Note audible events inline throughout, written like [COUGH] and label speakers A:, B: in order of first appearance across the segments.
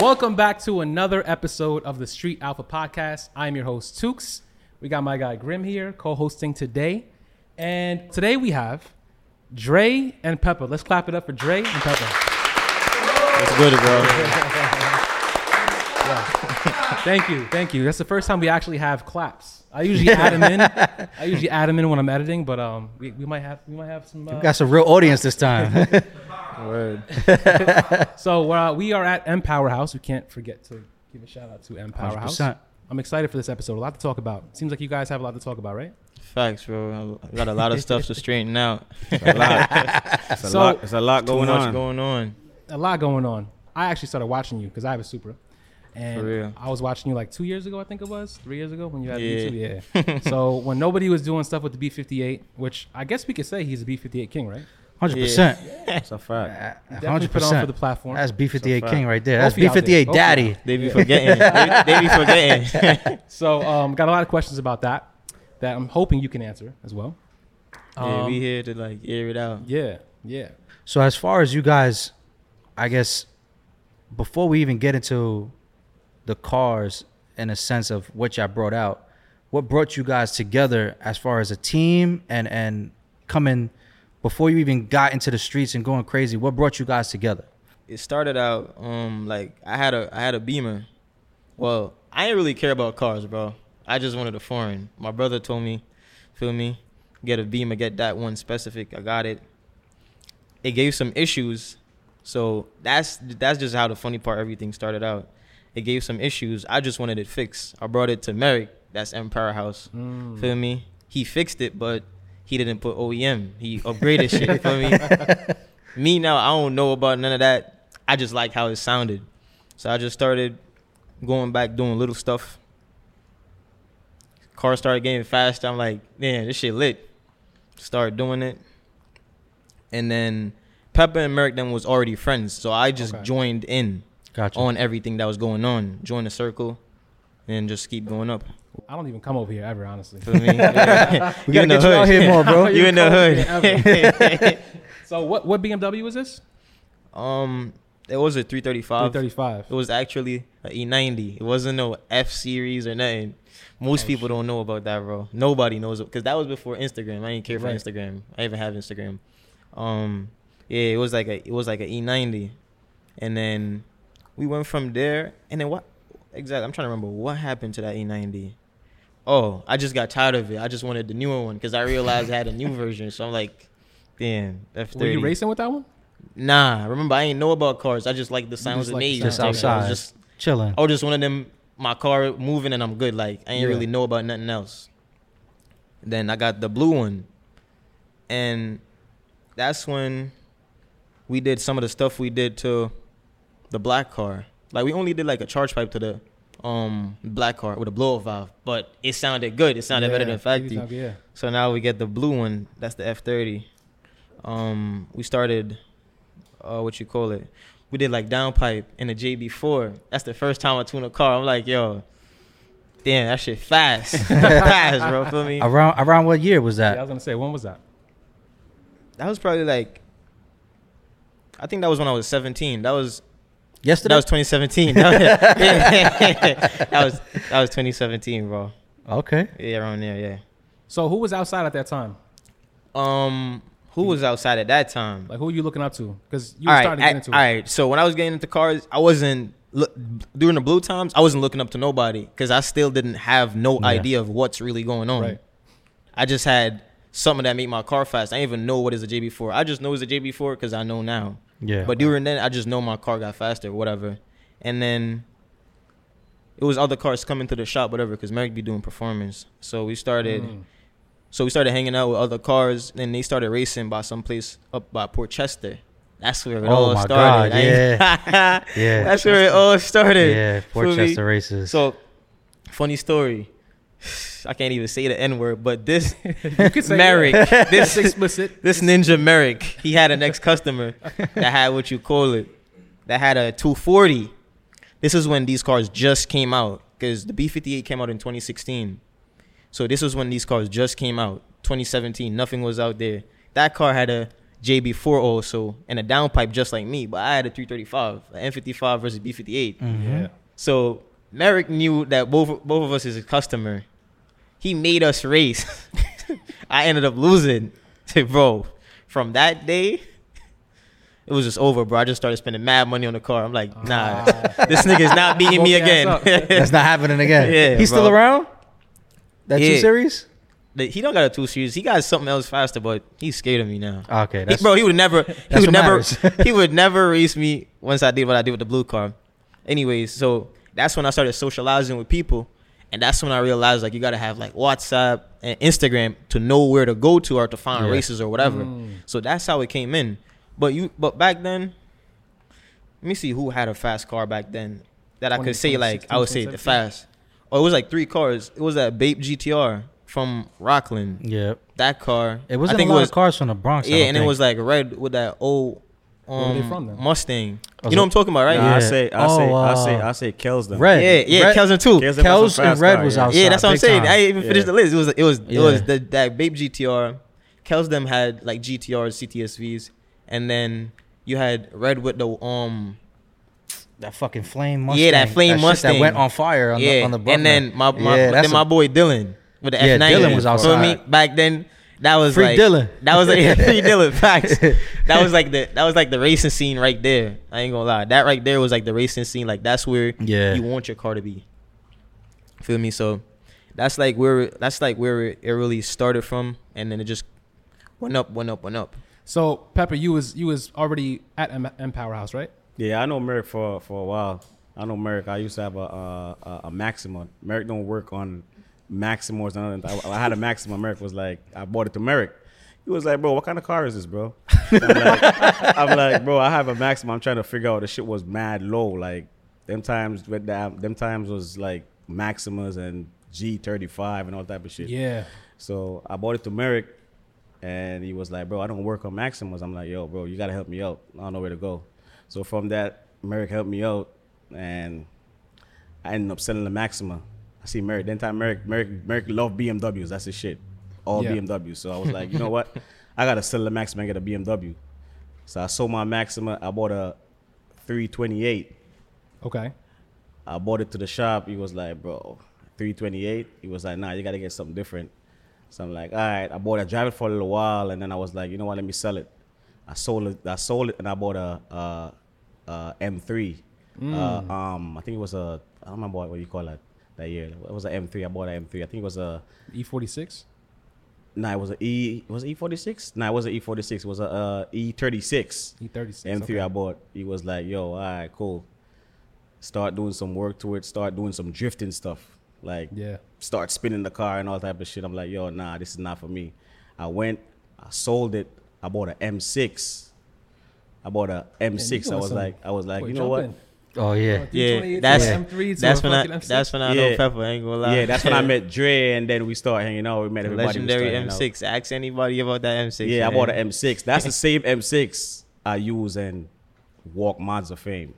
A: Welcome back to another episode of the Street Alpha Podcast. I'm your host, Tukes. We got my guy Grim here co hosting today. And today we have Dre and Peppa. Let's clap it up for Dre and Peppa.
B: What's good, bro? [LAUGHS]
A: Thank you. Thank you. That's the first time we actually have claps. I usually add them in. I usually [LAUGHS] add them in when I'm editing, but um, we, we might have we might have some. Uh,
C: Got some real audience this time. [LAUGHS]
B: Word. [LAUGHS]
A: so uh, we are at Empower House. We can't forget to give a shout out to Empower House.
C: 100%.
A: I'm excited for this episode. A lot to talk about. Seems like you guys have a lot to talk about, right?
B: Facts, bro. I got a lot of stuff to straighten out. a lot. It's a
A: So-
B: lot. It's a lot [LAUGHS]
D: going on.
B: going on.
A: a lot going on. I actually started watching you because I have a Supra, and
B: For real.
A: I was watching you like two years ago, I think it was three years ago when you had
B: Yeah.
A: YouTube. Yeah. [LAUGHS] so when nobody was doing stuff with the B58, which I guess we could say he's a B58 king, right?
C: Hundred percent,
D: That's a fact.
C: Hundred
A: put on for the
C: percent.
A: platform.
C: That's B fifty eight King right there. That's B fifty eight Daddy.
B: They be forgetting. they, they be forgetting. [LAUGHS]
A: so um, got a lot of questions about that that I'm hoping you can answer as well.
B: yeah,
A: Um,
B: we here to like air it out.
A: Yeah, yeah.
C: So as far as you guys, I guess before we even get into the cars in a sense of what y'all brought out, what brought you guys together as far as a team and and coming before you even got into the streets and going crazy? What brought you guys together?
B: It started out um like I had a I had a Beamer. Well, I didn't really care about cars, bro. I just wanted a foreign. My brother told me, feel me, get a Beamer, get that one specific. I got it. It gave some issues, so that's that's just how the funny part everything started out. It gave some issues. I just wanted it fixed. I brought it to Merrick. That's Empire House.
A: Mm.
B: Feel me? He fixed it, but he didn't put OEM. He upgraded shit. Feel me? [LAUGHS] me now, I don't know about none of that. I just like how it sounded. So I just started going back doing little stuff. Car started getting faster. I'm like, man, this shit lit. Start doing it. And then Peppa and Merrick then was already friends. So I just
A: Okay.
B: joined in
C: Gotcha.
B: on everything that was going on. Join the circle and just keep going up.
A: I don't even come over here ever, honestly.
B: Feel me? [LAUGHS] Yeah.
C: We gotta get you out here more, bro. [LAUGHS]
B: you in the hood. [LAUGHS]
A: So what what BMW is this?
B: um, it was a 335.
A: 335.
B: It was actually an E90. It wasn't no F series or nothing. Most
A: Oh,
B: people don't know about that, bro. Nobody knows it because that was before Instagram. I didn't care for
A: Right.
B: Instagram. I even have Instagram. Um, yeah, it was like a it was like a E90, and then we went from there. And then what? Exactly. I'm trying to remember what happened to that E90. Oh, I just got tired of it. I just wanted the newer one because I realized I had a new version. So I'm like, damn, F30.
A: Were you racing with that one?
B: Nah, remember I ain't know about cars. I just like the sounds of
A: like the
B: names.
C: Just
B: I was
C: outside.
B: just
C: Chilling.
B: I was just one of them. My car moving and I'm good. Like I ain't
A: Yeah.
B: really know about nothing else. Then I got the blue one, and that's when we did some of the stuff we did to the black car. Like we only did like a charge pipe to the um black car with a blow valve, but it sounded good. It sounded better than factory.
A: sound- Yeah.
B: So now we get the blue one. That's the F30. Um, we started, uh, what you call it? we did like downpipe in the JB4. That's the first time I tuned a car. I'm like, yo, damn, that shit fast, [LAUGHS] fast, bro. Feel me?
C: Around around what year was
A: Yeah, I was gonna say, when was that?
B: That was probably like, I think that was when I was 17. That was
C: Yesterday.
B: that was 2017. [LAUGHS] [LAUGHS] that, was, that was 2017, bro.
C: okay.
B: Yeah, around there, yeah.
A: So who was outside at that time?
B: Um, who was outside at that time?
A: Like who were you looking up to? Because you
B: all
A: were
B: right,
A: starting to get into
B: all
A: it.
B: right. So when I was getting into cars, I wasn't look during the blue times. I wasn't looking up to nobody because I still didn't have no
C: Yeah.
B: idea of what's really going on.
A: Right.
B: I just had something that made my car fast. I didn't even know what is a JB4. I just know it's a JB4 because I know now.
C: Yeah.
B: But during then, I just know my car got faster, or whatever. And then it was other cars coming to the shop, whatever, because Merrick be doing performance. So we started.
A: Mm.
B: So we started hanging out with other cars, and they started racing by some place up by Port Chester. That's where it
C: Oh
B: all started.
C: God,
B: ain't- [LAUGHS]
C: Yeah.
B: That's where it all started.
C: Yeah.
B: Feel me?
C: Portchester races.
B: So, funny story. I can't even say the N word, but this [LAUGHS]
A: You say
B: Merrick, this
A: explicit.
B: this ninja Merrick, he had an ex customer that had what you call it, that had a 240. This is when these cars just came out because the B58 came out in 2016. So this was when these cars just came out, 2017. Nothing was out there. That car had a JB4 also and a downpipe just like me, but I had a 335, an N55 versus B58.
C: Mhm.
A: Yeah.
B: So Merrick knew that both both of us is a customer. He made us race. [LAUGHS] I ended up losing. Say, [LAUGHS] bro, from that day, it was just over, bro. I just started spending mad money on the car. I'm like, nah, ah. this nigga's not beating me
A: Woke your ass
B: again. [LAUGHS]
C: That's not happening again.
B: Yeah,
C: He's still around. That two series.
B: He don't got a two series. He got something else faster, but he's scared of me now.
C: Ah, okay.
B: He- bro, he would never. He would never. he would never race me once I did what I did with the blue car. Anyways, so that's when I started socializing with people, and that's when I realized like you gotta have like WhatsApp and Instagram to know where to go to or to find
C: Yeah.
B: races or whatever.
A: Mm.
B: So that's how it came in. But you, but back then, let me see who had a fast car back then that I could say like I would say the
A: 2017?
B: fast. Oh, it was like three cars. It was that Bape GTR from Rockland.
C: yeah.
B: That car.
C: It wasn't
B: I think
C: a
B: it
C: lot
B: was
C: of cars from the Bronx. I
B: yeah, and it was like red with that old
A: Where were they
B: um,
A: from then?
B: Mustang.
C: Oh,
B: You know what I'm talking about, right?
D: Nah, I say, I say,
C: Oh,
D: I say, I say, kills them.
C: Red.
B: Yeah, yeah,
C: Red-
B: Kelson too.
D: Kills them was
C: Kels
D: some
C: and Red
D: car,
C: was
D: yeah.
C: outside.
B: Yeah, that's what I'm saying.
C: time.
B: I didn't even finished
D: Yeah.
B: the list. It was it was it
C: Yeah.
B: was the that Bape GTR. Kels them had like GTRs, CTSVs, and then you had red with the um
C: that fucking flame Mustang.
B: Yeah, that flame
C: shit
B: Mustang.
C: that went on fire on
B: yeah,
C: the on the
B: and then my, my
C: Yeah,
B: then my boy Dylan with the
C: Yeah,
B: F90.
C: Dylan was
B: Feel
C: outside.
B: me? Back then, that was
C: Free
B: like
C: Dylan.
B: That was like yeah, free Dylan. Facts. That was like the that was like the racing scene right there. I ain't gonna lie. That right there was like the racing scene. Like that's where
C: Yeah.
B: you want your car to be. Feel me? So that's like where that's like where it really started from, and then it just went up, went up, went up.
A: So Peppa, you was you was already at M, M Powerhouse, right?
D: Yeah, I know Merrick for for a while. I know Merrick. I used to have a a, a, a Maxima. Merrick don't work on Maximas. and other- I, I had a Maxima. Merrick was like, I bought it to Merrick. He was like, bro, what kind of car is this, bro? I'm like, I'm like, bro, I have a Maxima. I'm trying to figure out the shit was mad low. Like them times with that, them times was like Maximas and G35 and all type of shit.
A: Yeah.
D: So I bought it to Merrick, and he was like, "Bro, I don't work on Maximas." I'm like, "Yo, bro, you gotta help me out. I don't know where to go." So from that, Merrick helped me out, and I ended up selling the Maxima. I see Merrick. Then time Merrick, Merrick, Merrick loved BMWs. That's his shit, all
A: Yeah.
D: BMWs. So I was like, you know [LAUGHS] what? I gotta sell the Maxima and get a BMW. So I sold my Maxima. I bought a 328.
A: Okay.
D: I bought it to the shop. He was like, bro, 328. He was like, nah, you gotta get something different. So I'm like, all right. I bought it, I drive it for a little while, and then I was like, you know what? Let me sell it. I sold it. I sold it, and I bought a, a, a M3. Uh, um, I think it was a. I don't remember what, what you call that that year. It was an M3. I bought an M3. I think it was a.
A: E forty six.
D: Nah, it was a E. Was it E46? Nah, it wasn't E46. It was a uh, E36.
A: E thirty six.
D: M3 I bought. He was like, yo, all right, cool. Start doing some work to it. Start doing some drifting stuff. Like,
A: Yeah.
D: start spinning the car and all type of shit. I'm like, yo, nah, this is not for me. I went, I sold it. I bought an M6. I bought a M6. I was
A: some-
D: like, I was like,
A: Boy,
D: you know what?
A: jumping.
C: Oh yeah.
B: Yeah, that's
A: to M3
B: that's when I
A: fucking M6.
B: that's when I know
D: Yeah.
B: Peppa. I ain't gonna lie.
D: Yeah, that's when I [LAUGHS] met Dre, and then we started hanging out. We met
B: the
D: everybody. we
B: legendary
D: started hanging out.
B: M6. Ask anybody about that M6.
D: Yeah, I
B: man.
D: bought an M6. That's the same M6 I use and walk Mods of Fame.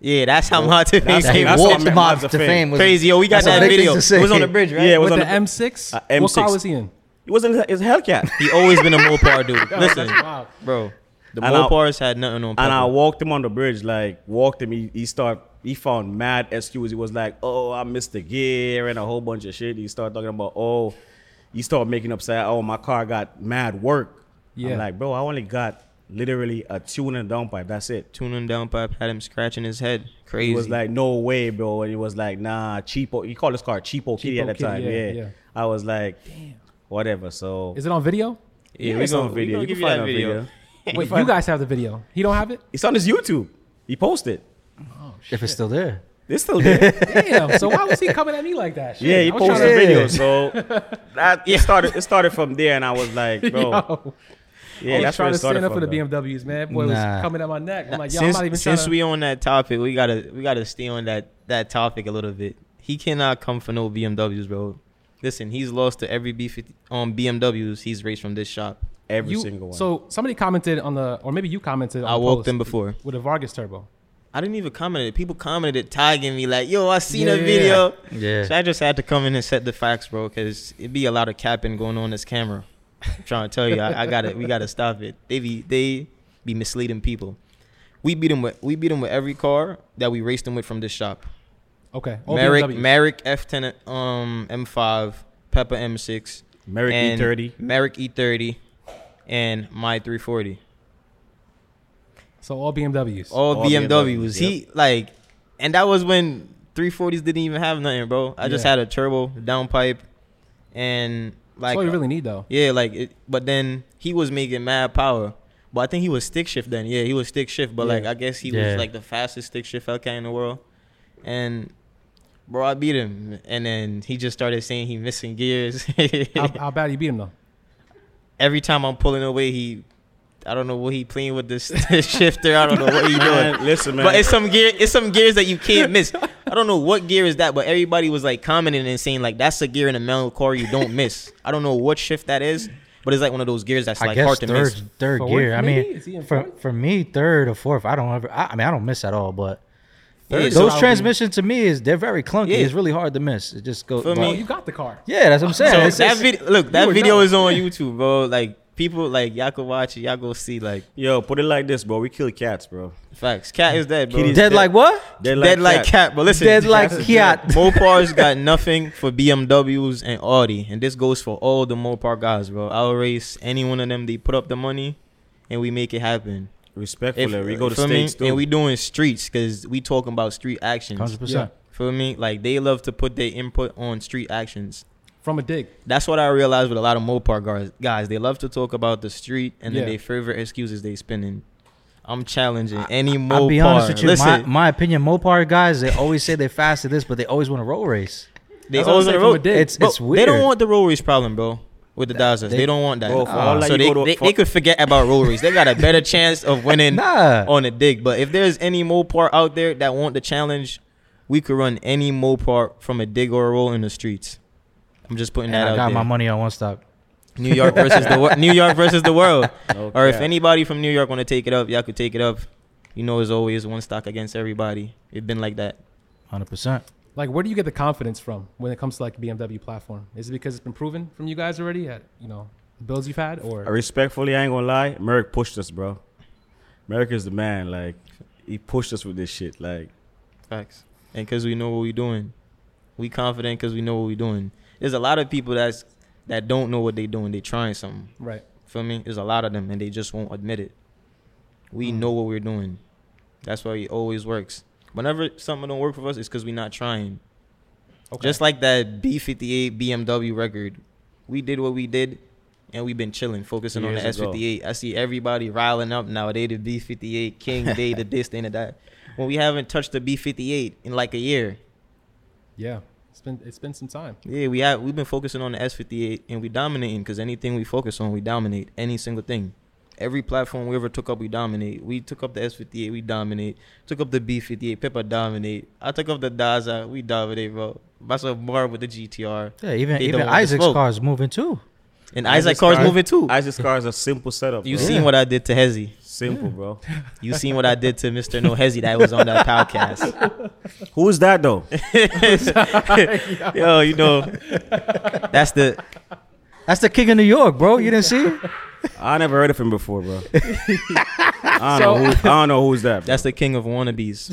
B: Yeah, that's how Mod to Fame
D: That's-
B: came.
D: that's
B: up.
C: mods
D: Mods of Fame.
C: fame. Was,
B: Crazy, yo. We got
C: that's
B: that video. It was on the bridge, right?
D: Yeah, it was
A: With
D: on
A: the
D: the-
A: M6?
D: Uh,
A: What car was he in?
D: He wasn't. It's a Hellcat.
B: He always been a Mopar dude. [LAUGHS] Listen, bro. The
D: And I-
B: Mopars had nothing on
D: And I walked him on the bridge, like walked him. He, he start he found mad excuses. He was like, "Oh, I missed the gear and a whole bunch of shit." He started talking about, "Oh, he started making up say, oh, my car got mad work."
A: Yeah.
D: I'm like, bro, I only got literally a tune and downpipe. That's it.
B: Tuning down pipe had him scratching his head. Crazy.
D: He was like, "No way, bro," and he was like, "Nah, cheapo." He called his car cheapo kitty at the
A: Kitty,
D: time.
A: yeah,
D: Yeah,
A: yeah.
D: I was like, "Damn, whatever." So
A: Is it on video?
B: yeah,
D: yeah,
B: we
D: it's
B: gonna
D: on video.
B: We
D: You can find
B: that
D: a
B: video.
D: video.
A: Wait, you guys have the video. He don't have it?
D: It's on his YouTube. He posted. Oh, shit.
C: if it's still there.
D: It's still there. [LAUGHS]
A: Damn. so why was he coming at me like that? Shit,
D: yeah, he
A: I was trying
D: posted
A: to-
D: a video. [LAUGHS] So that it started. It started from there, and I was like, bro,
A: Yo,
D: yeah,
A: I was
D: that's where
A: trying
D: it
A: to stand up for the
D: though.
A: BMWs, man. Boy
C: Nah.
A: was coming at my neck. I'm like, yo,
B: since
A: I'm not even
B: since
A: to.
B: we on that topic, we gotta we gotta stay on that that topic a little bit. He cannot come for no BMWs, bro. Listen, he's lost to every B50 on um, BMWs he's raced from this shop.
D: Every
A: you,
D: single one.
A: So somebody commented on the, or maybe you commented. On
B: I
A: the
B: walked
A: post
B: them before.
A: with a Vargas turbo.
B: I didn't even comment it. People commented tagging me like, "Yo, I seen
A: Yeah,
B: a video."
C: Yeah.
B: So I just had to come in and set the facts, bro, because it'd be a lot of capping going on this camera. I'm trying to tell you, I, I got it. We got to stop it. They be they be misleading people. We beat them with we beat them with every car that we raced them with from this shop.
A: Okay. All
B: Merrick
A: BMWs.
B: Merrick F10 um M5, Peppa M6,
D: Merrick E30.
B: Merrick E30, and my 340.
A: So all BMWs.
B: All,
D: All
B: BMWs.
D: BMWs,
B: He like, and that was when 340s didn't even have nothing, bro. I just had a turbo downpipe, and like,
A: That's all you uh, really need, though.
B: yeah, like, it, but then he was making mad power. But I think he was stick shift then. Yeah, he was stick shift. But like, I guess he
C: Yeah.
B: was like the fastest stick shift Hellcat in the world. And bro, I beat him. And then he just started saying he missing gears.
A: How, how bad you beat him though?
B: Every time I'm pulling away, he, I don't know what he playing with this, [LAUGHS] this shifter. I don't know what he doing.
D: Listen, man.
B: But it's some gear. It's some gears that you can't miss. I don't know what gear is that, but everybody was like commenting and saying like that's a gear in a manual car you don't miss. I don't know what shift that is, but it's like one of those gears that's
C: I
B: like hard to
C: third
B: miss.
C: third
A: Fourth,
C: gear. I
A: maybe? Is
C: mean, for for me, third or fourth. I don't ever. I, I mean, I don't miss at all. But
B: Yeah,
A: Third
B: so
C: those
A: probably-
C: transmissions to me is they're very clunky.
B: Yeah.
C: It's really hard to miss. It just goes.
B: For
C: but-
A: Oh,
B: me-
A: you got the car.
C: yeah, that's what I'm saying.
B: So
C: It's-
B: that
C: it's-
B: video, look, that video
A: nuts.
B: is on YouTube, bro. Like people, like y'all could watch it. Y'all go see like
D: Yo, put it like this, bro. We kill cats, bro.
B: facts. Cat is dead, bro.
D: Kitty's
C: dead like what?
D: Dead
B: Dead like cat. But listen,
C: Dead like
D: Cats
C: cat. [LAUGHS]
B: Mopar's got nothing for BMWs and Audi, and this goes for all the Mopar guys, bro. I'll race any one of them. They put up the money, and we make it happen.
D: Respectfully, we go to
B: feel me?
D: states too.
B: and we doing streets because we talking about street actions.
C: Hundred percent.
B: Feel me? Like they love to put their input on street actions.
A: From a dig.
B: That's what I realized with a lot of Mopar guys. Guys, they love to talk about the street, and
A: Yeah.
B: then their favorite excuses they spinning. I'm challenging any Mopar.
C: I'll be honest with you.
B: Listen,
C: My, my opinion, Mopar guys, they always say they're fast at this, but they always want a roll race.
B: they
A: That's
B: always on
A: saying
B: the
A: from a
B: road.
A: dig.
C: It's
B: But
C: it's
B: They don't want the roll race problem, bro. With the Dodgers, they,
C: they-
B: don't want that.
D: Bro,
C: Uh,
B: so they, they, they could forget about roll race. They got a better [LAUGHS] chance of winning
C: Nah.
B: on a dig. But if there's any Mopar out there that want the challenge, we could run any Mopar from a dig or a roll in the streets. I'm just putting
C: And
B: that
C: I
B: out
C: got my money on 1Stock.
B: New York [LAUGHS] versus the New York versus the world. [LAUGHS]
D: No
B: Or if anybody from New York want to take it up, y'all could take it up. You know, as always, 1Stock against everybody. It's been like that.
C: Hundred percent.
A: Like, where do you get the confidence from when it comes to like BMW platform? Is it because it's been proven from you guys already at you know the builds you've had, or
D: Respectfully, I ain't gonna lie. Merrick pushed us, bro. Merrick is the man. Like he pushed us with this shit. Like
B: Facts. And because we know what we're doing, we confident because we know what we're doing. There's a lot of people that's that don't know what they doing. They trying something.
A: right?
B: Feel me? There's a lot of them, and they just won't admit it. We
A: Mm.
B: know what we're doing. That's why it always works. Whenever something don't work for us, it's because we're not trying.
A: Okay.
B: Just like that B58 BMW record, we did what we did, and we've been chilling, focusing on the
D: ago.
B: S58. I see everybody riling up now. They the B58 King, [LAUGHS] they the this, they the that. When we haven't touched the B58 in like a year.
A: yeah, it's been it's been some time.
B: Yeah, we have we've been focusing on the S58 and we dominating because anything we focus on, we dominate any single thing. Every platform we ever took up, we dominate. We took up the S58, we dominate. Took up the B58, Peppa dominate. I took up the Daza, we dominate, bro. That's a bar with the GTR.
C: Yeah, even
B: They
C: even
B: don't want the
C: Isaac's
B: smoke.
C: car is moving too.
B: And Isaac car's moving too.
D: Isaac's car is a simple setup.
B: You
D: bro.
B: seen what I did to Hezzy.
D: Simple, bro. [LAUGHS]
B: You seen what I did to Mr. No Hezzy that was on that podcast. [LAUGHS]
D: Who is that though? [LAUGHS]
B: Yo, you know, that's the
C: That's the king of New York, bro. You didn't see it?
D: I never heard of him before, bro. [LAUGHS] I don't know. Who, I don't know who's that. Bro.
B: that's the king of wannabes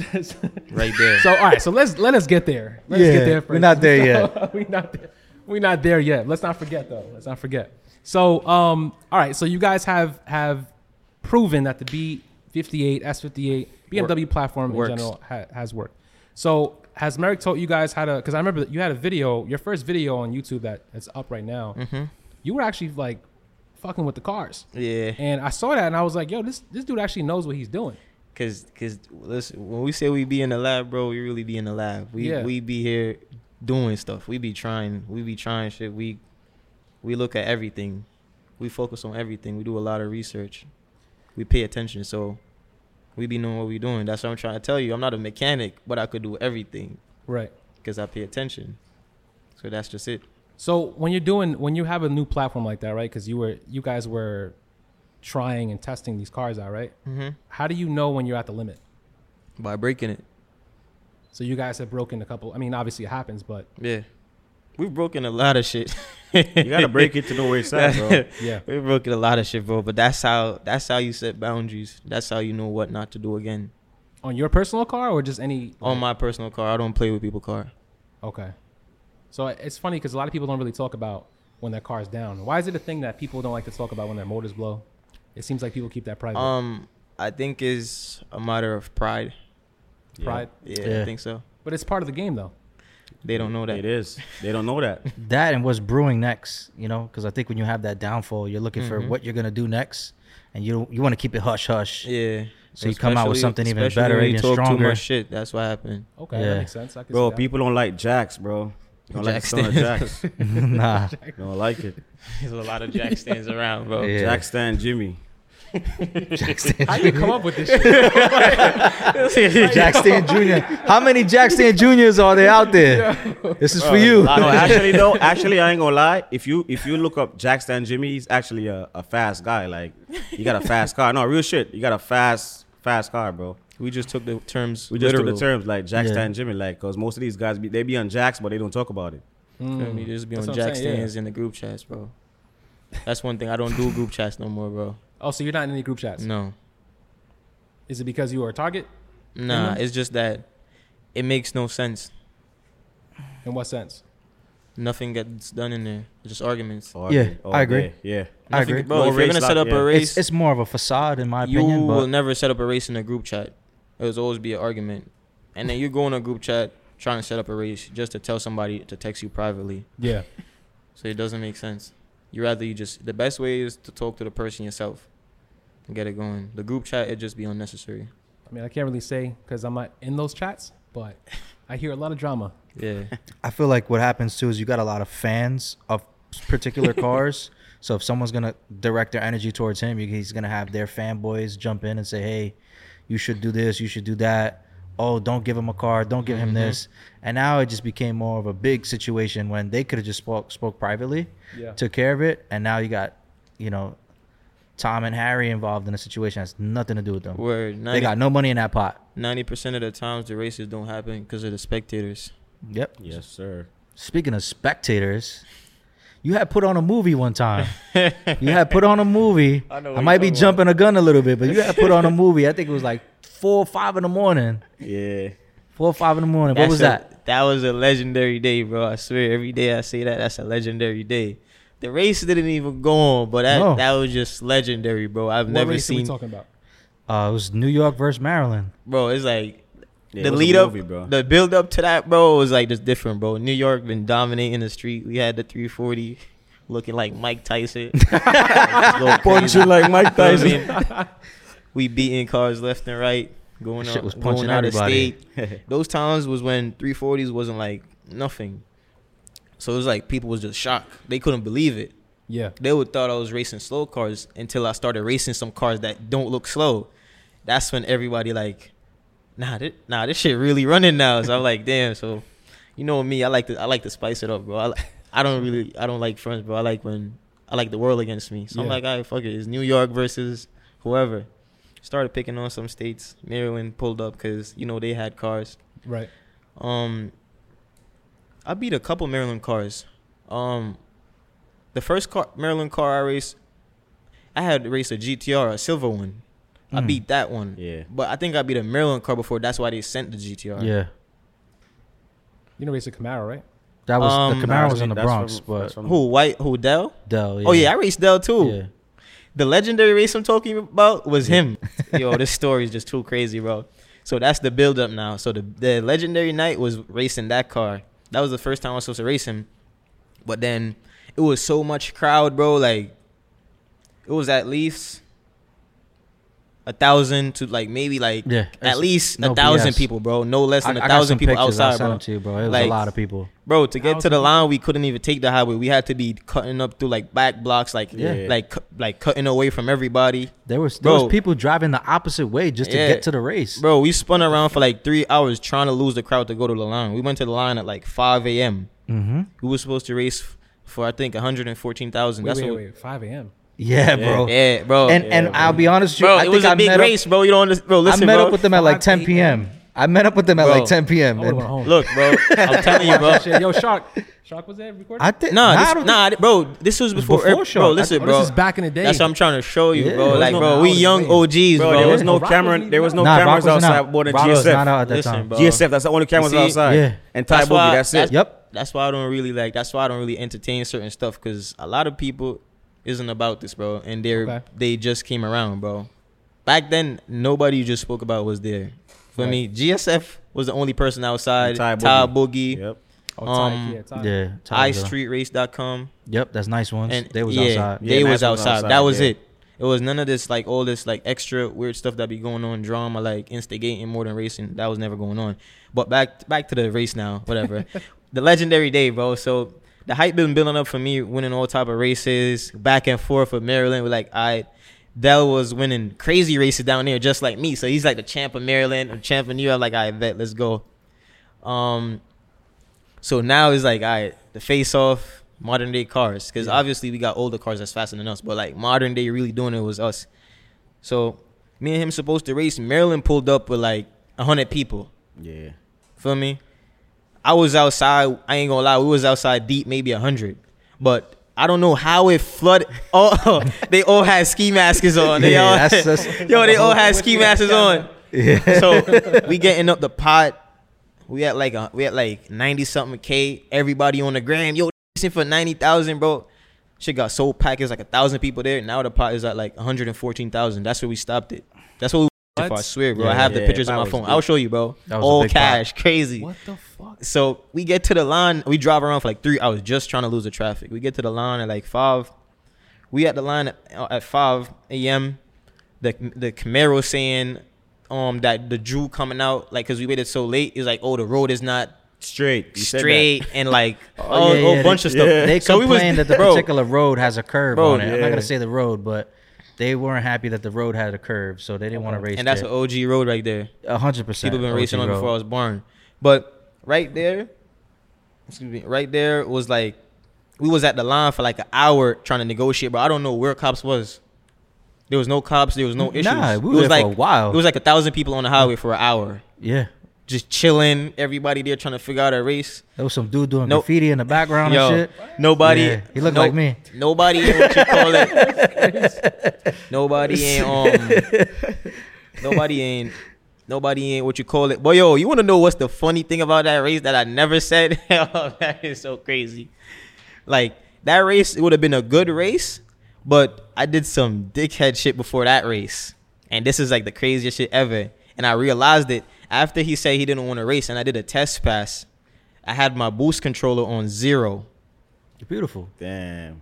B: [LAUGHS] right there.
A: So all right, so let's let us get there. Let's
C: Yeah,
A: get there first.
C: we're not there
A: yet. [LAUGHS] we're not there. We're not there yet. Let's not forget though. Let's not forget. So um, all right. So you guys have have proven that the B58, S58, BMW platform in
B: Works.
A: general ha- has worked. So has Merrick told you guys how to? Because I remember that you had a video, your first video on YouTube that that's up right now.
B: Mm-hmm.
A: You were actually like fucking with the cars,
B: yeah,
A: and I saw that and I was like, yo, this this dude actually knows what he's doing.
B: cause cause listen, when we say we be in the lab, bro, we really be in the lab. We
A: Yeah.
B: we be here doing stuff. We be trying. We be trying shit. We we look at everything. We focus on everything. We do a lot of research. We pay attention. So we be knowing what we doing. That's what I'm trying to tell you. I'm not a mechanic, but I could do everything
A: Right.
B: because I pay attention. So that's just it.
A: So when you're doing when you have a new platform like that, right? Because you were you guys were trying and testing these cars out, right?
B: Mm-hmm.
A: How do you know when you're at the limit?
B: By breaking it.
A: So you guys have broken a couple. I mean, obviously it happens, but
B: Yeah. We've broken a lot of shit.
D: You gotta break it to know where it's at, bro. [LAUGHS]
A: yeah,
B: We've broken a lot of shit, bro. But that's how that's how you set boundaries. That's how you know what not to do again.
A: on your personal car or just any
B: On my personal car, I don't play with people car.
A: Okay. So it's funny because a lot of people don't really talk about when their car's down. Why is it a thing that people don't like to talk about when their motors blow? It seems like people keep that private.
B: Um, I think is a matter of pride.
A: Pride.
B: Yeah,
C: Yeah.
B: I think so.
A: But it's part of the game, though.
B: They don't know that.
D: It is. They don't know that. [LAUGHS]
C: That and what's brewing next, you know? Because I think when you have that downfall, you're looking for
B: Mhm.
C: what you're gonna do next, and you you want to keep it hush hush.
B: Yeah.
C: So you come out with something even better,
B: when you
C: even
B: talk
C: stronger.
B: Too much shit. That's what happened.
A: Okay,
C: Yeah.
A: that makes sense. I can
D: Bro,
A: see that.
D: people don't like jacks, bro. They Don't like
B: Jack
D: the sound of jacks. [LAUGHS]
C: nah,
D: They Don't like it.
B: There's a lot of jack stands around, bro.
C: Yeah.
D: Jack stand Jimmy. [LAUGHS]
C: Jack Stan,
A: How you come up with this shit? [LAUGHS]
C: Jack Stan Jr. How many Jack Stan Juniors are there out there? This is for you.
D: No, actually, no. Actually, I ain't gonna lie. If you if you look up Jack Stan Jimmy, he's actually a, a fast guy. Like, you got a fast car. No, real shit. You got a fast fast car, bro.
B: We just took the terms.
D: We just
B: literal.
D: took the terms like Jack
C: Yeah.
D: Stan Jimmy, like, cause most of these guys be, they be on jacks, but they don't talk about it.
B: Feel me? Just be
A: That's
B: on
A: what
B: jack
A: saying, yeah.
B: stands in the group chats, bro. That's one thing. I don't do group chats no more, bro.
A: Oh, so you're not in any group chats?
B: No.
A: Is it because you are a target?
B: Nah,
A: Mhm.
B: it's just that it makes no sense.
A: In what sense?
B: Nothing gets done in there. It's just arguments.
D: All
C: Yeah,
D: day, all
C: I agree.
D: day. Yeah.
C: I agree.
B: Bro,
D: No
B: if you're gonna set up
D: yeah.
B: a race,
C: It's it's more of a facade, in my opinion.
B: you
C: opinion.
B: will never set up a race in a group chat. It will always be an argument. And then you go in a group chat trying to set up a race just to tell somebody to text you privately.
A: Yeah. [LAUGHS]
B: So it doesn't make sense. You rather you just the best way is to talk to the person yourself and get it going. The group chat it just be unnecessary.
A: I mean, I can't really say because I'm not in those chats, but I hear a lot of drama.
B: Yeah.
C: I feel like what happens too is you got a lot of fans of particular [LAUGHS] cars. So if someone's gonna direct their energy towards him, he's gonna have their fanboys jump in and say, "Hey, you should do this, you should do that." Oh, don't give him a car, don't give him
B: Mhm.
C: this. And now it just became more of a big situation when they could have just spoke spoke privately,
A: Yeah.
C: took care of it, and now you got, you know, Tom and Harry involved in a situation that has nothing to do with them.
B: Where
C: They got no money in that pot.
B: ninety percent of the times the races don't happen because of the spectators.
C: Yep.
D: Yes, sir.
C: Speaking of spectators, you had put on a movie one time. you had put on a movie. [LAUGHS]
B: I
C: I, might be jumping a gun a little bit, but you had put on a [LAUGHS] movie. I think it was like four or five in the morning.
D: Yeah.
C: Four or five in the morning. what was
B: a-
C: that?
B: That was a legendary day, bro. I swear, every day I say that, that's a legendary day. The race didn't even go on, but that
C: No.
B: that was just legendary, bro. I've
A: What
B: never
A: race are we
B: seen,
A: talking about?
C: Uh, it was New York versus Maryland.
B: bro. It's like
D: Yeah,
B: the
D: was a
B: lead up,
D: bro.
B: the build up to that, bro, was like just different, bro. New York been dominating the street. We had the 340 looking like Mike Tyson, [LAUGHS] [LAUGHS]
D: Punching like Mike
B: You know
D: Tyson.
B: I mean? [LAUGHS] we beating cars left and right, going
C: Shit
B: out,
C: was
B: going
C: punching
B: out of state. Those times was when 340s wasn't like nothing. So it was like people was just shocked. They couldn't believe it.
A: Yeah.
B: They would thought I was racing slow cars until I started racing some cars that don't look slow. That's when everybody like, nah, this, nah, this shit really running now. So I'm like, damn. So, you know me, I like to I like to spice it up, bro. I, I don't really I don't like friends, bro. I like when I like the world against me. So I'm like, all right, fuck it. It's New York versus whoever. Started picking on some states. Maryland pulled up because you know they had cars.
A: Right.
B: Um, I beat a couple Maryland cars. Um, the first car Maryland car I raced, I had to race a GTR, a silver one. I
C: Mm.
B: beat that one.
D: Yeah.
B: But I think I beat a Maryland car before. That's why they sent the GTR.
C: Yeah,
A: You know, race a Camaro, right?
C: that was
B: Um,
C: the Camaro was in the Bronx,
D: from-
C: but
D: from-
B: Who white? Who Dell?
C: Dell. Yeah.
B: Oh yeah, I raced Dell too.
C: yeah.
B: The legendary race I'm talking about was him. [LAUGHS] Yo, this story is just too crazy, bro. So that's the build up now. So the the legendary night was racing that car. That was the first time I was supposed to race him. But then it was so much crowd, bro. Like it was at least a thousand to like maybe like
C: Yeah,
B: at least
C: no
B: a thousand
C: BS.
B: people, bro. No less than
C: I-
B: a
C: I got
B: thousand
C: some
B: people
C: pictures. I'll
B: outside, bro.
C: them to you, bro. It was
B: Like,
C: a lot of people.
B: Bro, to get to the line, we couldn't even take the highway. We had to be cutting up through like back blocks, like
D: Yeah.
B: like cu- like cutting away from everybody.
C: There was there
B: Bro.
C: was people driving the opposite way just to
B: Yeah.
C: get to the race.
B: Bro, we spun around for like three hours trying to lose the crowd to go to the line. We went to the line at like 5 a.m.
C: Mm-hmm.
B: We were supposed to race for I think 114,000.
A: Wait,
B: That's
A: wait,
B: what.
A: wait. 5 a.m.
C: Yeah, bro.
B: Yeah, bro.
C: And
D: Yeah,
C: and
D: bro.
C: I'll be honest with you,
B: bro,
C: I
B: it
C: think
B: was a
C: I
B: big
C: met
B: race, bro. You don't understand, bro. Listen,
C: I met
B: bro.
C: up with them at like 10 p.m. I met up with them at
B: Bro.
C: like 10 p.m.
A: I would have
C: and.
B: Look, bro. [LAUGHS] I'm telling you, bro.
A: Yo, Shark. Shark was there recording?
C: I think
B: Nah,
C: I
B: this,
C: don't
B: nah, bro. This was before,
C: before
B: bro. Listen,
A: oh,
B: bro.
A: this is back in the day.
B: That's what I'm trying to show you,
C: Yeah.
B: bro. Like,
A: no-
B: bro, we young
A: waiting.
B: OGs,
D: Bro,
B: bro.
D: there was no
A: Rock was
D: camera.
A: even
D: There was no
C: Nah, Rock
D: cameras
C: wasn't
D: outside
C: out.
D: more than
C: Rock was
D: GSF.
C: not out at that
B: Listen,
C: time.
B: bro.
D: GSF. That's the only cameras outside.
C: Yeah.
D: And Ty
B: That's
D: Boogie. That's it.
C: Yep.
B: That's why I don't really like. That's why I don't really entertain certain stuff because a lot of people isn't about this, bro. And they're
A: Okay.
B: they just came around, bro. Back then, nobody you just spoke about was there. For
A: Right.
B: me, GSF was the only person outside.
D: And Ty
B: Ty
D: Boogie.
B: Boogie,
D: Yep.
A: Oh, Ty,
B: um,
A: yeah, Ty.
C: Yeah. Tyler.
B: iStreetRace.com,
C: Yep, that's nice ones.
B: and
C: they was
B: yeah,
C: outside.
D: Yeah,
B: They was outside.
D: outside,
B: That was
D: yeah.
B: it. It was none of this like all this like extra weird stuff that be going on, drama like instigating more than racing. That was never going on. But back back to the race now, whatever. [LAUGHS] the legendary day, bro. So the hype been building up for me, winning all type of races, back and forth with Maryland. We're like, I Dell was winning crazy races down there just like me. So he's like the champ of Maryland, the champ of New York. Like, I bet, let's go. Um, so now it's like, all right, the face off, modern day cars. Because obviously we got older cars that's faster than us. But like modern day really doing it was us. So me and him supposed to race. Maryland pulled up with like 100 people.
D: Yeah.
B: Feel me? I was outside. I ain't gonna lie. We was outside deep, maybe 100. But I don't know how it flooded. [LAUGHS] Oh, they all had ski masks on. They
C: Yeah,
B: all,
C: that's- that's-
B: yo, they all had ski masks on.
C: Yeah. [LAUGHS]
B: So [LAUGHS] we getting up the pot. We had like a, we had like ninety something k. Everybody on the gram. Yo, this for ninety thousand, bro. Shit got so packed. It's like a thousand people there. Now the pot is at like one hundred and fourteen thousand. That's where we stopped it. That's what we.
A: What?
B: For, I swear, bro. I
C: Yeah,
B: have the pictures on my phone.
D: big.
B: I'll show you, bro.
C: That was
B: All
C: big pot.
B: cash, crazy.
A: What the fuck?
B: So we get to the line. We drive around for like three hours just trying to lose the traffic. We get to the line at like five. We at the line at, uh, at five a.m. The the Camaro saying um that the Drew coming out like because we waited so late is like oh the road is not
D: Straight. You
B: straight and like
C: Oh, [LAUGHS]
B: oh,
C: yeah,
B: a whole
C: yeah,
B: bunch
C: they-
B: of stuff.
D: yeah.
C: They
B: So we was-
C: complained that the [LAUGHS]
B: bro,
C: particular road has a curve
B: Bro,
C: on it. I'm not gonna say the road, but they weren't happy that the road had a curve, so they didn't want to race.
B: and that's an OG road right there.
C: hundred percent.
B: People been
C: OG
B: racing on before I was born. But right there, excuse me, right there was like we was at the line for like an hour trying to negotiate, but I don't know where cops was. There was no cops. There was no issues.
C: Nah, we
B: it was like
C: for a while.
B: It was like a thousand people on the highway for an hour,
C: Yeah,
B: just chilling. Everybody there trying to figure out a race.
C: there was some dude doing
B: Nope.
C: graffiti in the background
B: Yo,
C: and shit.
B: nobody.
C: Yeah, he looked
B: no-
C: like me.
B: Nobody ain't what you call it. [LAUGHS] nobody ain't um. [LAUGHS] Nobody ain't. Nobody ain't what you call it. But yo, you want to know what's the funny thing about that race that I never said? [LAUGHS] Oh, that is so crazy. Like that race, it would have been a good race, but I did some dickhead shit before that race, and this is like the craziest shit ever. And I realized it after he said he didn't want to race, and I did a test pass. I had my boost controller on zero.
C: Beautiful.
D: Damn.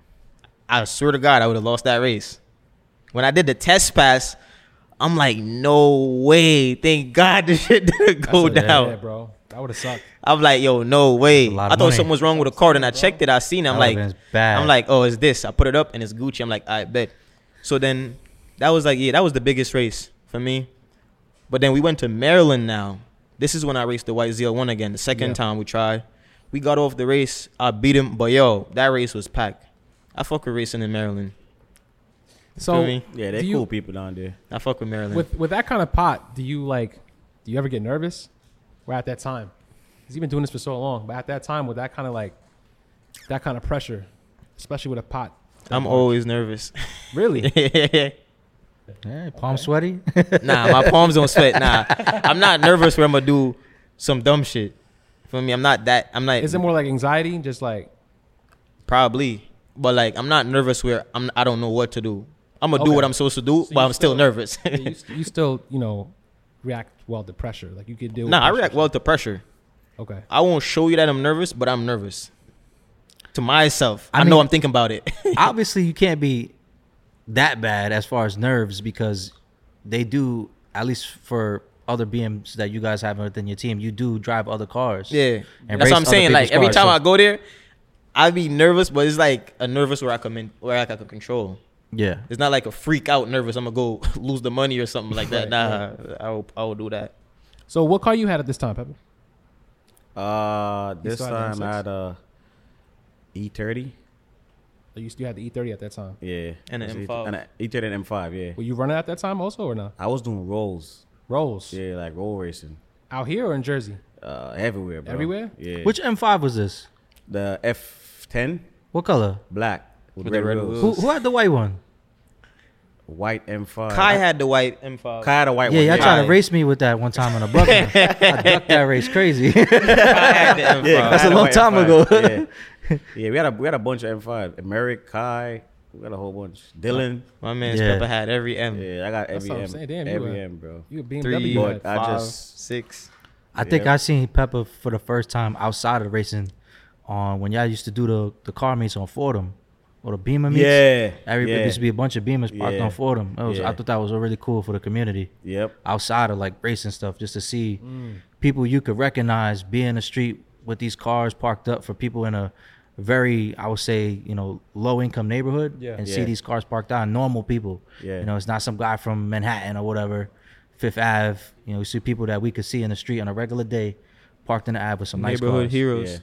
B: I swear to God, I would have lost that race. When I did the test pass, I'm like, no way. Thank God this shit didn't go
C: That's
B: down.
A: Yeah, bro. That would have sucked.
B: I'm like, yo, no way.
C: That's a lot
B: I thought
C: money.
B: something was wrong with the car. and I checked it. I seen it. I'm
C: That
B: like. I'm like, oh, it's this. I put it up and it's Gucci. I'm like, I bet. So then that was like, yeah, that was the biggest race for me. But then we went to Maryland now. This is when I raced the white ZL1 again. The second
A: Yeah.
B: time we tried. We got off the race. I beat him. But yo, that race was packed. I fuck with racing in Maryland.
A: So
B: Feel me?
D: Yeah, they're
A: Do you-
D: cool people down there.
B: I fuck with Maryland.
A: with with that kind of pot, do you like? Do you ever get nervous? Or at that time, because you've been doing this for so long. But at that time, with that kind of like, that kind of pressure, especially with a pot.
B: I'm
A: large.
B: always nervous. [LAUGHS]
A: really.
C: Yeah, palm sweaty. [LAUGHS]
B: nah, my palms don't sweat. Nah, I'm not nervous where I'm gonna do some dumb shit. For me, I'm not that. I'm not.
A: Is it more like anxiety? Just like
B: Probably, but like I'm not nervous where I'm. I don't know what to do. I'm gonna do what I'm supposed to do,
A: So
B: but I'm still
A: still-
B: nervous. [LAUGHS]
A: you, [LAUGHS] you still you know react well to pressure. Like you could deal. with
B: nah, I react well to pressure.
A: Okay.
B: I won't show you that I'm nervous, but I'm nervous to myself. I,
C: I
B: know I'm thinking about it. [LAUGHS]
C: Obviously, you can't be that bad as far as nerves because they do at least for other BMs that you guys have within your team. You do drive other cars.
B: yeah,
C: And
B: that's what I'm saying. Like
C: people's
B: every
C: cars,
B: time
C: so-
B: I go there, I be nervous, but it's like a nervous where I come in, where I can control.
C: Yeah.
B: It's not like a freak out nervous. I'm gonna go [LAUGHS] lose the money or something like that.
A: Right,
B: nah, I will, I will do that.
A: So what car you had at this time, Peppa?
D: Uh, this
A: still had the
D: time I
A: M6?
D: had a E30.
A: Oh, You you had the E30 at that time.
D: Yeah,
B: And an
D: It was
B: M5.
D: And a E30 and M5. Yeah,
A: Were you running at that time also or not?
D: I was doing rolls.
A: Rolls
D: Yeah, like roll racing.
A: out here or in Jersey?
D: Uh, everywhere, bro.
A: Everywhere?
D: Yeah.
C: Which M5 was this?
D: the F10
C: What color?
D: black with,
B: With
D: red,
B: red
D: wheels.
B: wheels.
C: Who, who had the white one?
D: White M5.
B: Kai had the white M5.
D: Kai had a white
C: Yeah,
D: one.
C: Yeah, y'all
D: yeah.
C: tried to race me with that one time on a bucket. [LAUGHS] I ducked that race crazy.
B: Kai had the M5.
D: Yeah,
C: That's
D: Kai
C: a long time
D: M5.
C: ago.
D: yeah. [LAUGHS] yeah, we had a we had a bunch of M5. Merrick, Kai, we got a whole bunch. Dylan.
B: My man's
C: Yeah.
B: Peppa had every M.
D: Yeah, I got
A: That's
D: every
A: what I'm
D: M.
A: saying. Damn, you
D: every
A: were-
D: M, bro.
A: You a BMW
B: Three,
D: But
A: head.
D: I just-
B: six.
C: I think
D: Yeah.
C: I seen Peppa for the first time outside of racing on when y'all used to do the, the car meets on Fordham or the Beamer meets.
D: Yeah.
C: Every
D: yeah.
C: there used to be a bunch of Beamers parked
D: Yeah.
C: on Fordham. It was, I thought that was really cool for the community
D: Yep.
C: outside of like racing stuff, just to see mm. people you could recognize be in the street with these cars parked up for people in a very, I would say, you know, low income neighborhood,
A: Yeah.
C: and see these cars parked out. Normal people,
D: Yeah.
C: You know, it's not some guy from Manhattan or whatever, Fifth Ave. You know, we see people that we could see in the street on a regular day, parked in the Ave with some nice
B: Neighborhood
C: cars.
B: heroes.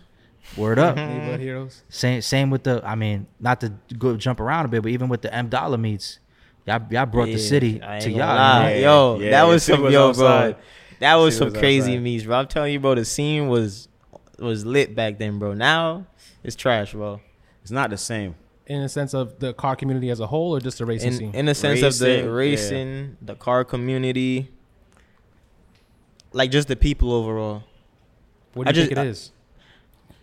D: Yeah.
C: Word up. Mm-hmm.
A: Neighborhood heroes.
C: Same same with the I mean, not to go jump around a bit, but even with the M dollar meets, y'all y'all brought the city
B: I
C: to y'all.
B: lie.
C: you know?
D: Yeah,
B: Yo,
D: yeah,
B: that was some
D: was
B: yo,
D: outside.
B: bro. That was
D: City
B: some
D: was
B: crazy
D: outside.
B: meets, bro. I'm telling you, bro. The scene was was lit back then, bro. Now it's trash, bro.
D: It's not the same.
A: In the sense of the car community as a whole, or just the racing
B: In
A: scene?
B: in the sense of the
D: Racing, yeah.
B: the car community, like just the people overall.
A: what do
B: I
A: you think
B: just-
A: it
B: I-
A: is?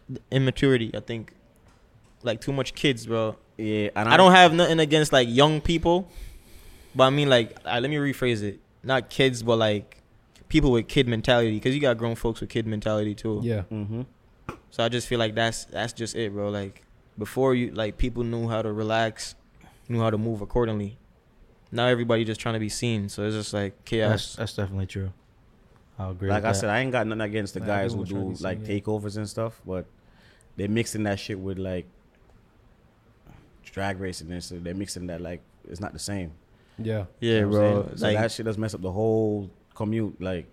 B: The immaturity, I think. Like too much kids, bro.
D: Yeah, and
B: I don't have nothing against like young people, but I mean like uh, let me rephrase it. Not kids, but like people with kid mentality, because you got grown folks with kid mentality too.
A: Yeah.
D: Mm-hmm.
B: So I just feel like that's that's just it, bro. Like before you like people knew how to relax, knew how to move accordingly. Now everybody just trying to be seen, so it's just like
C: That's
B: chaos.
C: that's definitely true. I'll agree.
D: Like
C: with
D: I
C: that.
D: said, I ain't got nothing against the
A: Nah,
D: guys who
A: everyone trying to
D: do
A: be
D: like
A: seen, yeah.
D: takeovers and stuff, but they're mixing that shit with like drag racing and so they're mixing that like it's not the same.
A: Yeah.
B: yeah,
D: You know
B: bro.
D: So
B: Like
D: that shit does mess up the whole commute. Like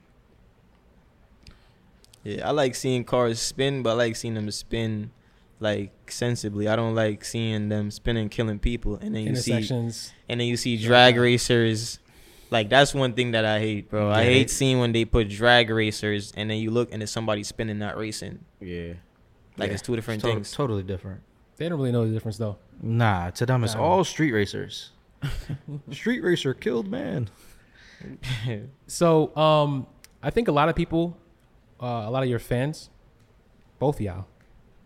B: yeah, I like seeing cars spin, but I like seeing them spin like sensibly. I don't like seeing them spinning, killing people, and then you see and then you see drag racers. Like that's one thing that I hate, bro. I hate
D: they-
B: seeing when they put drag racers and then you look and it's somebody spinning, not racing.
D: yeah,
B: Like
D: Yeah.
B: it's two different
C: To-
B: things.
C: totally different.
A: They don't really know the difference though.
C: Nah, to them it's
A: Nah.
C: all street racers. [LAUGHS] street racer killed man. [LAUGHS]
A: So, um, I think a lot of people, uh, a lot of your fans, both of y'all,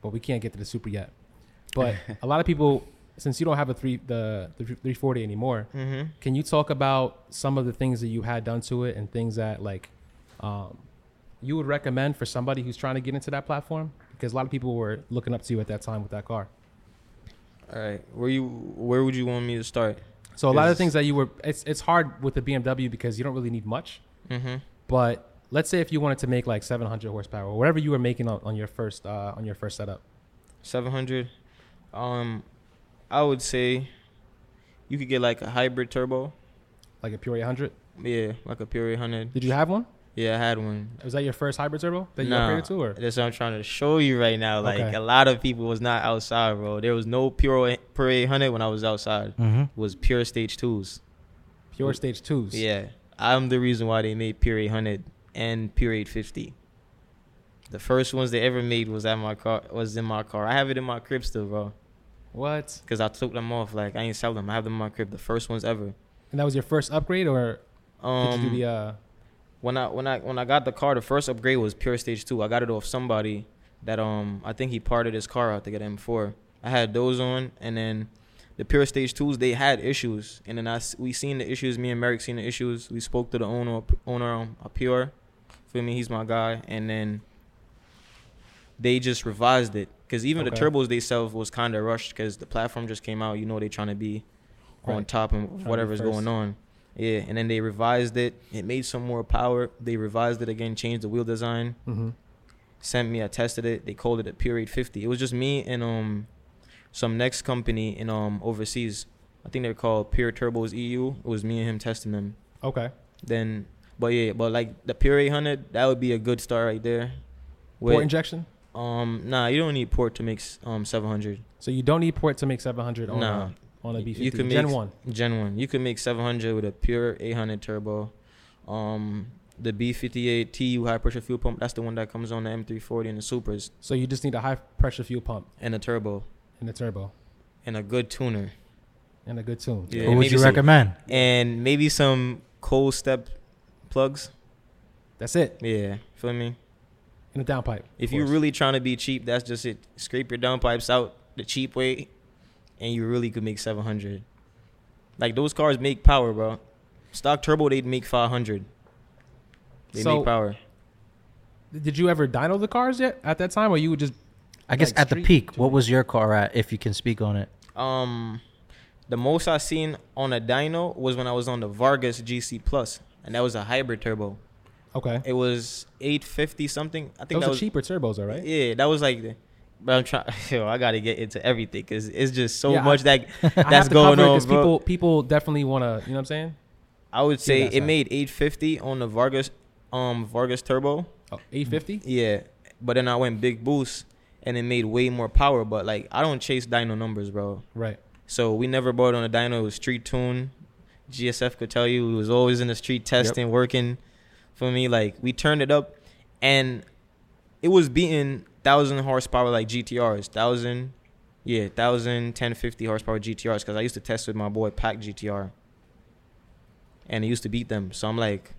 A: but we can't get to the super yet. But [LAUGHS] a lot of people, since you don't have a three the the 340 anymore,
B: mm-hmm.
A: can you talk about some of the things that you had done to it and things that like, um, you would recommend for somebody who's trying to get into that platform? Because a lot of people were looking up to you at that time with that car.
B: All right, where you where would you want me to start?
A: So a lot of things that you were, it's it's hard with the BMW because you don't really need much.
B: Mm-hmm.
A: But let's say if you wanted to make like 700 horsepower or whatever you were making on, on your first uh, on your first setup.
B: Seven hundred. Um, I would say you could get like a hybrid turbo.
A: like a Pure 800.
B: Yeah, like a Pure 800.
A: Did you have one?
B: Yeah, I had one.
A: Was that your first hybrid turbo that you
B: Nah,
A: upgraded to, or
B: That's what I'm trying to show you right now. Like
A: Okay.
B: a lot of people was not outside, bro. There was no pure pure 800 when I was outside.
C: Mm-hmm.
B: It was pure stage twos.
A: pure stage twos?
B: Yeah, I'm the reason why they made pure 800 and pure 850. The first ones they ever made was at my car. Was in my car. I have it in my crib still, bro.
A: What?
B: Cause I took them off. Like I ain't sell them. I have them in my crib. The first ones ever.
A: And that was your first upgrade, or did
B: Um,
A: you do the? Uh,
B: when I when I when I got the car, the first upgrade was pure stage two. I got it off somebody that um I think he parted his car out to get M4. I had those on, and then the pure stage twos they had issues, and then I we seen the issues. Me and Merrick seen the issues. We spoke to the owner owner um, of Pure. Feel me? He's my guy, and then they just revised it because even
A: Okay.
B: the turbos they sell was kind of rushed because the platform just came out. You know they trying to be on top of whatever's going on. Yeah, and then they revised it. It made some more power. They revised it again, changed the wheel design.
A: mhm.
B: Sent me, I tested it. They called it a Pure 850. It was just me and um some next company in um overseas. I think they're called Pure Turbos EU. It was me and him testing them.
A: Okay.
B: Then, but yeah, but like the Pure 800, that would be a good start right there.
A: Port injection.
B: Um, nah, you don't need port to make um 700.
A: So you don't need port to make 700 on
B: Nah.
A: a, on a
B: You-
A: B58.
B: you can
A: Gen
B: make-
A: one.
B: Gen 1. You can make 700 with a pure 800 turbo. Um, the B58 TU high pressure fuel pump, that's the one that comes on the M340 and the Supras,
A: So you just need a high pressure fuel pump
B: and a turbo,
A: and a turbo
B: and a good tuner.
A: and a good tune.
B: Yeah,
C: what would you
B: some-
C: recommend?
B: And maybe some cold step plugs.
A: That's it.
B: Yeah, feel me?
A: And a downpipe.
B: If you're really trying to be cheap, that's just it. Scrape your downpipes out the cheap way, and you really could make 700. Like those cars make power, bro. Stock turbo, they'd make 500. They
A: So-
B: make power.
A: Did you ever dyno the cars yet at that time, or you would just?
C: I guess
A: like
C: at the peak, what was your car at? If you can speak on it.
B: Um, the most I seen on a dyno was when I was on the Vargas GC Plus, and that was a hybrid turbo.
A: Okay.
B: It was 850 something. I think
A: Those
B: that
A: are
B: was
A: cheaper turbos, all right?
B: Yeah, that was like. the- But I'm trying. [LAUGHS] Yo, I gotta get into everything because it's just so
A: Yeah, I-
B: much that [LAUGHS] that's going
A: it
B: on, bro.
A: people people definitely want to. You know what I'm saying?
B: I would say it
A: side.
B: made 850 on the Vargas, um, Vargas Turbo.
A: Oh, 850.
B: Yeah, but then I went big boost, and it made way more power. But like, I don't chase dyno numbers, bro.
A: Right.
B: So we never bought on a dyno. It was street tune. GSF could tell you we was always in the street testing, working. For me, like we turned it up, and it was beating thousand horsepower like GTRs, thousand, yeah, thousand, ten fifty horsepower GTRs. Because I used to test with my boy Pack GTR, and he used to beat them. So I'm like,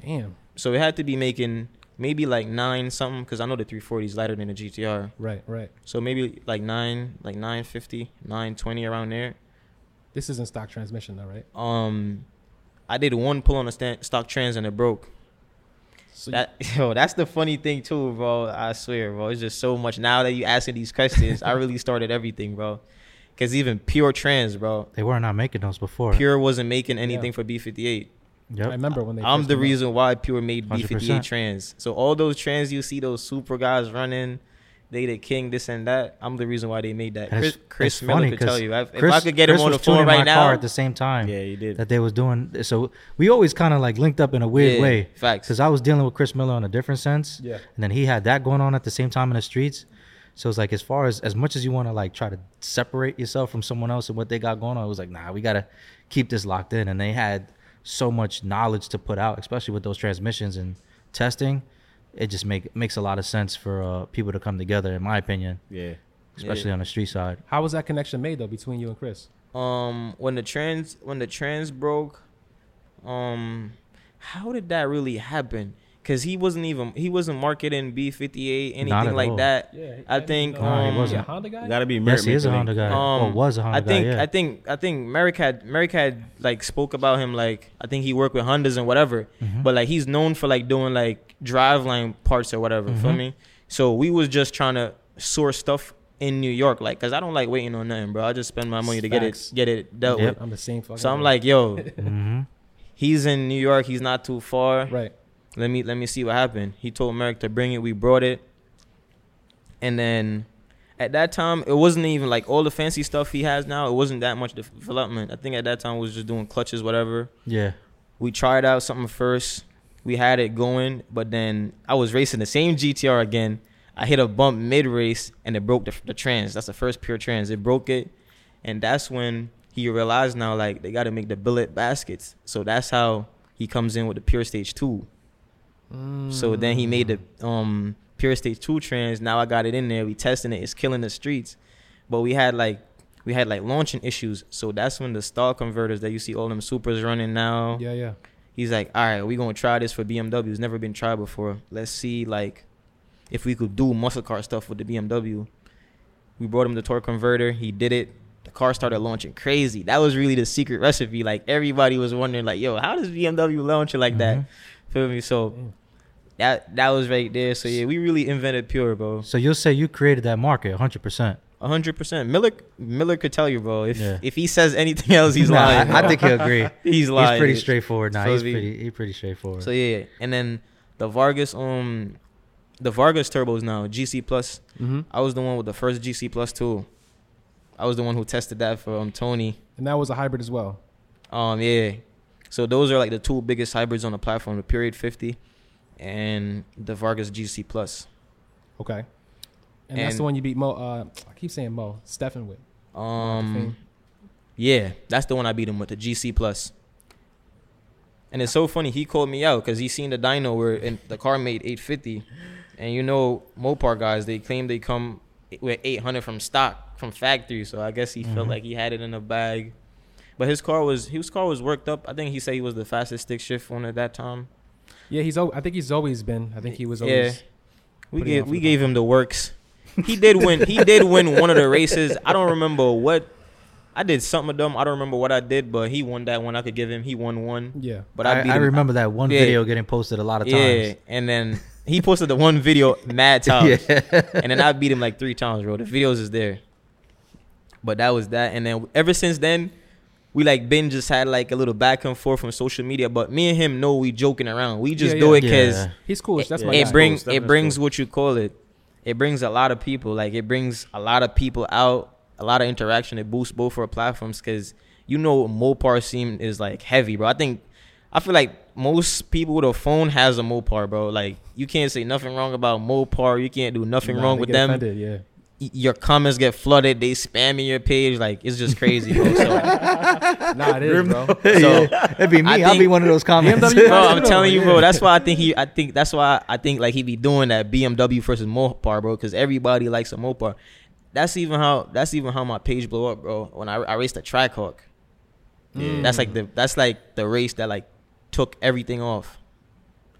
A: Damn.
B: so it had to be making maybe like nine something. Because I know the 340 is lighter than the GTR.
A: Right. Right.
B: So maybe like nine, like 950, 920 around there.
A: This isn't stock transmission, though, right?
B: Um, I did one pull on a stand, stock trans and it broke.
A: So
B: That [LAUGHS] yo, that's the funny thing too, bro. I swear, bro. It's just so much. Now that you asking these questions, I really started everything, bro. Cause even pure trans, bro.
C: They were not making those before.
B: Pure wasn't making anything
A: Yeah.
B: for B58.
C: Yep.
A: I remember when they.
B: I'm the
A: came out.
B: reason why Pure made B58
C: 100%.
B: trans. So all those trans you see, those Supra guys running, they the king, this and that. I'm the reason why they made that. Chris, Chris Miller could tell you. If, if
C: Chris-
B: I could get him
C: Chris
B: on the phone right
C: car
B: now,
C: at the same time
D: Yeah, you did.
C: that they was doing. So we always kind of like linked up in a weird
B: Yeah,
C: way.
B: facts.
C: Because I was dealing with Chris Miller on a different sense.
A: Yeah.
C: And then he had that going on at the same time in the streets. So it's like as far as as much as you want to like try to separate yourself from someone else and what they got going on, it was like nah, we gotta keep this locked in. And they had so much knowledge to put out, especially with those transmissions and testing. It just make makes a lot of sense for uh, people to come together, in my opinion,
D: yeah.
C: especially on the street side.
A: How was that connection made though between you and Chris?
B: um when the trans when the trans broke um how did that really happen because he wasn't even he wasn't marketing b58 anything like
C: all.
B: that
A: Yeah,
B: I think
C: No, he
B: um,
C: wasn't.
A: a Honda guy.
D: Gotta be
C: Yes,
D: Merrick
C: he is a Honda guy.
B: um
C: or was a Honda
B: I
C: guy.
B: think
C: yeah.
B: I think I think Merrick had Merrick had like spoke about him like I think he worked with Hondas and whatever,
C: Mhm.
B: but like he's known for like doing like driveline parts or whatever. Feel
C: Mhm.
B: me? So we was just trying to source stuff in New York, like, cause I don't like waiting on nothing, bro. I just spend my money to get it get it dealt
C: Yep.
B: with.
A: I'm the same fucking.
B: So I'm
A: way.
B: like, yo,
C: hmm
B: he's in New York. He's not too far.
A: right.
B: Let me let me see what happened. He told Merrick to bring it. We brought it, and then at that time it wasn't even like all the fancy stuff he has now. It wasn't that much development. I think at that time we was just doing clutches, whatever.
C: Yeah.
B: We tried out something first. We had it going, but then I was racing the same GTR again. I hit a bump mid race and it broke the, the trans. That's the first pure trans. It broke it, and that's when he realized now like they got to make the billet baskets. So that's how he comes in with the pure stage two. So then he made the um pure stage two trans. Now I got it in there. We testing it. It's killing the streets. But we had like we had like launching issues. So that's when the stall converters that you see all them Supras running now.
A: Yeah, yeah.
B: He's like, all right, we're gonna try this for BMW. It's never been tried before. Let's see like if we could do muscle car stuff with the BMW. We brought him the torque converter. He did it. The car started launching crazy. That was really the secret recipe. Like everybody was wondering, like, yo, how does BMW launch it like that? Mm-hmm. Feel me? So that that was right there. So yeah, we really invented pure, bro.
C: So you'll say you created that market 100%.
B: A hundred percent. Miller Miller could tell you, bro. If
C: Yeah.
B: if he says anything else, he's [LAUGHS]
C: Nah,
B: lying.
C: I, I think he'll agree. [LAUGHS]
B: he's lying.
C: He's pretty straightforward. Nah,
B: So
C: he's
B: we-
C: pretty, he's pretty straightforward.
B: So yeah, and then the Vargas um the Vargas turbos now GC plus.
A: Mm-hmm.
B: I was the one with the first GC plus tool. I was the one who tested that for um Tony.
A: And that was a hybrid as well.
B: Um yeah. So those are like the two biggest hybrids on the platform: the Pure 850 and the Vargas GC plus.
A: Okay. And, that's the one you beat Mo. Uh, I keep saying Mo. Stefan with.
B: Um, yeah, that's the one I beat him with the GC plus. And it's so funny. He called me out because he seen the dyno where and the car made 850, and you know Mopar guys they claim they come with 800 from stock from factory. So I guess he felt like he had it in a bag. But his car was his car was worked up. I think he said he was the fastest stick shift one at that time.
A: Yeah, he's. I think he's always been. I think he was
B: Yeah.
A: always.
B: We gave we gave him the works. He did win. he did win one of the races. I don't remember what. I did something with them. I don't remember what I did, but he won that one. I could give him. He won one.
A: Yeah.
B: But I,
C: I, I remember that one
B: Yeah.
C: video getting posted a lot of times.
B: Yeah,
C: times.
B: and then he posted the one video mad [LAUGHS] times,
C: Yeah.
B: and then I beat him like three times, bro. The videos is there. But that was that, and then ever since then, we like been just had like a little back and forth from social media. But me and him know we joking around. We just
A: Yeah,
B: do
A: yeah.
B: it because
C: Yeah.
A: He's cool. That's my
B: it
A: guy.
B: brings
D: Steph
B: it
D: is
B: brings
D: cool.
B: what you call it. It brings a lot of people. Like it brings a lot of people out, a lot of interaction. It boosts both our platforms because you know Mopar scene is like heavy, bro. I think I feel like most people with a phone has a Mopar, bro. Like you can't say nothing wrong about Mopar. You can't do nothing
A: Nah, they
B: with them.
A: offended, yeah.
B: Y- Your comments get flooded. They spamming your page. Like it's just crazy, bro. So, [LAUGHS]
A: Nah, it is, bro. [LAUGHS]
B: so
C: It'd be me.
B: I
C: I'll be one of those comments.
A: BMW
B: bro, [LAUGHS] I'm telling you, bro. That's why I think he. I think that's why I think like he be doing that BMW versus Mopar, bro. Because everybody likes a Mopar. That's even how. That's even how my page blew up, bro. When I, I raced a Trackhawk.
A: Mm.
B: That's like the. That's like the race that like took everything off,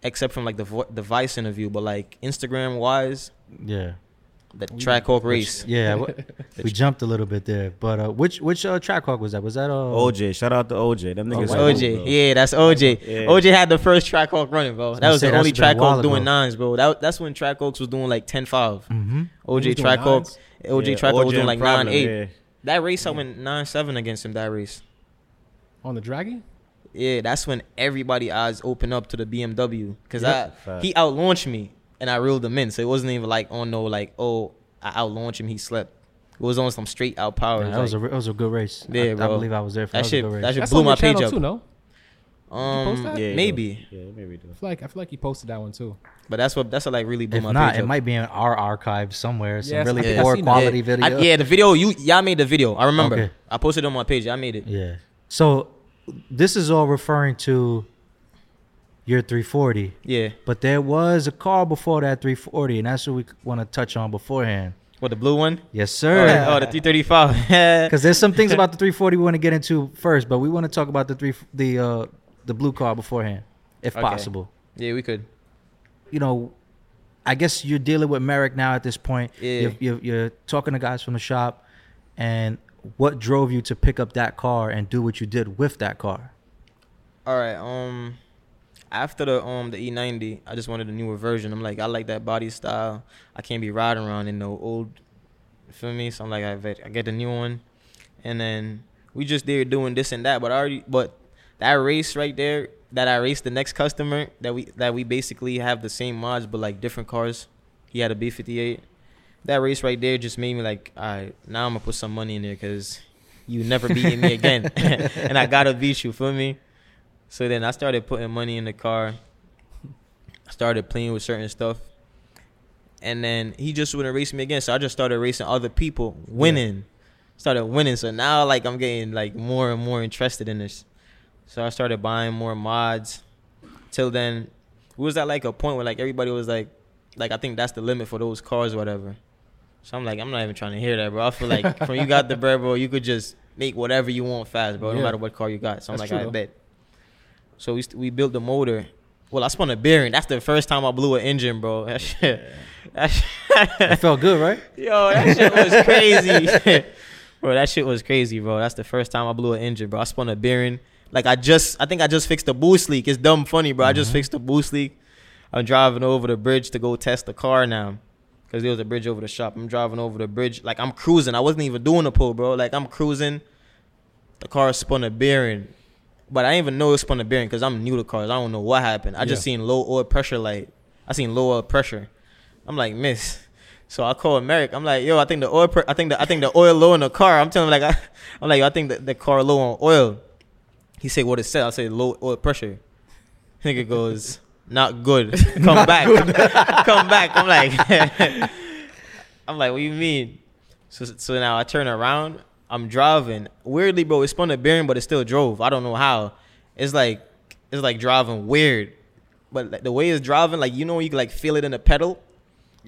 B: except from like the vo- the Vice interview. But like Instagram wise,
C: yeah.
B: The Trackhawk race. [LAUGHS]
C: Yeah, wha- [LAUGHS] we jumped a little bit there, but uh, which which uh, Trackhawk was that? Was that uh,
D: OJ, shout out to OJ. Them niggas.
C: white
D: cool,
B: OJ,
D: bro.
B: yeah, that's OJ.
D: Yeah.
B: OJ had the first Trackhawk running, bro. That
C: gonna
B: was
C: say,
B: the only
C: been a while
B: Trackhawk doing nines, bro. That that's when Trackhawks was doing like 10-5.
C: Mm-hmm.
B: OJ
A: He was doing
B: Trackhawk. OJ
D: Yeah,
B: Trackhawk was doing like
D: Problem,
B: nine eight.
D: yeah.
B: That race I went nine seven against him. That race,
A: On the Dragy?
B: yeah, that's when everybody eyes open up to the BMW because
D: Yep.
B: I
D: Fact.
B: he outlaunched me and I reeled him in. So it wasn't even like oh no, like oh I outlaunched him, he slept. It was on some straight out power.
C: that was a that was a good race.
B: Yeah,
C: I, I believe I was there for
B: That
C: that.
B: shit-
C: was a good
B: that shit blew my page up.
A: too, no?
B: um
A: post that?
D: Yeah,
B: maybe.
D: Yeah, maybe do.
A: I feel like I feel like he posted that one too.
B: but that's what that's what like really blew
C: If
B: my
C: not,
B: page
C: it
B: up.
C: might be in our archive somewhere. Some
A: Yes,
C: really
A: think
C: poor
A: seen that.
C: quality video.
B: I- yeah, the video you y'all made the video. I remember.
C: Okay.
B: I posted it on my page. I made it.
C: Yeah. So this is all referring to your 340,
B: Yeah.
C: but there was a car before that 340, and that's what we want to touch on beforehand.
B: What the blue one?
C: Yes,
B: Oh,
C: sir.
B: the, oh, the 335.
C: Because [LAUGHS] there's some things about the 340 we want to get into first, but we want to talk about the three the uh the blue car beforehand, if
B: Okay.
C: possible.
B: yeah, we could.
C: You know, I guess you're dealing with Merrick now at this point.
B: Yeah.
C: You're, you're, you're talking to guys from the shop, and what drove you to pick up that car and do what you did with that car?
B: All right. Um, after the um the E90, I just wanted a newer version. I'm like, I like that body style. I can't be riding around in no old. Feel me? So I'm like, I I get the new one, and then we just there doing this and that. But I already, but that race right there, that I raced the next customer that we that we basically have the same mods but like different cars. He had a B58. That race right there just made me like, all right, now I'm gonna put some money in there because you never beating me again, [LAUGHS] and I gotta beat you. Feel me? So then I started putting money in the car, I started playing with certain stuff. And then he just wouldn't race me again. So I just started racing other people, winning. Started winning. So now like I'm getting like more and more interested in this. So I started buying more mods. Till then, was at like a point where like everybody was like, like I think that's the limit for those cars or whatever. So I'm like, I'm not even trying to hear that, bro. I feel like [LAUGHS] from you got the bread, bro, you could just make whatever you want fast, bro. No matter what car you got. So I'm
A: That's
B: like,
A: true,
B: I bet. So we st- we built the motor. Well, I spun a bearing. That's the first time I blew an engine, bro. That shit. That shit
C: It felt good, right? [LAUGHS]
B: Yo, that shit was crazy. [LAUGHS] bro, that shit was crazy, bro. That's the first time I blew an engine, bro. I spun a bearing. Like I just I think I just fixed the boost leak. It's dumb funny, bro. I just mm-hmm. fixed the boost leak. I'm driving over the bridge to go test the car now. Cause there was a bridge over the shop. I'm driving over the bridge. Like I'm cruising. I wasn't even doing a pull, bro. Like I'm cruising. The car spun a bearing. But I didn't even know it was spun a bearing because I'm new to cars. I don't know what happened. I just
A: Yeah.
B: seen low oil pressure light. I seen low oil pressure. I'm like, miss. So I call Merrick. I'm like, yo, I think the oil, pre- I think the, I think the oil low in the car. I'm telling him like, I, [LAUGHS] I'm like, yo, I think the, the car low on oil. He said, what it said. I said, low oil pressure. Nigga goes, not good. [LAUGHS] Come back. [LAUGHS] Come back. I'm like, I'm like, what you mean? So so now I turn around. I'm driving. Weirdly, bro, it spun a bearing, but it still drove. I don't know how. It's like it's like driving weird. But like, the way it's driving, like you know, you can like feel it in the pedal.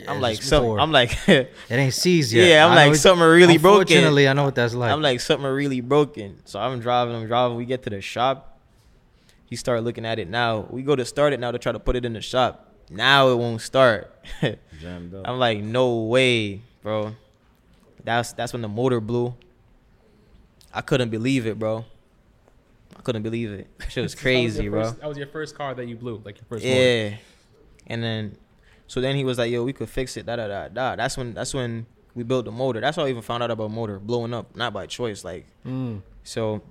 B: I'm like,
C: just
B: some,
C: before.
B: I'm like, [LAUGHS]
C: It ain't seized yet.
B: Yeah, I'm
C: I
B: like, something really broken.
C: Unfortunately, I know what that's like.
B: I'm like something really broken. So I'm driving, I'm driving. We get to the shop. He start looking at it now. We go to start it now to try to put it in the shop. Now it won't start. [LAUGHS]
D: Jammed up.
B: I'm like, no way, bro. That's that's when the motor blew. I couldn't believe it, bro. I couldn't believe it. Shit was [LAUGHS]
A: That was
B: crazy, bro.
A: first- That was your first car that you blew, like your first one.
B: Yeah. And then so then he was like, yo, we could fix it, da da da da. That's when that's when we built the motor. That's how I even found out about motor blowing up, not by choice. Like
A: Mm.
B: so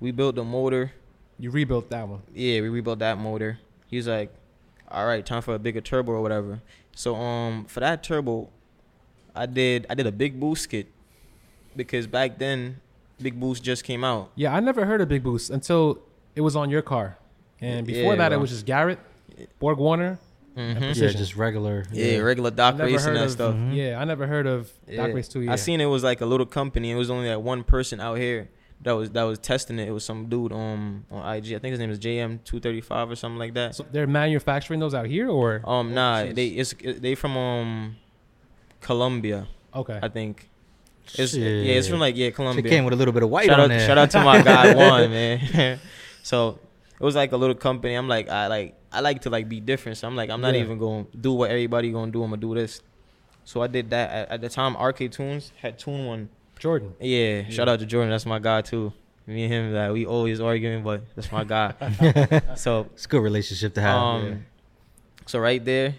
B: we built the motor.
A: You rebuilt that one.
B: Yeah, we rebuilt that motor. He's like, all right, time for a bigger turbo or whatever. So um for that turbo, I did I did a big boost kit because back then Big Boost just came out.
A: Yeah, I never heard of Big Boost until it was on your car, and before
B: Yeah,
A: that, it was just Garrett, Borg Warner.
B: Mhm.
A: and
C: yeah, just regular.
B: Yeah, regular doc
A: Never
B: racing
A: heard
B: and
A: of-
B: stuff.
C: Mhm.
A: Yeah, I never heard of Doc
B: Yeah.
A: Race Two. Yeah,
B: I seen it was like a little company. It was only like one person out here that was that was testing it. It was some dude um on IG. I think his name is JM two thirty five or something like that.
A: So they're manufacturing those out here, or
B: Um nah,
A: jeez.
B: they it's they from um Colombia,
A: okay.
B: I think. It's yeah, it's from like yeah Colombia.
C: came with a little bit of white
B: shout
C: on
B: out,
C: there.
B: shout out to my guy [LAUGHS] Juan, man. [LAUGHS] so it was like a little company. I'm like, I like, I like to like be different. So I'm like, I'm not
A: Yeah.
B: even gonna do what everybody gonna do. I'm gonna do this. So I did that at, at the time. RK Tunes had Tune One.
A: Jordan.
B: Yeah, shout out to Jordan. That's my guy too. Me and him, like we always arguing, but that's my guy. [LAUGHS] so
C: It's a good relationship to have.
B: um, so right there,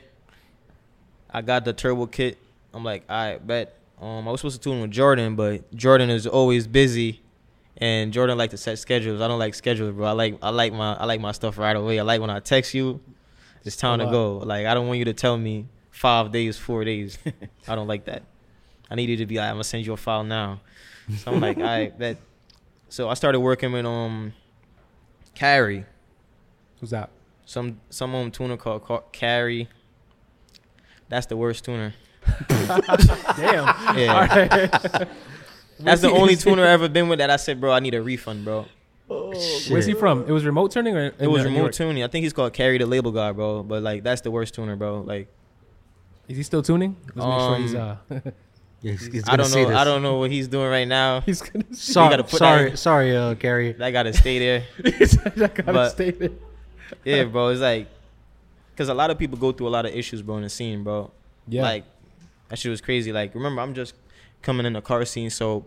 B: I got the turbo kit. I'm like, I right, bet. Um, I was supposed to tune with Jordan, but Jordan is always busy, and Jordan like to set schedules. I don't like schedules, bro. I like I like my I like my stuff right away. I like when I text you, it's time to go. Like I don't want you to tell me five days, four days. I don't like that. I need you to be like, I'm gonna send you a file now. So I'm like, I bet. So I started working with um, Carrie
A: Who's that?
B: some some um tuner called Ca- Carry. That's the worst tuner. [LAUGHS]
A: Damn.
B: Yeah.
A: All right. [LAUGHS]
B: That's the only tuner I've ever been with that I said, bro, I need a refund, bro.
A: Where's he from? It was remote tuning or
B: It was remote tuning. I think he's called Carry the Label Guy, bro. But like that's the worst tuner, bro. Like
A: Is he still tuning? Let's make sure he's uh. [LAUGHS]
C: He's- he's
B: I don't
C: say
B: know. I don't know what he's doing right now.
A: he's gonna.
C: Sorry,
B: gotta put
C: sorry,
B: that-
C: sorry, uh, Gary.
B: That gotta stay there.
A: I gotta
B: But-
A: stay there.
B: Yeah, bro. It's like, cause a lot of people go through a lot of issues, bro, in the scene, bro.
A: Yeah.
B: Like that shit was crazy. Like remember, I'm just coming in the car scene, so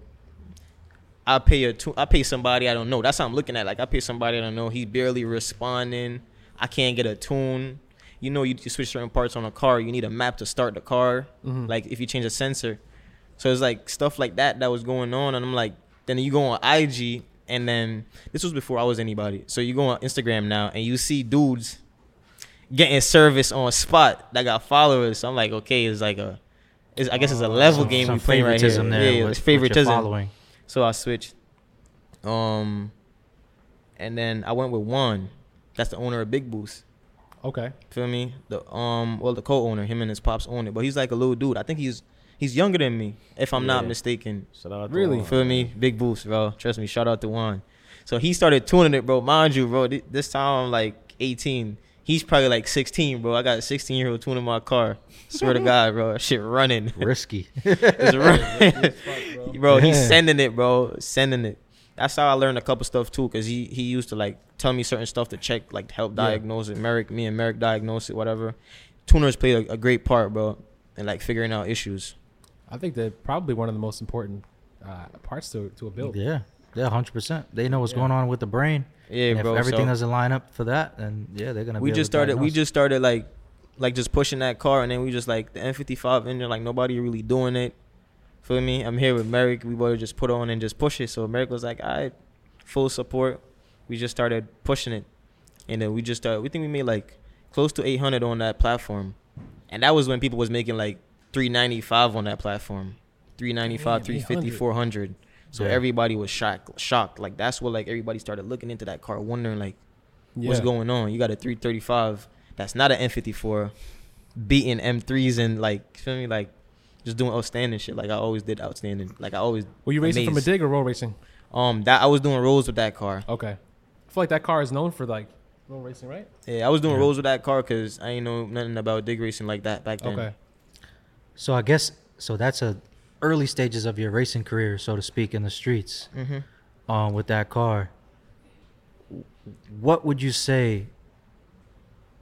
B: I pay a tu- I pay somebody I don't know. That's how I'm looking at. Like I pay somebody I don't know. He's barely responding. I can't get a tune. You know, you, you switch certain parts on a car. You need a map to start the car.
A: Mhm.
B: Like if you change a sensor, so it's like stuff like that that was going on, and I'm like, then you go on IG, and then this was before I was anybody. So you go on Instagram now, and you see dudes getting service on spot that got followers. So I'm like, okay, it's like a, it's, I guess it's a level
C: Some-
B: game
C: some
B: we playing right here.
C: there.
B: yeah,
C: with-
B: it's favoritism.
C: following.
B: So I switched. Um, and then I went with one. That's the owner of Big Boost.
A: Okay.
B: Feel me? The um, well, the co-owner, him and his pops own it, but he's like a little dude. I think he's he's younger than me, if I'm not mistaken.
D: Shout out
A: Really?
D: Juan.
B: Feel me? Big boost, bro. Trust me. Shout out to Juan. So he started tuning it, bro. Mind you, bro. This time I'm like 18. He's probably like 16, bro. I got a 16 year old tuning in my car. Swear to God, bro. That shit running. [LAUGHS]
C: Risky.
B: It's [LAUGHS] running. [LAUGHS] bro, he's sending it, bro. Sending it. That's how I learned a couple stuff too, cause he he used to like tell me certain stuff to check, like to help
A: Yeah.
B: diagnose it. Merrick, me and Merrick diagnose it, whatever. Tuners played a, a great part, bro, in like figuring out issues.
A: I think they're probably one of the most important uh, parts to to a build.
C: yeah. Yeah, hundred percent. They know what's
A: Yeah.
C: going on with the brain.
B: Yeah,
C: and
B: bro.
C: if everything
B: so-
C: doesn't line up for that, then yeah, they're gonna.
B: we
C: be
B: just
C: able to
B: started we just started like like just pushing that car and then we just like the N55 engine like nobody really doing it. Feel me? I'm here with Merrick. We both just put on and just push it. So Merrick was like all right full support. We just started pushing it. And then we just started we think we made like close to 800 on that platform. And that was when people was making like 395 on that platform. 395
A: Damn,
B: 350
A: 800.
B: 400 so
C: Yeah.
B: everybody was shocked shocked like that's what like everybody started looking into that car wondering like what's
A: Yeah.
B: going on. You got a 335 that's not an N54 beating M3s and like feel me like just doing outstanding shit like I always did outstanding. Like I always
A: Were you racing from a
B: amazed.
A: dig or road racing?
B: um that I was doing rolls with that car.
A: Okay. I feel like that car is known for like road racing, right?
B: Yeah, I was doing
C: Yeah.
B: rolls with that car cuz I ain't know nothing about dig racing like that back then.
A: Okay.
C: So I guess so. That's a early stages of your racing career, so to speak, in the streets.
B: Mhm.
C: Um, with that car, what would you say?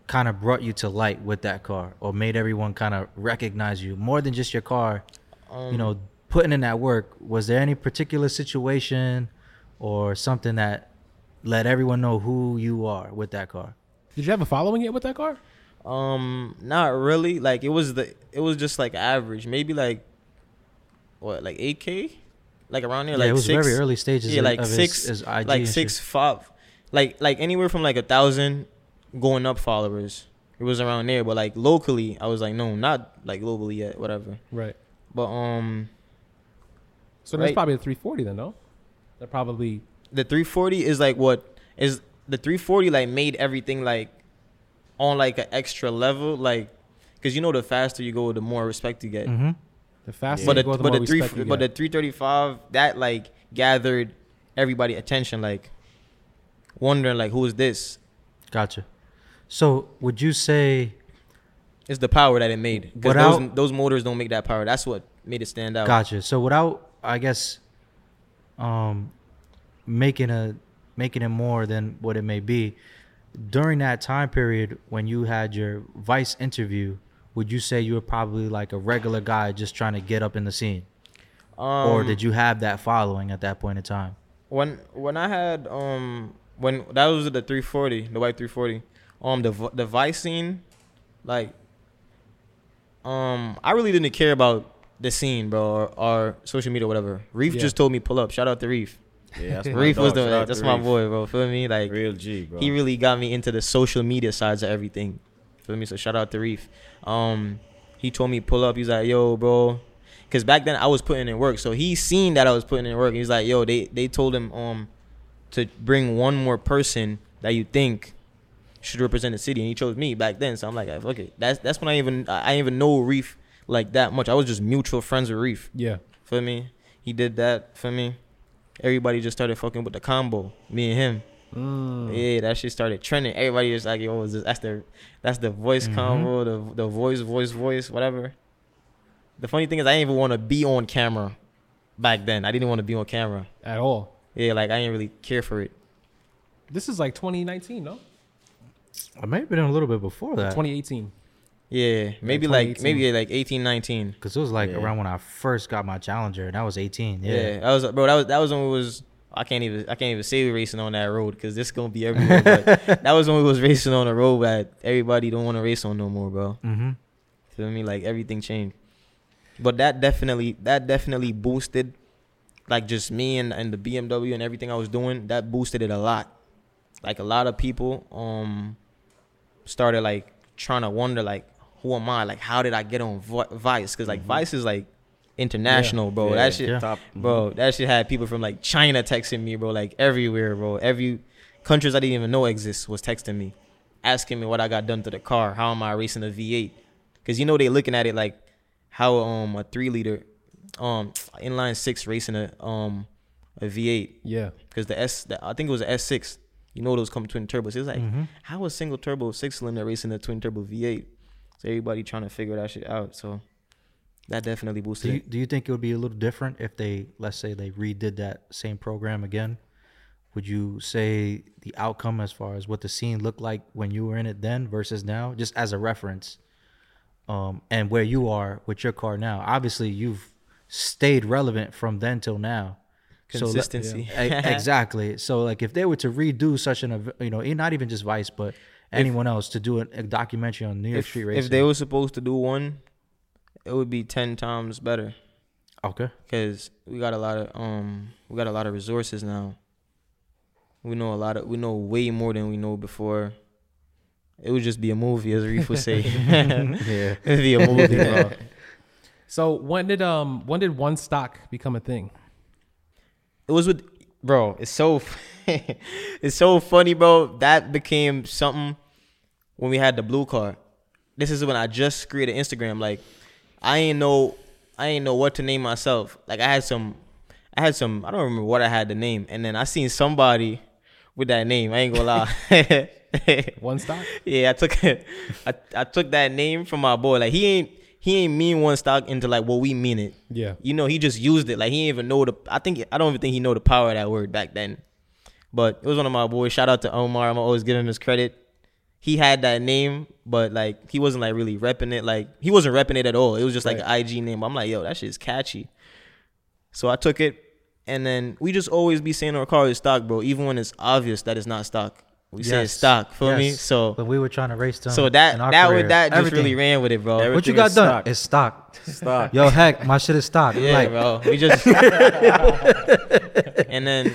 C: Kind of brought you to light with that car, or made everyone kind of recognize you more than just your car.
B: Um,
C: you know, putting in that work. Was there any particular situation or something that let everyone know who you are with that car?
A: Did you have a following yet with that car?
B: Um, not really. Like it was the it was just like average. Maybe like what like 8k, like around there.
C: yeah,
B: like
C: it was
B: six,
C: very early stages.
B: Yeah, like
C: of
B: six,
C: his, his IG
B: like
C: and
B: six
C: shit.
B: five, like like anywhere from like a thousand going up followers. It was around there, but like locally, I was like, no, not like globally yet, whatever.
A: Right.
B: But um,
A: So that's probably the 340 then, no? That probably
B: the 340 is like what is the 340 like made everything like on like an extra level, like because you know the faster you go, the more respect you get.
C: Mhm.
A: The faster
B: But
A: you
B: the,
A: go, the
B: but
A: more
B: the three
A: respect you
B: but the 335 that like gathered everybody attention like wondering like who is this?
C: Gotcha. So would you say
B: it's the power that it made. Because
C: Without-
B: those, those motors don't make that power. That's what made it stand out.
C: Gotcha? So without, I guess, um, making a making it more than what it may be, during that time period when you had your Vice interview, would you say you were probably like a regular guy just trying to get up in the scene,
B: um,
C: or did you have that following at that point in time?
B: when when I had um when that was the 340 the white 340 um the the vice scene like um I really didn't care about the scene bro or, or social media or whatever Reef
A: Yeah.
B: just told me pull up shout out to Reef
D: Yeah, that's [LAUGHS]
B: Reef was
D: dog. Shout
B: the
D: out
B: that's my
D: Reef.
B: boy bro feel me like
D: Real G, bro.
B: he really got me into the social media sides of everything. Feel me? So shout out to Reef. Um, he told me pull up. He's like, yo, bro, because back then I was putting in work. So he seen that I was putting in work. He's like, yo, they they told him um to bring one more person that you think should represent the city, and he chose me back then. So I'm like, fuck it. That's that's when I even I even know Reef like that much. I was just mutual friends with Reef.
A: yeah.
B: for me? He did that for me. Everybody just started fucking with the combo. Me and him.
A: Mm.
B: Yeah, that shit started trending. Everybody was like, "Yo, is this, that's the that's the voice
C: Mhm.
B: combo, the the voice, voice, voice, whatever." The funny thing is, I didn't even want to be on camera back then. I didn't want to be on camera.
A: At all.
B: Yeah, like I didn't really care for it.
A: This is like 2019, no?
C: Or have been a little bit before that.
A: 2018.
B: Yeah, maybe like
A: 2018.
B: maybe like 18, 19.
C: Because it was like
D: Yeah.
C: around when I first got my Challenger, and I was 18.
B: Yeah.
C: Yeah.
B: that was bro. That was that was when we was. I can't even I can't even say we racing on that road because this gonna be everywhere. but [LAUGHS] that was when we was racing on a road that everybody don't want to race on no more, bro.
C: Mm-hmm.
B: Feel me? Like everything changed. But that definitely that definitely boosted like just me and, and the BMW and everything I was doing, that boosted it a lot. Like a lot of people um started like trying to wonder like who am I? Like how did I get on Vice? Cuz like Vice is like international, bro.
D: Yeah,
B: that shit
C: Yeah.
D: Top,
B: bro, that shit had people from like China texting me, bro, like everywhere, bro. Every countries I didn't even know exist was texting me. asking me what I got done to the car. How am I racing a V8? Because you know they looking at it like how um a three liter um inline six racing a um a V8
A: Yeah.
B: because the S the, I think it was S six. You know those come twin turbos. It's like
C: Mm-hmm.
B: how a single turbo six cylinder racing a twin turbo V8. So everybody trying to figure that shit out. So that definitely
C: Do
B: boosted
C: you,
B: it.
C: do you think it would be a little different if they, let's say, they redid that same program again? Would you say the outcome as far as what the scene looked like when you were in it then versus now, just as a reference, um, and where you are with your car now? Obviously, you've stayed relevant from then till now. So
B: Consistency.
C: E- [LAUGHS] exactly. So like if they were to redo such an you know eh, not even just Vice but anyone else to do a, a documentary on New York
B: If,
C: Street racing.
B: if they were supposed to do one, it would be ten times better.
C: okay.
B: because we got a lot of um we got a lot of resources now. We know a lot of we know way more than we know before. It would just be a movie, as Reef would say. [LAUGHS]
C: Yeah.
B: It'd be a movie, bro. [LAUGHS]
A: So when did um when did one stock become a thing?
B: It was with bro. It's so [LAUGHS] it's so funny, bro. That became something when we had the blue car. This is when I just created Instagram. Like I ain't know I ain't know what to name myself. Like I had some I had some I don't remember what I had to name. And then I seen somebody with that name. I ain't gonna lie. [LAUGHS]
A: One stock?
B: yeah, I took [LAUGHS] I, I took that name from my boy. Like he ain't he ain't mean one stock into like what we mean it.
A: Yeah.
B: You know, he just used it. Like he didn't even know the. I think I don't even think he know the power of that word back then. But it was one of my boys. Shout out to Omar. I'm always giving him his credit. He had that name, but like he wasn't like really repping it. Like he wasn't repping it at all. It was just like an IG name. I'm like, yo, that shit's catchy. So I took it, and then we just always be saying our car is stock, bro. Even when it's obvious that it's not stock, we say it's stock. Feel me? So
C: when we were trying to race them,
B: so that
C: in our
B: that
C: career,
B: would that just
C: everything.
B: really ran with it, bro.
C: What you got
D: is
C: done?
D: stock.
C: It's stock.
D: Stop.
C: Yo, heck, my shit is stock.
B: Yeah,
C: like,
B: bro. We just [LAUGHS] [LAUGHS] and then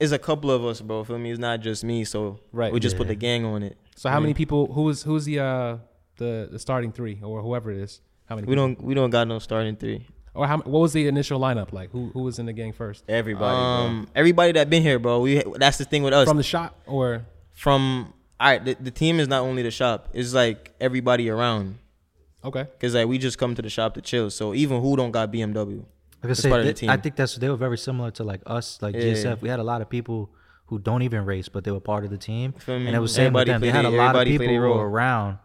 B: it's a couple of us, bro. Feel me? It's not just me. So
A: Right.
B: we just put the gang on it.
A: So how many people? Who's who's the uh the the starting three or whoever it is? How many?
B: We
A: people?
B: don't we don't got no starting three.
A: Or how? What was the initial lineup like? Who who was in the gang first?
D: Everybody.
B: Um, everybody that been here, bro. We that's the thing with us.
A: From the shop or
B: From all right, the, the team is not only the shop. It's like everybody around.
A: okay?
B: Cause like we just come to the shop to chill. So even who don't got BMW,
C: Like I
B: That's
C: said,
B: part of the team.
C: I think that's they were very similar to like us, like
B: Yeah.
C: GSF. We had a lot of people who don't even race, but they were part of the team, and it was same with them. They had a lot of people who were around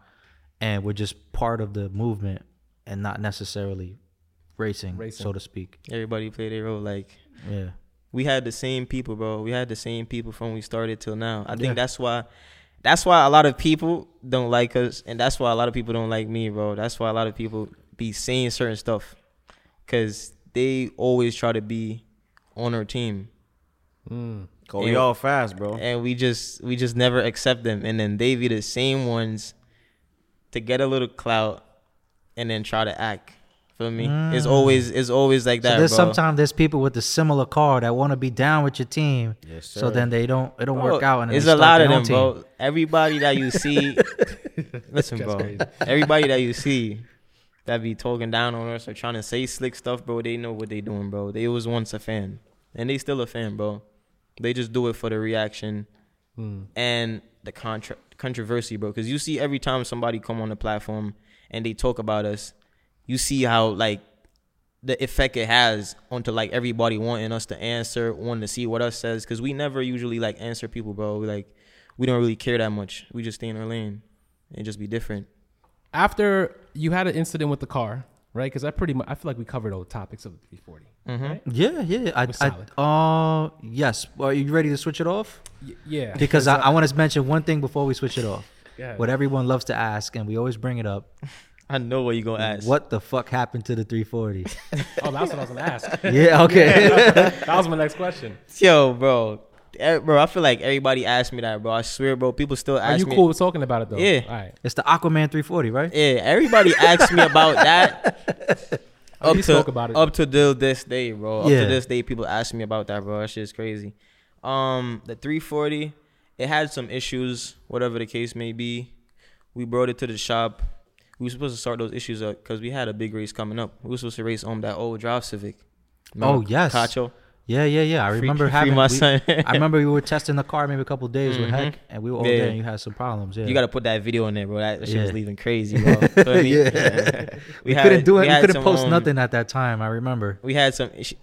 C: and were just part of the movement and not necessarily racing,
A: Racing.
C: so to speak.
B: everybody played their role. Like
C: Yeah,
B: we had the same people, bro. We had the same people from we started till now. I think
C: Yeah.
B: that's why that's why a lot of people don't like us and that's why a lot of people don't like me, bro. That's why a lot of people be saying certain stuff cuz they always try to be on our team hmm.
D: Go y'all fast, bro.
B: and we just we just never accept them and then they be the same ones to get a little clout and then try to act. Feel me? It's hmm. always it's always like
C: so
B: that,
C: there's sometimes there's people with a similar car that want to be down with your team.
D: Yes, sir.
C: So then they don't it don't
B: Bro,
C: work out, and then
B: There's a lot of them,
C: own
B: bro. Everybody that you see, [LAUGHS] listen,
A: That's
B: bro.
A: crazy.
B: Everybody that you see that be talking down on us or trying to say slick stuff, bro. They know what they doing, bro. They was once a fan, and they still a fan, bro. They just do it for the reaction hmm. and the contra- controversy, bro. Because you see every time somebody come on the platform and they talk about us, you see how like the effect it has onto like everybody wanting us to answer, wanting to see what us says. Because we never usually like answer people, bro. We like we don't really care that much. We just stay in our lane and just be different.
A: After you had an incident with the car, right? Because I pretty much I feel like we covered all the topics of the 340. Right?
C: Yeah, yeah. I,
A: was solid.
C: I, uh, yes. Well, are you ready to switch it off?
A: Y- yeah.
C: Because I, I want to mention one thing before we switch it off.
A: Yeah.
C: What everyone loves to ask, and we always bring it up.
B: I know what you're gonna ask.
C: What the fuck happened to the 340? [LAUGHS]
A: oh, that's what I was gonna ask. [LAUGHS]
C: yeah, okay. [LAUGHS]
A: that was my next question.
B: Yo, bro. Eh, Bro, I feel like everybody asked me that, bro. I swear, bro. People still ask.
A: Are you
B: me.
A: cool with talking about it though?
B: Yeah.
A: All right.
C: it's the Aquaman 340, right?
B: Yeah, everybody [LAUGHS] asks me about that.
A: Oh,
B: up to
A: spoke about it.
B: up to till this day, bro. Up
C: Yeah.
B: to this day, people ask me about that, bro. That shit's crazy. Um, the 340, it had some issues, whatever the case may be. We brought it to the shop. We were supposed to start those issues up because we had a big race coming up. We were supposed to race on that old drive Civic.
C: Oh, yes.
B: Cacho.
C: Yeah, yeah, yeah. I
B: Free-
C: remember [LAUGHS] having.
B: my
C: we-
B: son.
C: I remember we were testing the car maybe a couple days with
B: Mhm.
C: Heck, and we were all
B: Yeah.
C: there, and you had some problems. Yeah,
B: You gotta put that video in there, bro. That, that shit was leaving crazy, [LAUGHS] bro. Me?
C: Yeah. we,
B: had- [LAUGHS]
C: couldn't do it. We,
B: had
C: couldn't post
B: um,
C: nothing at that time. I remember.
B: We had some. ish-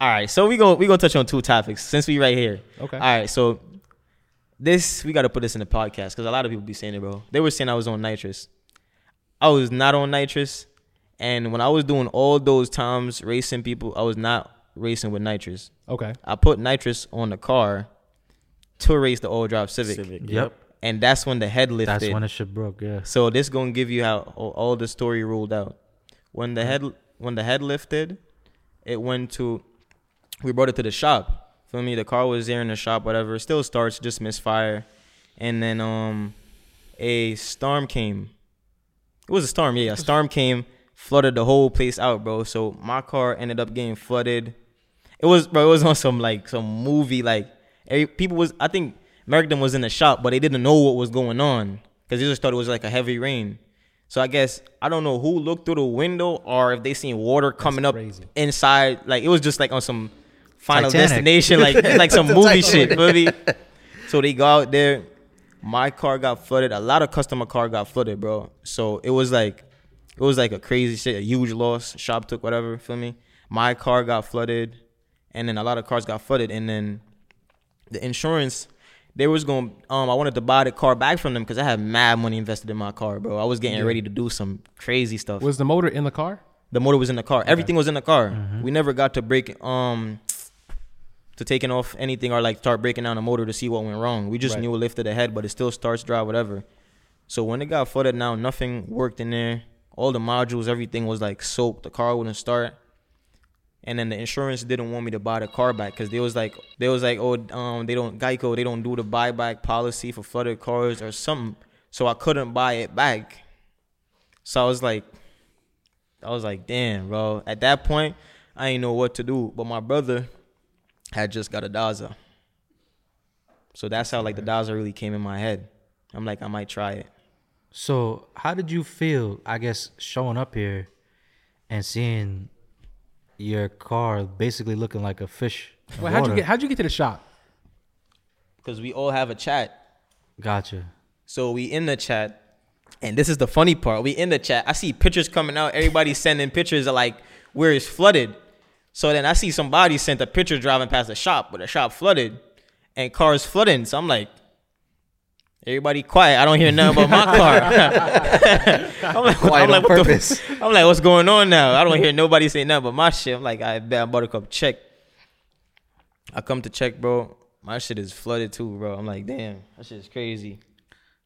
B: All right, so we go we gonna touch on two topics since we right here.
A: Okay.
B: All right, so this we gotta put this in the podcast because a lot of people be saying it, bro. They were saying I was on nitrous. I was not on nitrous, and when I was doing all those times racing people, I was not racing with nitrous.
A: Okay.
B: I put nitrous on the car to race the all drop Civic,
D: Civic.
C: Yep.
B: and that's when the head lifted.
C: That's when the shit broke. Yeah.
B: So this gonna give you how all, all the story rolled out. When the head when the head lifted, it went to we brought it to the shop. Feel me? The car was there in the shop, whatever. It still starts, just misfire. And then um a storm came. It was a storm, yeah. A storm came, flooded the whole place out, bro. So my car ended up getting flooded. It was bro, it was on some like some movie like people was I think Meriden was in the shop, but they didn't know what was going on because they just thought it was like a heavy rain. So I guess I don't know who looked through the window or if they seen water coming up inside. Like it was just like on some final
C: Titanic.
B: destination, like [LAUGHS] like some movie shit. me? So they go out there. My car got flooded. A lot of customer car got flooded, bro. So it was like it was like a crazy shit, a huge loss. Shop took whatever, feel me? My car got flooded, and then a lot of cars got flooded, and then the insurance. They was going. Um, I wanted to buy the car back from them because I had mad money invested in my car, bro. I was getting ready to do some crazy stuff.
A: Was the motor in the car?
B: The motor was in the car. Everything was in the car. We never got to break um to taking off anything or like start breaking down the motor to see what went wrong. We just
A: Right.
B: knew it lifted ahead, but it still starts drive whatever. So when it got flooded now, nothing worked in there. All the modules, everything was like soaked. The car wouldn't start. And then the insurance didn't want me to buy the car back because they was like they was like oh um they don't Geico they don't do the buyback policy for flooded cars or something. So I couldn't buy it back. So I was like, I was like, damn, bro. At that point, I ain't know what to do. But my brother had just got a Daza. So that's how like the Daza really came in my head. I'm like, I might try it.
C: So, how did you feel? I guess showing up here and seeing your car basically looking like a fish. in
A: Well, how'd you get? How'd you get to the shop?
B: Cause we all have a chat.
C: Gotcha.
B: So we in the chat. And this is the funny part. We in the chat. I see pictures coming out. Everybody sending pictures of like where it's flooded. So then I see somebody sent a picture driving past the shop, but the shop flooded and cars flooding. So I'm like, everybody quiet. I don't hear nothing about my car. [LAUGHS] [LAUGHS] I'm like,
C: Quiet
B: I'm like,
C: on
B: what the-
C: purpose.
B: I'm like, what's going on now? I don't hear nobody say nothing but my shit. I'm like, I bet I'm Buttercup check. I come to check, bro. My shit is flooded too, bro. I'm like, damn, that shit is crazy.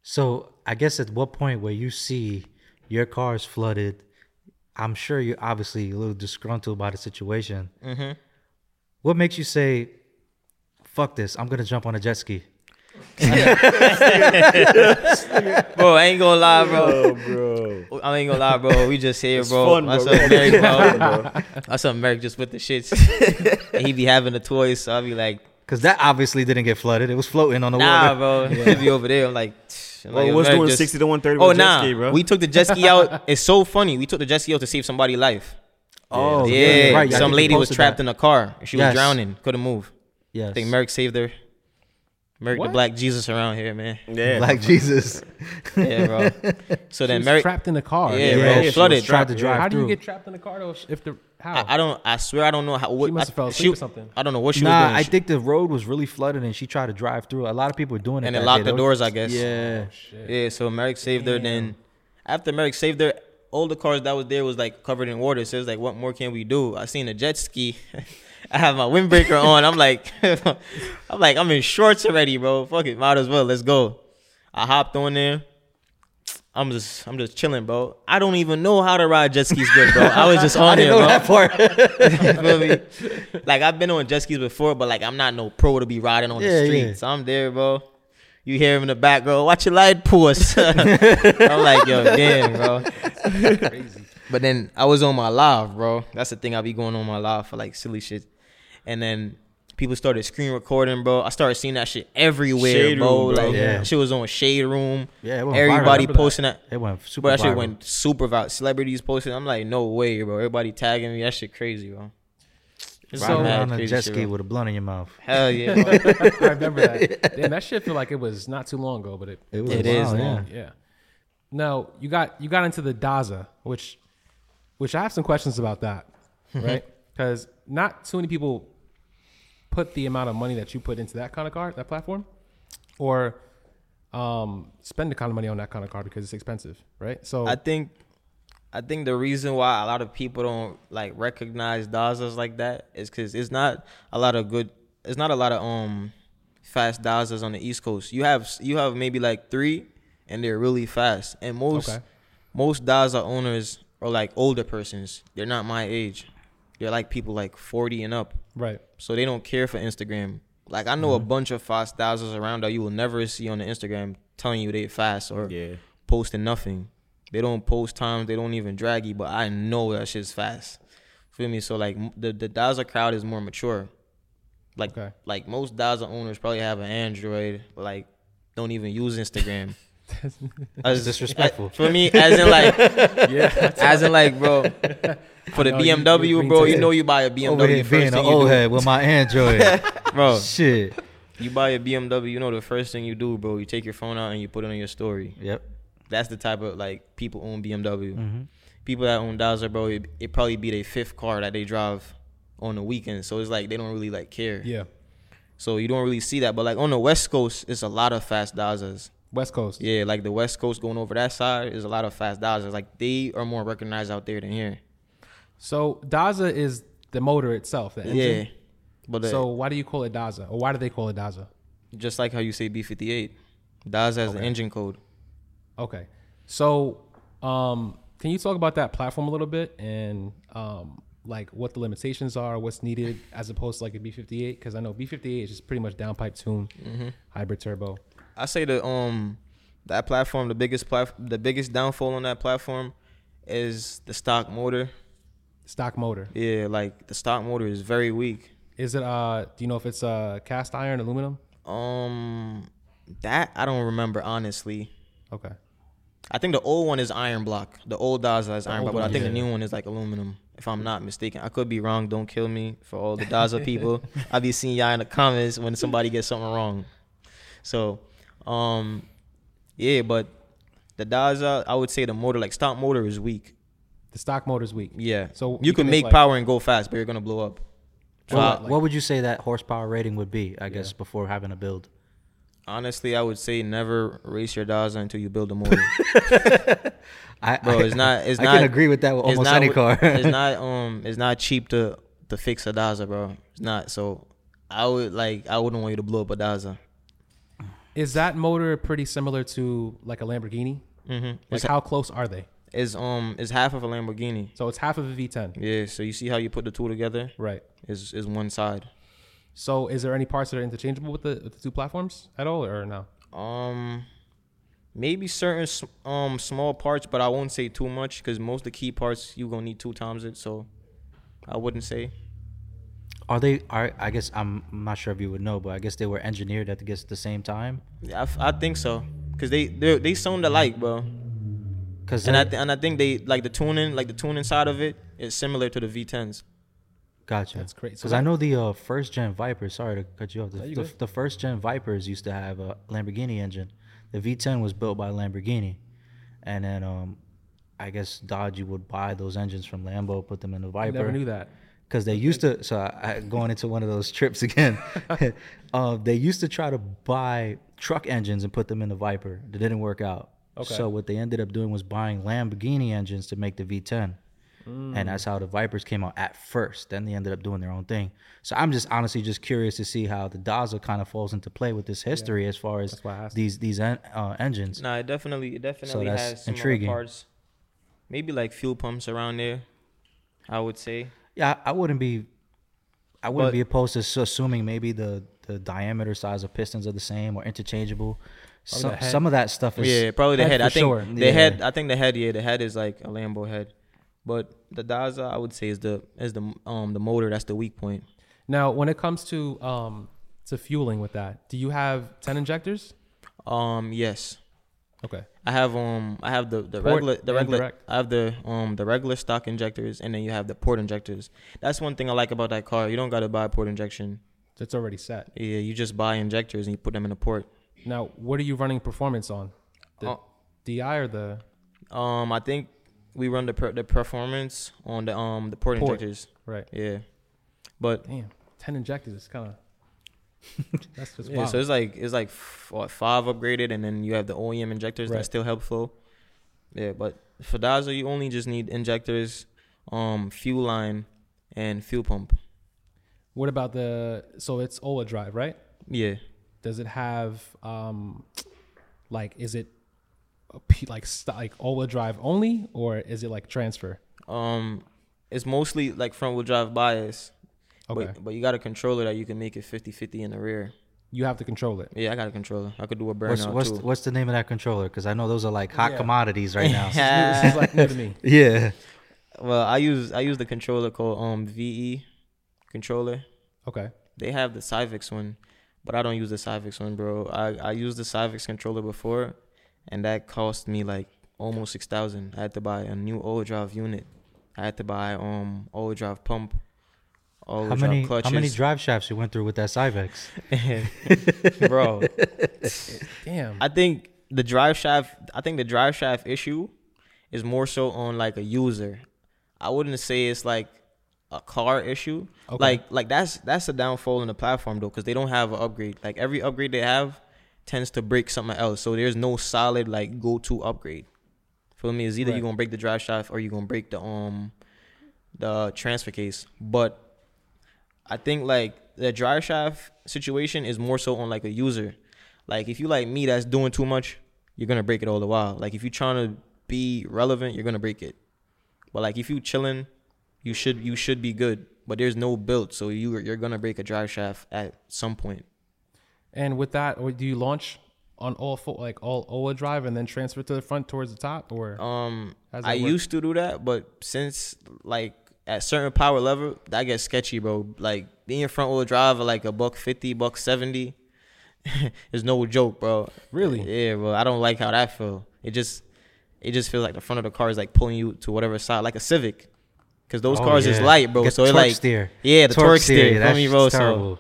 C: So, I guess at what point where you see your car is flooded, I'm sure you're obviously a little disgruntled by the situation.
B: Mm-hmm.
C: What makes you say, "Fuck this! I'm gonna jump on a jet ski"? [LAUGHS]
B: bro, I ain't gonna lie, bro.
D: Oh, bro.
B: I ain't gonna lie, bro. We just here,
D: It's
B: bro.
D: fun,
B: My
D: bro.
B: son Merrick, bro. My son Merrick just with the shits. [LAUGHS] and he be having the toys, so I be like,
C: Because that obviously didn't get flooded. It was floating on the
B: nah,
C: water.
B: bro. He be over there. I'm like, [TSK] I'm
D: Bro,
B: like,
D: what's doing
B: just-
D: 60 to 130
B: Oh
D: with jet
B: nah,
D: ski, bro?
B: we took the jet ski out. [LAUGHS] It's so funny. We took the jet ski out to save somebody's life.
C: Oh,
B: yeah,
C: yeah, right.
B: Some lady was trapped
C: that.
B: in a car. She was drowning, couldn't move.
C: Yes.
B: I think Merrick saved her. Merrick the
A: What?
B: Black Jesus around here, man.
D: yeah. [LAUGHS]
C: Black Jesus. [LAUGHS]
B: Yeah, bro. So
A: She
B: then
A: was
B: Merrick,
A: trapped in the car.
B: yeah,
C: Yeah,
B: bro,
C: she was
B: flooded.
C: trapped to drive
A: How do you get trapped in the car though? If the how?
B: I, I don't. I swear, I don't know how. What,
A: She must have
B: I,
A: fell asleep
B: she-
A: or something.
B: I don't know what she
C: nah,
B: was doing.
C: I think the road was really flooded and she tried to drive through. A lot of people were doing it.
B: And it locked
C: day,
B: the doors, I guess.
C: Yeah.
B: Oh, yeah, so Merrick saved her. Then after Merrick saved her, all the cars that was there was like covered in water. So it's like, what more can we do? I seen a jet ski. [LAUGHS] I have my windbreaker on. I'm like, [LAUGHS] I'm like, I'm in shorts already, bro. Fuck it, might as well. Let's go. I hopped on there. I'm just, I'm just chilling, bro. I don't even know how to ride jet skis good, bro. I was just [LAUGHS] on there, bro.
C: that part. [LAUGHS]
B: You feel me? Like I've been on jet skis before, but like I'm not no pro to be riding on
C: Yeah,
B: the
C: yeah.
B: streets. I'm there, bro. You hear him in the back, bro. Watch your light pause. I'm like, yo, damn, bro. But then I was on my live, bro. That's the thing. I be going on my live for like silly shit. And then people started screen recording, bro. I started seeing that shit everywhere,
D: Shade
B: bro.
D: Room, bro.
B: Like
C: Yeah.
B: shit was on Shade Room.
C: Yeah, it went.
B: Everybody
A: Remember that.
B: posting that.
C: It went super
B: Bro, that shit
C: viral.
B: went super viral. Celebrities posting. I'm like, no way, bro. Everybody tagging me. That shit crazy, bro. It's
A: So-
C: Riding
B: mad
C: around on a
B: crazy
C: jet ski
B: bro.
C: with a blunt in your mouth.
B: Hell yeah. [LAUGHS]
A: I remember that. [LAUGHS] Damn, that shit feel like it was not too long ago, but it
C: It was
B: It
C: a
B: is
C: while,
B: long.
A: yeah. No, you got you got into the Daza, which which I have some questions about that, [LAUGHS] right? Because not too many people put the amount of money that you put into that kind of card, that platform, or um, spend the kind of money on that kind of card because it's expensive, right? So
B: I think I think the reason why a lot of people don't like recognize Dazas like that is because it's not a lot of good. It's not a lot of um fast Dazas on the East Coast. You have you have maybe like three, and they're really fast. And most
A: Okay.
B: most Daza owners are like older persons. They're not my age. They're like people like forty and up.
A: Right,
B: So they don't care for Instagram. Like I know a mm-hmm. bunch of fast Dazas around that you will never see on the Instagram telling you they fast or
D: Yeah.
B: posting nothing. They don't post times. They don't even drag you. But I know that shit's fast. Feel me? So like the the Daza crowd is more mature. Like
A: Okay.
B: like most Daza owners probably have an Android. but, Like don't even use Instagram. [LAUGHS] That's
C: disrespectful. [LAUGHS]
B: for me, as in like, [LAUGHS]
A: yeah,
B: as in like, bro. For the
A: know, you- you
B: BMW,
A: bring
B: bro,
A: to
B: you
A: it.
B: know you buy a
C: Over
B: BMW.
C: here
B: First
C: being an
B: you
C: old
B: do,
C: head with my Android. [LAUGHS]
B: bro.
C: Shit.
B: You buy a BMW, you know the first thing you do, bro. You take your phone out and you put it on your story.
C: Yep.
B: That's the type of like people own BMW.
C: Mm-hmm.
B: People that own Daza, bro, it, it probably be their fifth car that they drive on the weekend. So it's like they don't really like care.
A: yeah.
B: So you don't really see that. But like on the West Coast, it's a lot of fast Dazas.
A: West Coast.
B: Yeah, like the West Coast going over that side is a lot of fast Dazas. Like they are more recognized out there than here.
A: So Daza is the motor itself, the engine.
B: Yeah. But uh,
A: So why do you call it Daza, or why do they call it Daza?
B: just like how you say B58, Daza has the engine code.
A: Okay. So, um, can you talk about that platform a little bit and um, like what the limitations are, what's needed as opposed to like a B58? Because I know B58 is just pretty much downpipe tune, hybrid turbo.
B: I say the um that platform, the biggest plat, the biggest downfall on that platform is the stock motor.
A: Stock motor.
B: Yeah, like the stock motor is very weak.
A: Is it? Uh, do you know if it's uh, cast iron, aluminum?
B: Um, that I don't remember honestly.
A: Okay.
B: I think the old one is iron block. The old Daza is iron
A: old
B: block, but I think
A: yeah.
B: the new one is like aluminum. If I'm not mistaken, I could be wrong. Don't kill me for all the Daza people. [LAUGHS] I'll be seeing y'all in the comments when somebody gets something wrong. So, um, yeah, but the Daza, I would say the motor, like stock motor, is weak.
A: The stock motor's weak.
B: Yeah.
A: So
B: you, can, make
A: like-
B: power and go fast, but you're gonna blow up.
C: What,
A: Wow.
C: what would you say that horsepower rating would be? I guess before having a build.
B: Honestly, I would say never race your Daza until you build a motor. [LAUGHS]
C: I,
B: Bro, it's not. It's
C: I
B: not.
C: can agree with that with almost
B: not
C: any car.
B: it's not. [LAUGHS] Um. It's not cheap to to fix a Daza, bro. It's not. So, I would like. I wouldn't want you to blow up a Daza.
A: Is that motor pretty similar to like a Lamborghini?
B: Mm-hmm.
A: Like
B: It's,
A: how close are they?
B: It's um. It's half of a Lamborghini.
A: So it's half of a V10.
B: Yeah. So you see how you put the two together?
A: Right.
B: Is is one side.
A: So is there any parts that are interchangeable with the with the two platforms at all, or no?
B: Um, maybe certain um small parts, but I won't say too much because most of the key parts you gonna need two times it. So, I wouldn't say.
C: Are they? Are I guess I'm not sure if you would know, but I guess they were engineered at the, guess the same time.
B: Yeah, I, f- I think so. Cause they they they sound alike, bro.
C: Because
B: And I th- and I think they like the tuning, like the tuning side of it is similar to the V10s.
C: Gotcha.
A: That's great.
C: Because I know the uh, first gen Vipers. Sorry to cut you off. The,
A: you
C: the, the first gen Vipers used to have a Lamborghini engine. The V10 was built by Lamborghini, and then um, I guess Dodge would buy those engines from Lambo, put them in the Viper.
A: I never knew that.
C: because they used to. So I, I going into one of those trips again. [LAUGHS] [LAUGHS] uh, they used to try to buy truck engines and put them in the Viper. That didn't work out.
A: Okay.
C: So what they ended up doing was buying Lamborghini engines to make the V10. And that's how the Vipers came out at first. Then they ended up doing their own thing. So I'm just honestly just curious to see how the Daza kind of falls into play with this history as far as
A: That's why I asked.
C: these these en- uh, engines.
B: Nah, it definitely it definitely
C: that's
B: has similar
C: intriguing.
B: parts. Maybe like fuel pumps around there. I would say.
C: Yeah, I I wouldn't be. I wouldn't
B: But-
C: be opposed to assuming maybe the the diameter size of pistons are the same or interchangeable. Some, some of that stuff is
B: yeah, probably the
A: head
B: head. I think
A: sure.
B: the
C: Yeah.
B: head. I think the head. Yeah, the head is like a Lambo head, but the Daza I would say is the is the um the motor that's the weak point.
A: Now, when it comes to um to fueling with that, do you have 10 injectors?
B: Um yes,
A: Okay.
B: I have um I have the the
A: Port
B: regular the regular
A: direct.
B: I have the um the regular stock injectors and then you have the port injectors. That's one thing I like about that car. You don't gotta buy port injection.
A: It's already set.
B: Yeah, you just buy injectors and you put them in a port.
A: Now, what are you running performance on? The
B: Uh,
A: DI or the
B: Um, I think we run the per- the performance on the um the port,
A: Port.
B: injectors.
A: right?
B: Yeah, but
A: Damn, ten injectors is kind of. [LAUGHS] That's just
B: yeah,
A: wild.
B: so it's like it's like f- what, five upgraded, and then you have the OEM injectors
A: Right.
B: that still help flow. Yeah, but for Daza, you only just need injectors, um, fuel line, and fuel pump.
A: what about the? So it's Ola drive, right?
B: Yeah.
A: Does it have um, like is it a P, like st- like Ola drive only, or is it like transfer?
B: Um, it's mostly like front wheel drive bias.
A: Okay,
B: But, but you got a controller that you can make it 50-50 in the rear.
A: you have to control it.
B: Yeah, I got a controller. I could do a
C: What's
B: burnout
C: what's
B: too.
C: what's the name of that controller? Because I know those are like hot
A: Yeah.
C: commodities right now. [LAUGHS] [LAUGHS]
A: This is like new to me. [LAUGHS]
C: yeah.
B: well, I use I use the controller called um VE controller.
A: Okay,
B: They have the Syvecs one, but I don't use the Syvecs one, bro. I I used the Syvecs controller before, and that cost me like almost six thousand. I had to buy a new oil drive unit. I had to buy um oil drive pump. Oil
C: How many
B: clutches.
C: how many drive shafts you went through with that Syvecs? [LAUGHS]
B: bro?
A: damn.
B: I think the drive shaft. I think the drive shaft issue is more so on like a user. I wouldn't say it's like a car issue.
A: Okay.
B: Like like that's that's a downfall in the platform though, because they don't have an upgrade. Like every upgrade they have tends to break something else. So there's no solid like go to upgrade. Feel me? It's either
A: Right.
B: you're gonna break the drive shaft or you're gonna break the um the transfer case. But I think like the drive shaft situation is more so on like a user. Like if you like me that's doing too much, you're gonna break it all the while. Like if you're trying to be relevant, you're gonna break it. But like if you chilling, you should you should be good. But there's no build, so you you're gonna break a drive shaft at some point.
A: And with that, do you launch on all full, like all Ola drive and then transfer to the front towards the top, or
B: Um, I
A: work?
B: used to do that, but since like at certain power level, that gets sketchy, bro. Like being front wheel drive at like a buck fifty, buck seventy, [LAUGHS] is no joke, bro.
A: Really?
B: Yeah, bro. I don't like how that feel. It just, it just feels like the front of the car is like pulling you to whatever side, like a Civic, because those
C: Oh,
B: cars is light, bro.
C: Get
B: so
C: the
B: it like
C: steer.
B: yeah, the torque, steer.
C: yeah,
B: me,
C: shit's
B: bro? So
C: terrible.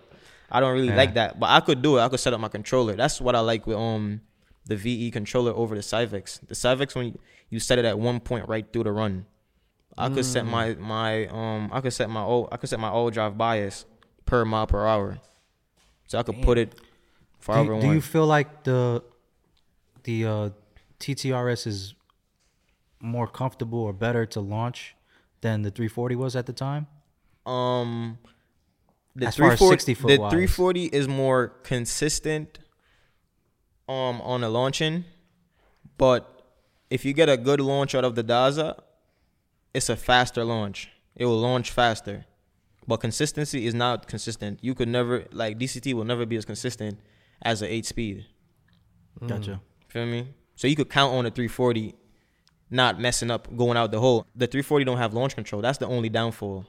B: I don't really
C: Yeah.
B: like that, but I could do it. I could set up my controller. That's what I like with um the VE controller over the Syvecs. The Syvecs when you, you set it at one point right through the run. I could set my my um I could set my old I could set my old drive bias per mile per hour, so I could put it
C: Do you, do you feel like the the uh, TTRS is more comfortable or better to launch than the 340 was at the time?
B: Um, the
C: As far as
B: 340
C: 60 foot
B: the
C: wise.
B: 340 is more consistent. Um, on a launching, but if you get a good launch out of the Daza, it's a faster launch. It will launch faster, but consistency is not consistent. You could never like DCT will never be as consistent as an eight speed.
C: Gotcha.
B: Feel me? So you could count on the 340 not messing up going out the hole. The 340 don't have launch control. That's the only downfall.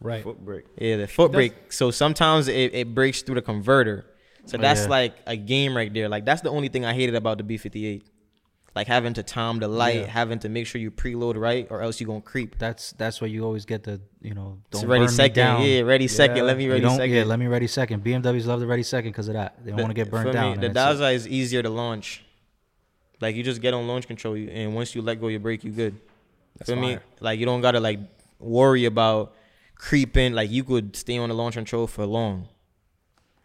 A: right?
D: Foot brake.
B: Yeah, the foot brake. So sometimes it, it breaks through the converter. So
C: Oh,
B: that's
C: yeah.
B: like a game right there. Like that's the only thing I hated about the B58. Like having to time the light,
A: Yeah.
B: having to make sure you preload right, or else you gonna creep.
C: That's that's where you always get the you know don't
B: ready
C: burn me
B: second,
C: down.
B: yeah, ready second.
A: Yeah.
B: Let me ready
C: don't,
B: second.
C: yeah, let me ready second. BMWs love the ready second because of that. They don't want to get
B: feel
C: burned
B: me?
C: down.
B: The
C: and it's-
B: Daza is easier to launch. Like you just get on launch control, and once you let go your brake, you good.
A: That's
B: feel me? Like you don't gotta like worry about creeping. Like you could stay on the launch control for long,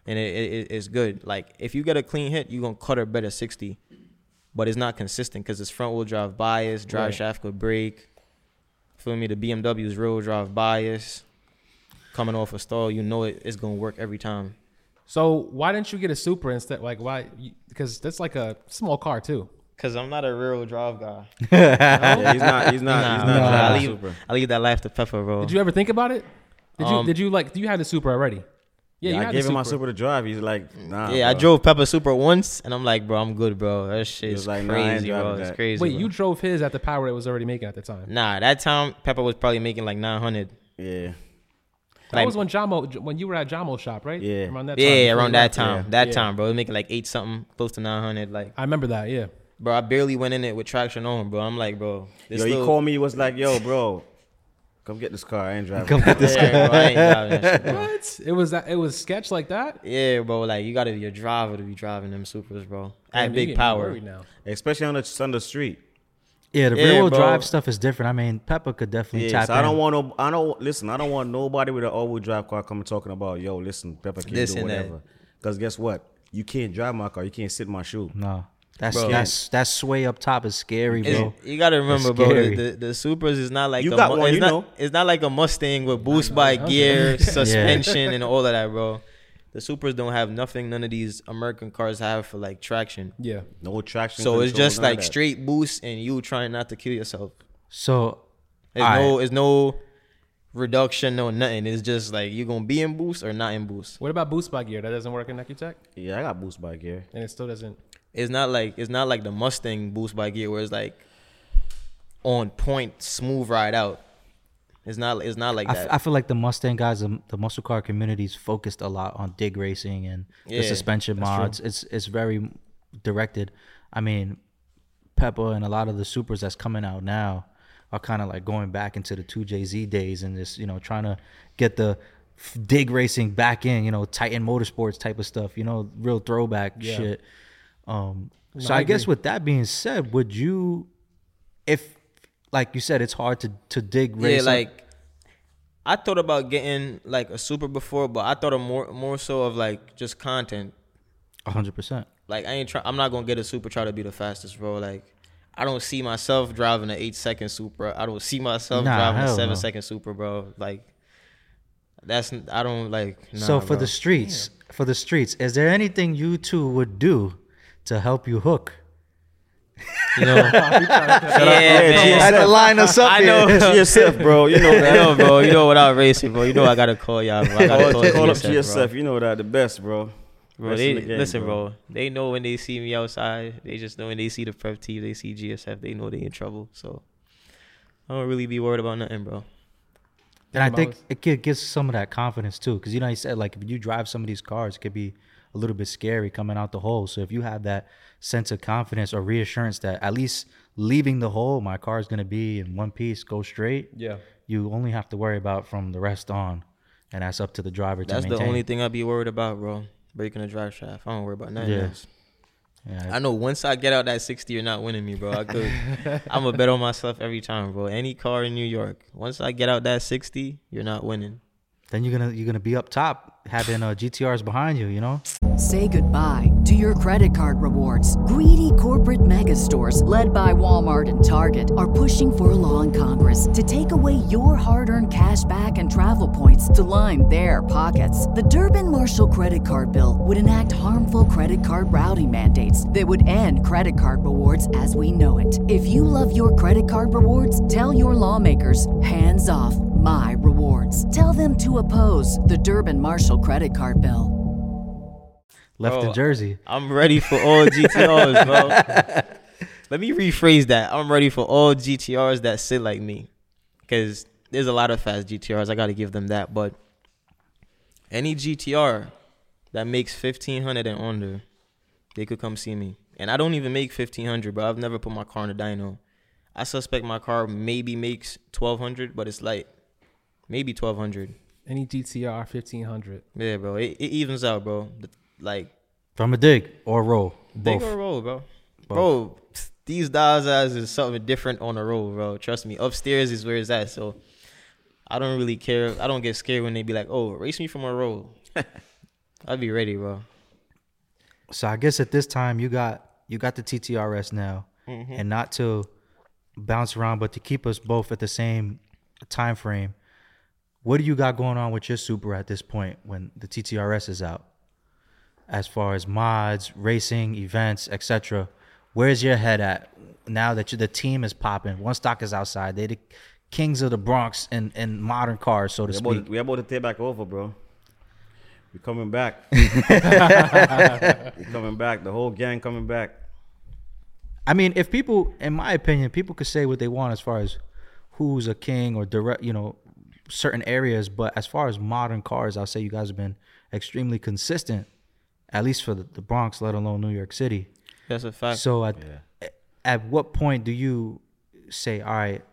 B: and it, it it's good. Like if you get a clean hit, you are gonna cut her better sixty, but it's not consistent because it's front wheel drive bias, drive
A: Right.
B: shaft could break. Feel me? The BMW's rear drive bias coming off a stall, you know it, it's gonna work every time.
A: So why didn't you get a Supra instead? Like why? Because that's like a small car too.
B: Cause I'm not a rear wheel drive guy. [LAUGHS]
D: Yeah, he's not. He's not. he's not.
B: nah, I leave,
D: Supra.
B: I leave that life to Peppa, bro.
A: Did you ever think about it? Did you?
B: Um,
A: did you like? Do you had the Supra already? Yeah,
D: Yeah,
A: you
D: I
A: had
D: gave
A: the
D: him my
A: Supra.
D: Supra to drive. He's like, nah.
B: yeah, I drove Peppa Supra once, and I'm like, bro, I'm good, bro. That shit is
D: was like, nah,
B: crazy, bro.
D: driving
B: It's crazy.
A: Wait,
B: bro.
A: you drove his at the power it was already making at the time.
B: Nah, that time Peppa was probably making like 900.
D: Yeah.
A: That
B: Like-
A: was when Jamo when you were at Jamo shop, right?
D: Yeah.
A: Around that time.
B: Yeah, around that time.
A: Yeah.
B: That
A: Yeah.
B: time, bro. It was making like eight something, close to 900. Like,
A: I remember that. Yeah.
B: Bro, I barely went in it with traction on, bro. I'm like, bro, this
D: Yo, he
B: little-
D: called me. He was like, "Yo, bro, come get this car. I ain't driving."
C: Come get this
B: Yeah, bro, I ain't driving shit.
A: What? It was that. It was sketch like that.
B: Yeah, bro, like you gotta be a driver to be driving them Supras, bro.
A: Damn,
B: At
A: you
B: big power.
A: worried Now.
D: Especially on the on the street.
C: Yeah, the
B: Yeah,
C: rear wheel
B: bro.
C: drive stuff is different. I mean, Peppa could definitely
D: Yeah,
C: tap
D: so I don't want no. I don't listen. I don't want nobody with an all-wheel drive car coming talking about, "Yo, listen, Peppa can
B: This
D: do
B: and that.
D: whatever." Because guess what? You can't drive my car. You can't sit in my shoe.
C: No, that's
B: Bro.
C: that's that sway up top is scary,
B: It's-
C: bro.
B: you gotta remember, bro. The, the, the Supras is not like
D: You
B: a
D: got
B: Mu-
D: one,
B: it's
D: you
B: not,
D: know.
B: It's not like a Mustang with boost by gear, [LAUGHS] suspension, and all of that, bro. The Supras don't have nothing. None of these American cars have for like traction.
A: Yeah.
D: No traction.
B: So it's just like straight boost, and you trying not to kill yourself.
C: So,
B: There's
C: Alright.
B: no, it's no reduction, no nothing. It's just like you're gonna be in boost or not in boost.
A: What about boost by gear? That doesn't work in EcuTek,
D: Yeah, I got boost by gear.
A: and it still doesn't.
B: It's not like it's not like the Mustang boost by gear where it's like on point, smooth ride out. It's not. It's not like
C: I,
B: that.
C: f- I feel like the Mustang guys, the, the muscle car community's focused a lot on dig racing and
B: Yeah,
C: the suspension
B: that's true.
C: mods. It's it's very directed. I mean, Peppa and a lot of the Supras that's coming out now are kind of like going back into the two JZ days and just you know trying to get the f- dig racing back in. You know, Titan Motorsports type of stuff. You know, real throwback
A: Yeah.
C: shit. Um, so
A: I
C: I, guess with that being said, would you, if like you said, it's hard to to dig
B: yeah,
C: racing.
B: like I thought about getting like a Supra before, but I thought of more more so of like just content.
C: hundred percent.
B: Like I ain't try. I'm not gonna get a Supra try to be the fastest, bro. Like I don't see myself driving an eight second Supra. I don't see myself
C: Nah,
B: driving a seven
C: no.
B: second Supra, bro. Like that's I don't like. Nah,
C: so for
B: bro.
C: the streets, for the streets, is there anything you two would do to help you hook?
B: you know, [LAUGHS] [LAUGHS] yeah,
D: Yeah,
B: man.
C: Had to line us up
B: I know. [LAUGHS]
C: here.
D: GSF, bro. You know
B: I
D: that.
B: know, bro. You know without racing, bro. You know I gotta call y'all. Bro. I gotta
D: Call,
B: call,
D: call up
B: GSF,
D: GSF.
B: bro.
D: You know that the best, bro.
B: Bro,
D: Best
B: they,
D: the game,
B: listen,
D: bro.
B: bro. They know when they see me outside. They just know when they see the prep team, they see GSF. They know they in trouble. So I don't really be worried about nothing, bro.
C: And I think it gives some of that confidence too, because you know you said like if you drive some of these cars, it could be a little bit scary coming out the hole. So if you have that sense of confidence or reassurance that at least leaving the hole, my car is gonna be in one piece, go straight.
A: Yeah.
C: You only have to worry about from the rest on, and that's up to the driver to
B: That's
C: the
B: only thing I'd be worried about, bro. Breaking the drive shaft. I don't worry about nothing
C: Yeah.
B: else.
C: Yeah,
B: I know once I get out that 60, you're not winning me, bro. I could, [LAUGHS] I'm a bet on myself every time, bro. Any car in New York, once I get out that 60, you're not winning.
C: Then you're gonna you're gonna be up top having uh, GTRs behind you. You know.
E: Say goodbye to your credit card rewards. Greedy corporate mega stores, led by Walmart and Target, are pushing for a law in Congress to take away your hard earned cash back and travel points to line their pockets. The Durbin Marshall credit card bill would enact harmful credit card routing mandates that would end credit card rewards as we know it. If you love your credit card rewards, tell your lawmakers hands off my rewards. Tell them to oppose the Durbin Marshall credit card bill.
C: Left
B: Bro, oh,
C: in Jersey.
B: I'm ready for all GTRs, bro. [LAUGHS] Let me rephrase that. I'm ready for all GTRs that sit like me. Because there's a lot of fast GTRs. I got to give them that. But any GTR that makes 1500 and under, they could come see me. And I don't even make 1500, bro. I've never put my car in a dyno. I suspect my car maybe makes 1200, but it's light. Maybe 1200.
A: Any GTR 1500.
B: Yeah, bro. It, it evens out, bro. Like,
C: From a dig or a roll.
B: Big
C: Both.
B: or roll, bro. Bro, these dials eyes is something different on the road, bro. Trust me. Upstairs is where it's at. So I don't really care. I don't get scared when they be like, "Oh, race me from a roll." [LAUGHS] I'd be ready, bro.
C: So I guess at this time you got you got the TTRS now,
B: Mm-hmm.
C: and not to bounce around, but to keep us both at the same time frame. What do you got going on with your Supra at this point when the TTRS is out? As far as mods, racing, events, etc. Where's your head at now that you, the team is popping? 1Stock is outside. They the kings of the Bronx in, in modern cars, so to
D: We about,
C: speak.
D: to, we about to take back over, bro. We coming back. [LAUGHS] we coming back. The whole gang coming back.
C: I mean, if people, in my opinion, people could say what they want as far as who's a king or direct, you know, certain areas. But as far as modern cars, I'll say you guys have been extremely consistent, at least for the, the Bronx, let alone New York City.
B: That's a fact.
C: So, I, at what point do you say, all right,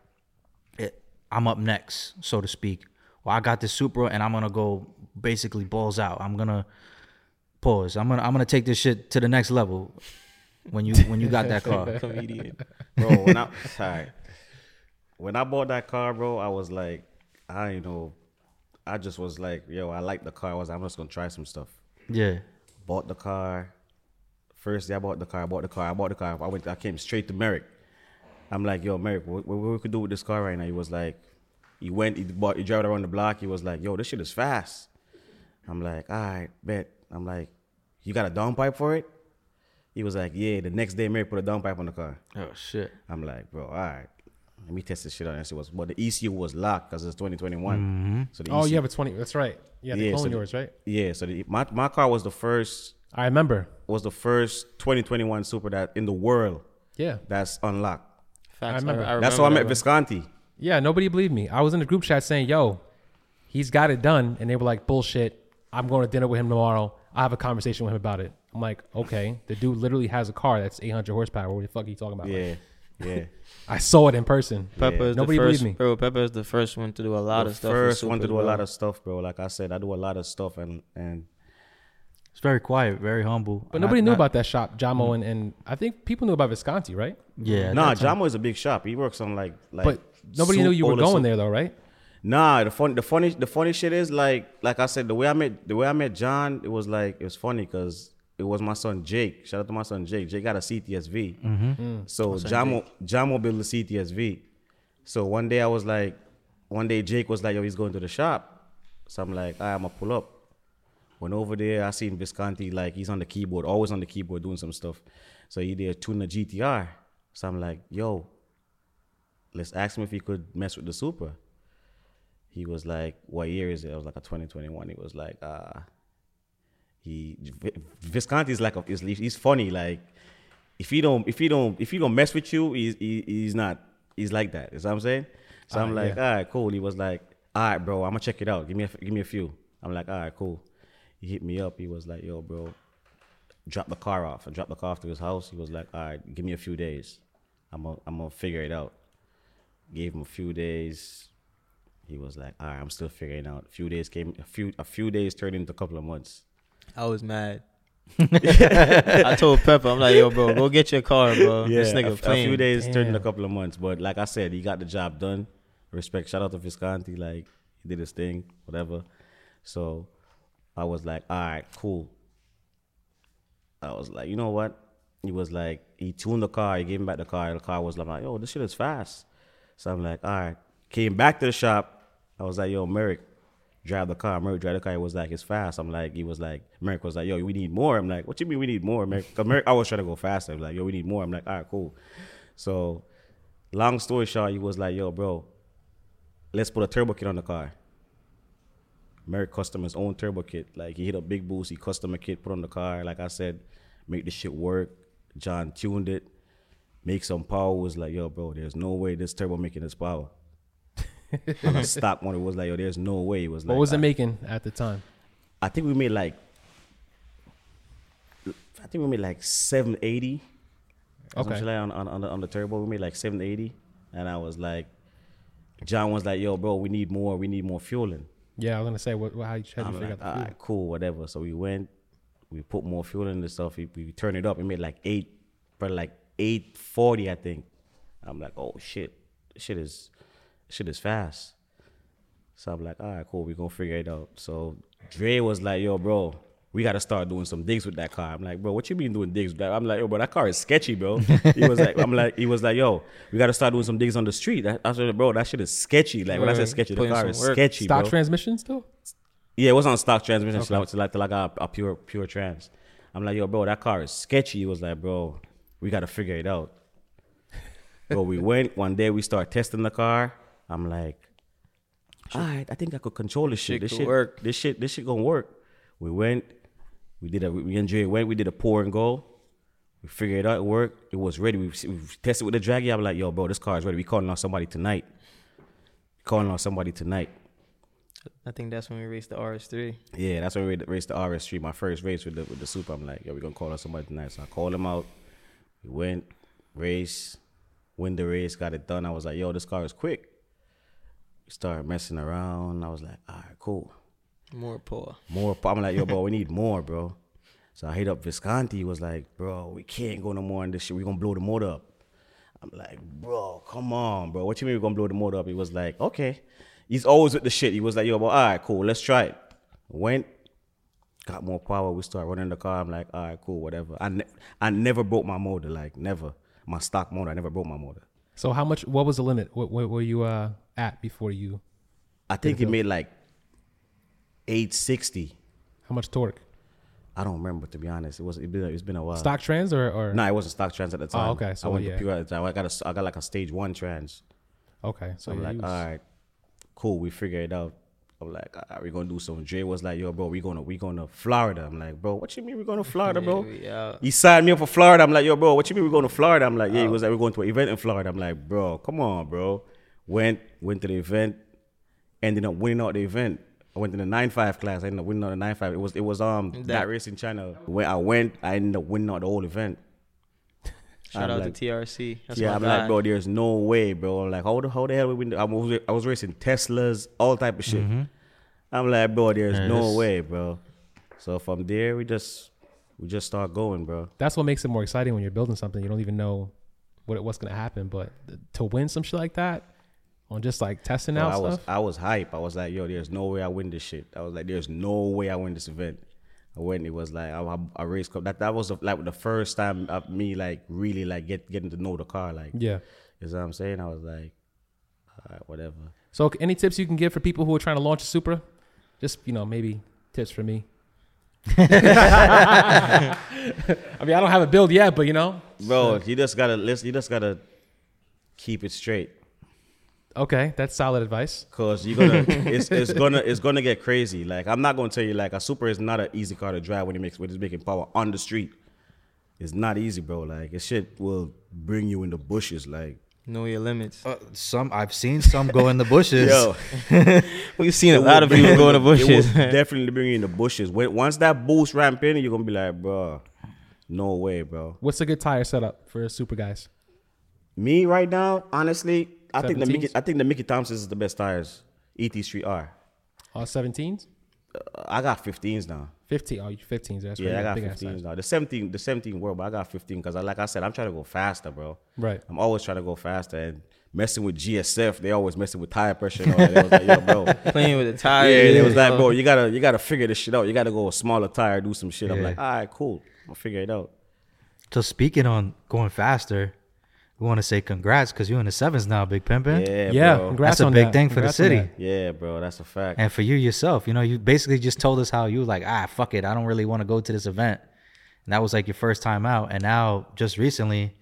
C: it, I'm up next, so to speak? Well, I got this Supra and I'm gonna go basically balls out. I'm gonna pause. I'm gonna I'm gonna take this shit to the next level. When you when you got that car, [LAUGHS]
B: Comedian.
D: bro. When I [LAUGHS] sorry, when I bought that car, bro, I was like, I you know, I just was like, yo, I like the car. I was, I'm just gonna try some stuff.
C: yeah,
D: Bought the car. First day I bought the car. I bought the car. I bought the car. I went. I came straight to Merrick. I'm like, yo, Merrick, what, what we could do with this car right now? He was like, he went, he bought, he drove it around the block. He was like, yo, this shit is fast. I'm like, all right, bet. I'm like, you got a downpipe for it? He was like, yeah. The next day, Merrick put a downpipe on the car.
C: oh shit,
D: I'm like, bro, all right. Let me test this shit out. And see what's. but the ECU was locked because it's 2021. Mm-hmm. So the
A: Oh,
D: ECU
A: yeah, but 20. That's right. Yeah, the
D: Yeah,
A: clone
D: so the-
A: yours, right?
D: Yeah, so the, my my car was the first
A: I remember.
D: was the first 2021 Supra that in the world
A: Yeah.
D: that's unlocked.
B: Facts.
A: I remember.
D: That's how I met
B: that,
D: Visconti.
A: Yeah, nobody believed me. I was in the group chat saying, yo, he's got it done. And they were like, bullshit. I'm going to dinner with him tomorrow. I have a conversation with him about it. I'm like, okay. The dude literally has a car that's 800 horsepower. What the fuck are you talking about?
D: Yeah, yeah. [LAUGHS]
A: I saw it in person.
B: Peppa is
A: Nobody
B: the first,
A: believed me.
B: Bro, Peppa is the first one to do a lot
D: the
B: of stuff.
D: first one to
B: Supras,
D: do a
B: bro.
D: lot of stuff, bro. Like I said, I do a lot of stuff, and and
C: it's very quiet, very humble.
A: But
C: Not-
A: nobody knew
C: not-
A: about that shop, Jamo, and, and I think people knew about Visconti, right?
C: Yeah,
D: nah. Jamo is a big shop. He works on like like.
A: But nobody knew you were going
D: soup.
A: there, though, right?
D: Nah, the funny, the funny, the funny shit is like, like I said, the way I met, the way I met John, it was like it was funny because it was my son Jake. Shout out to my son Jake. Jake got a CTSV.
A: Mm-hmm.
D: So Jamo, Jamo built a CTSV. So one day I was like, one day Jake was like, yo, he's going to the shop. So I'm like, right, I'm gonna pull up. Went over there, I seen Visconti like he's on the keyboard, always on the keyboard doing some stuff. So he there tuning the GTR. So I'm like, yo, let's ask him if he could mess with the Supra. He was like, "What year is it?" I was like, "A 2021." He was like, "Uh, he Vi- Visconti's like a, is he's funny. Like, if he don't, if he don't, if he don't mess with you, he's he, he's not. He's like that. You know what I'm saying? So I'm
A: Ah,
D: like,
A: yeah.
D: all right, cool. He was like, all right, bro, I'm gonna check it out. Give me a, give me a few. I'm like, all right, cool. He hit me up. He was like, yo, bro, drop the car off. I dropped the car off to his house. He was like, all right, give me a few days. I'm gonna, I'm gonna figure it out. Gave him a few days. He was like, all right, I'm still figuring out. A few days came, a few, a few days turned into a couple of months.
B: I was mad. [LAUGHS] I [LAUGHS] told Peppa, I'm like, yo, bro, go get your car, bro. this
D: a,
B: nigga
D: f- a
B: playing.
D: few days turned into a couple of months. But like I said, he got the job done. Respect. Shout out to Visconti. Like he did his thing, whatever. So I was like, all right, cool. I was like, you know what? He was like, he tuned the car. He gave him back the car. The car was like, yo, this shit is fast. So I'm like, all right. Came back to the shop. I was like, yo, Merrick, drive the car. Merrick drive the car. He was like, it's fast. I'm like, he was like, Merrick was like, yo, we need more. I'm like, what you mean we need more, Merrick? Because Merrick, I was trying to go faster. I was like, yo, we need more. I'm like, all right, cool. So, long story short, he was like, yo, bro, let's put a turbo kit on the car. Merrick custom his own turbo kit. Like he hit a big boost, he custom a kit, put on the car. Like I said, make the shit work. John tuned it, make some power. Was like, yo, bro, there's no way this turbo making this power. On a stock one, it was like, yo, there's no way. It was like,
A: What was it
D: I-
A: making at the time?
D: I think we made like, I think we made like 780. or some
A: Okay.
D: like on, on, on, the, on the turbo, we made like 780. And I was like, John was like, yo, bro, we need more. We need more fueling.
A: Yeah, I was gonna say, what, how you, figure
D: like,
A: out the
D: all right, cool, whatever. So we went, we put more fuel in the stuff. We, we turned it up. We made like eight, but like eight forty, I think. I'm like, oh shit, shit is, shit is fast. So I'm like, all right, cool. We gonna figure it out. So Dre was like, yo, bro, we gotta start doing some digs with that car. I'm like, bro, what you mean doing digs with that? I'm like, yo, bro, that car is sketchy, bro. he was like, I'm like, he was like, yo, we gotta start doing some digs on the street. That, I said, bro, that shit is sketchy. Like when I said sketchy, the car is
B: work.
D: sketchy,
A: Stock
D: bro.
A: transmission still?
D: Yeah, it was on stock transmission.
A: Okay.
D: So like, so like, like a, a pure pure trans. I'm like, yo, bro, that car is sketchy. He was like, bro, we got to figure it out. bro, we went one day. We start testing the car. I'm like, all right, I think I could control this shit.
B: Shit
D: This shit
B: work.
D: This shit, this shit gonna work. We went. We did a. We enjoyed. Went. We did a pour and go. We figured it out. It worked. It was ready. We, we tested with the Dragy. I'm like, yo, bro, this car is ready. We calling on somebody tonight. Calling on somebody tonight.
B: I think that's when we raced the RS3.
D: Yeah, that's when we raced the RS3. My first race with the with the Supra. I'm like, yo, we gonna call out somebody tonight. So I called him out. We went. race, win the race, got it done. I was like, yo, this car is quick. We started messing around. I was like, all right, cool.
B: More poor.
D: More. po- I'm like, yo, bro, we need [LAUGHS] more, bro. So I hit up Visconti. He was like, bro, we can't go no more on this shit. We're gonna blow the motor up. I'm like, bro, come on, bro. What you mean we're gonna blow the motor up? He was like, okay. He's always with the shit. He was like, yo, bro, all right, cool, let's try it. Went, got more power. We start running the car. I'm like, all right, cool, whatever. I, ne- I never broke my motor, like never. My stock motor, I never broke my motor.
A: So how much? What was the limit? What, what were you uh, at before you?
D: I think it made like 860.
A: How much torque?
D: I don't remember to be honest. It was it been, it's been a while.
A: Stock trans or or?
D: No, it wasn't stock trans at the time.
A: okay, so
D: I went
A: yeah.
D: to pure at the time. I got a, I got like a stage one trans.
A: Okay, so
D: So I'm like,
A: you
D: all
A: was-
D: right, cool. We figure it out. I'm like, all right, we gonna do something. Dre was like, yo, bro, we gonna we going to Florida. I'm like, bro, what you mean we going to Florida, bro? [LAUGHS]
B: Yeah.
D: He signed me up for Florida. I'm like, yo, bro, what you mean we going to Florida? I'm like, yeah, he was like, we're going to an event in Florida. I'm like, bro, come on, bro. Went went to the event, ended up winning out the event. I went in the nine five class. I ended up winning out the nine five. It was it was um that,
B: That-
D: race in China. When I went, I ended up winning out the whole event.
B: Shout out
D: like-
B: to TRC. That's
D: yeah, I'm like, bro, there's no way, bro. Like, how the how the hell we? I was I was racing Teslas, all type of shit. Mm-hmm. I'm like, bro, there's
C: Yeah,
D: no way, bro. So from there, we just we just start going, bro.
A: That's what makes it more exciting when you're building something. You don't even know what what's gonna happen, but to win some shit like that on just like testing
D: Bro,
A: out
D: I was
A: stuff.
D: I was hype. I was like, yo, there's no way I win this shit. I was like, there's no way I win this event. I went. It was like I, I, I raced. That that was like the first time of me like really like get getting to know the car. Like,
A: yeah.
D: know what I'm saying? I was like, all right, whatever.
A: So any tips you can give for people who are trying to launch a Supra? Just you know maybe tips for me. [LAUGHS] I mean I don't have a build yet, but you know.
D: Bro, you just gotta listen. You just gotta keep it straight.
A: Okay, that's solid advice.
D: Cause you're gonna, [LAUGHS] it's, it's gonna, it's gonna get crazy. Like I'm not gonna tell you, like a Supra is not an easy car to drive when it makes, when it's making power on the street. It's not easy, bro. Like it shit will bring you in the bushes. Like
B: know your limits.
C: Uh, some I've seen some go in the bushes.
D: yo, [LAUGHS]
B: We've seen a lot of people go in the [LAUGHS]
D: It will
B: bushes.
D: definitely bring you in the bushes. When once that boost ramp in, you're gonna be like, bro, no way, bro.
A: What's a good tire setup for Supra guys?
D: Me right now, honestly, I think the Mickey, I think the Mickey Thompsons is the best tires. ET Street R.
A: All 17s?
D: Uh, I got 15s now.
A: 15. Oh, you 15s. That's right.
D: Yeah, I got
A: Big ass
D: 15
A: size.
D: now. The 17, the 17 world, but I got 15 because, like I said, I'm trying to go faster, bro.
A: Right.
D: I'm always trying to go faster and messing with GSF. They always messing with tire pressure. And all that. They was like, yo, bro. [LAUGHS]
B: Playing with the
D: Yeah,
B: tires.
D: they was like, [LAUGHS] bro, you gotta, you gotta figure this shit out. You gotta go a smaller tire, do some shit. I'm like, all right, cool. I'll figure it out.
C: So speaking on going faster, we want to say congrats because you're in the sevens now, Big Pimpin'.
D: Yeah,
A: Yeah,
D: bro.
A: congrats
C: That's a
A: on
C: big
A: that.
C: thing for the
A: Congrats on
C: city.
D: Yeah, bro, that's a fact.
C: And for you yourself, you know, you basically just told us how you was like, ah, fuck it, I don't really want to go to this event. And that was like your first time out. And now, just recently,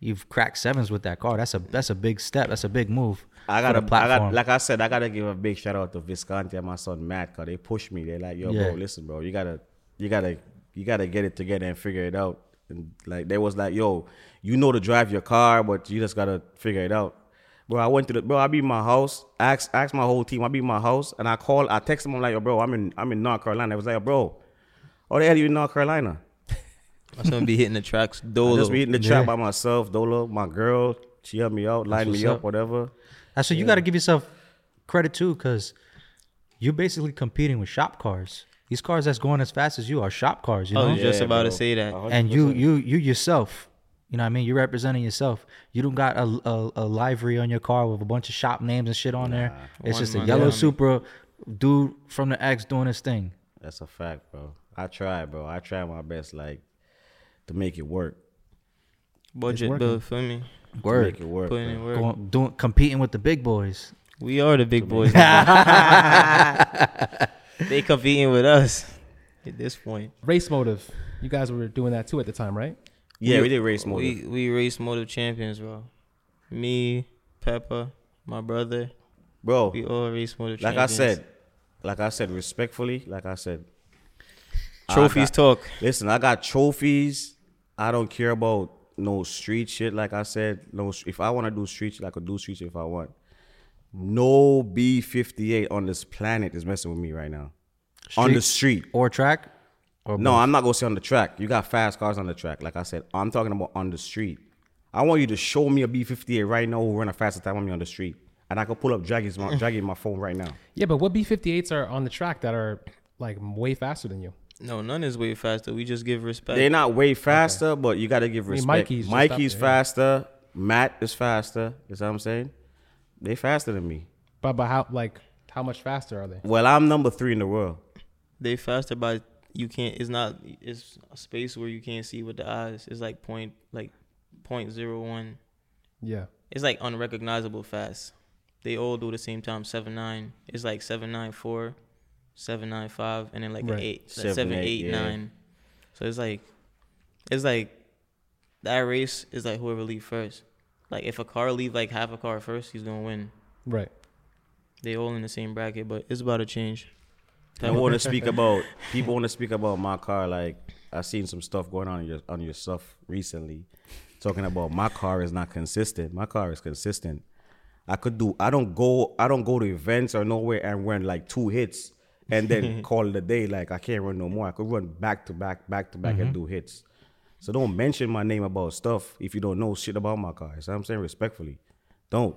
C: you've cracked sevens with that car. That's a that's a big step. That's a big move.
D: I gotta,
C: the
D: I
C: platform.
D: got, like I said, I gotta give a big shout out to Visconti and my son Matt, cause they pushed me. They're like, yo,
C: Yeah.
D: bro, listen, bro, you gotta, you gotta, you gotta get it together and figure it out. And like they was like, yo, you know to drive your car, but you just gotta figure it out. Bro, I went to the bro. I be in my house. Ask, ask my whole team. I be in my house, and I call. I text them. I'm like, yo, bro, I'm in, I'm in North Carolina. I was like, bro, oh, the hell you in North Carolina? [LAUGHS]
B: I'm gonna be hitting the tracks
D: I
B: dolo.
D: just be hitting the trap
C: Yeah.
D: by myself. Dolo, my girl, she helped me out, lined
C: what's
D: me up,
C: up.
D: whatever.
C: Ah, That's what you got to give yourself credit too, because you're basically competing with shop cars. These cars that's going as fast as you are shop cars, you know,
B: I
C: know.
B: was just
D: Yeah,
B: about to say that.
D: Uh-huh.
C: and you you you yourself you know what i mean you're representing yourself you don't got a, a, a livery on your car with a bunch of shop names and shit on there it's just a yellow
B: yeah.
C: supra dude from the x doing his thing
D: That's a fact, bro. I try, bro. I try my best, like, to make it work.
B: Budget
A: working.
B: bill for me.
D: To make it work.
B: Putting
D: bro.
B: in work.
C: Going, doing competing with the big boys
B: We are the big boys. [LAUGHS] [LAUGHS] they competing with us at this point.
A: Race motive. You guys were doing that too at the time, right?
D: Yeah, we did race motive.
B: We we race motive champions, bro. Me, Peppa, my brother.
D: bro,
B: We all race motive
D: like I said, like I said, respectfully, like I said, I
B: trophies
D: got-
B: talk.
D: Listen, I got trophies. I don't care about no street shit. Like I said, no. If I want to do street shit, I could do street shit if I want. No B fifty eight on this planet is messing with me right now. On the street.
C: or track or
D: No,
C: both?
D: I'm not gonna say on the track. You got fast cars on the track. Like I said, I'm talking about on the street. I want you to show me a B58 right now who run a faster time on me on the street. And I could pull up Dragy's my, Draggy my phone right now.
A: Yeah, but what B58s are on the track that are like way faster than you?
B: No, none is way faster. We just give respect.
D: They're not way faster, but you got to give
A: mean,
D: respect.
A: Mikey's
D: Mikey's,
A: just up there, yeah.
D: faster. Matt is faster. Is know what I'm saying? They faster than me.
A: But but how like how much faster are they?
D: Well, I'm number three in the world.
B: they faster by you can't. It's not. It's a space where you can't see with the eyes. It's like point like point zero one.
A: Yeah.
B: It's like unrecognizable fast. They all do the same time. Seven nine. It's like seven nine four, seven nine five, and then like
A: Right.
B: an eight, like
D: Seven,
B: seven
D: eight,
B: eight
D: yeah.
B: nine. So it's like, it's like, that race is like whoever leave first. Like if a car leave like half a car first, he's gonna win.
A: Right.
B: They all in the same bracket, but it's about to change.
D: I want to speak [LAUGHS] about people want to speak about my car. Like I seen some stuff going on your on your stuff recently, talking about my car is not consistent. My car is consistent. I could do. I don't go. I don't go to events or nowhere and run like two hits and then [LAUGHS] call it a day. Like I can't run no more. I could run back to back, back to back, and mm-hmm. do hits. So don't mention my name about stuff if you don't know shit about my car. So I'm saying respectfully, don't.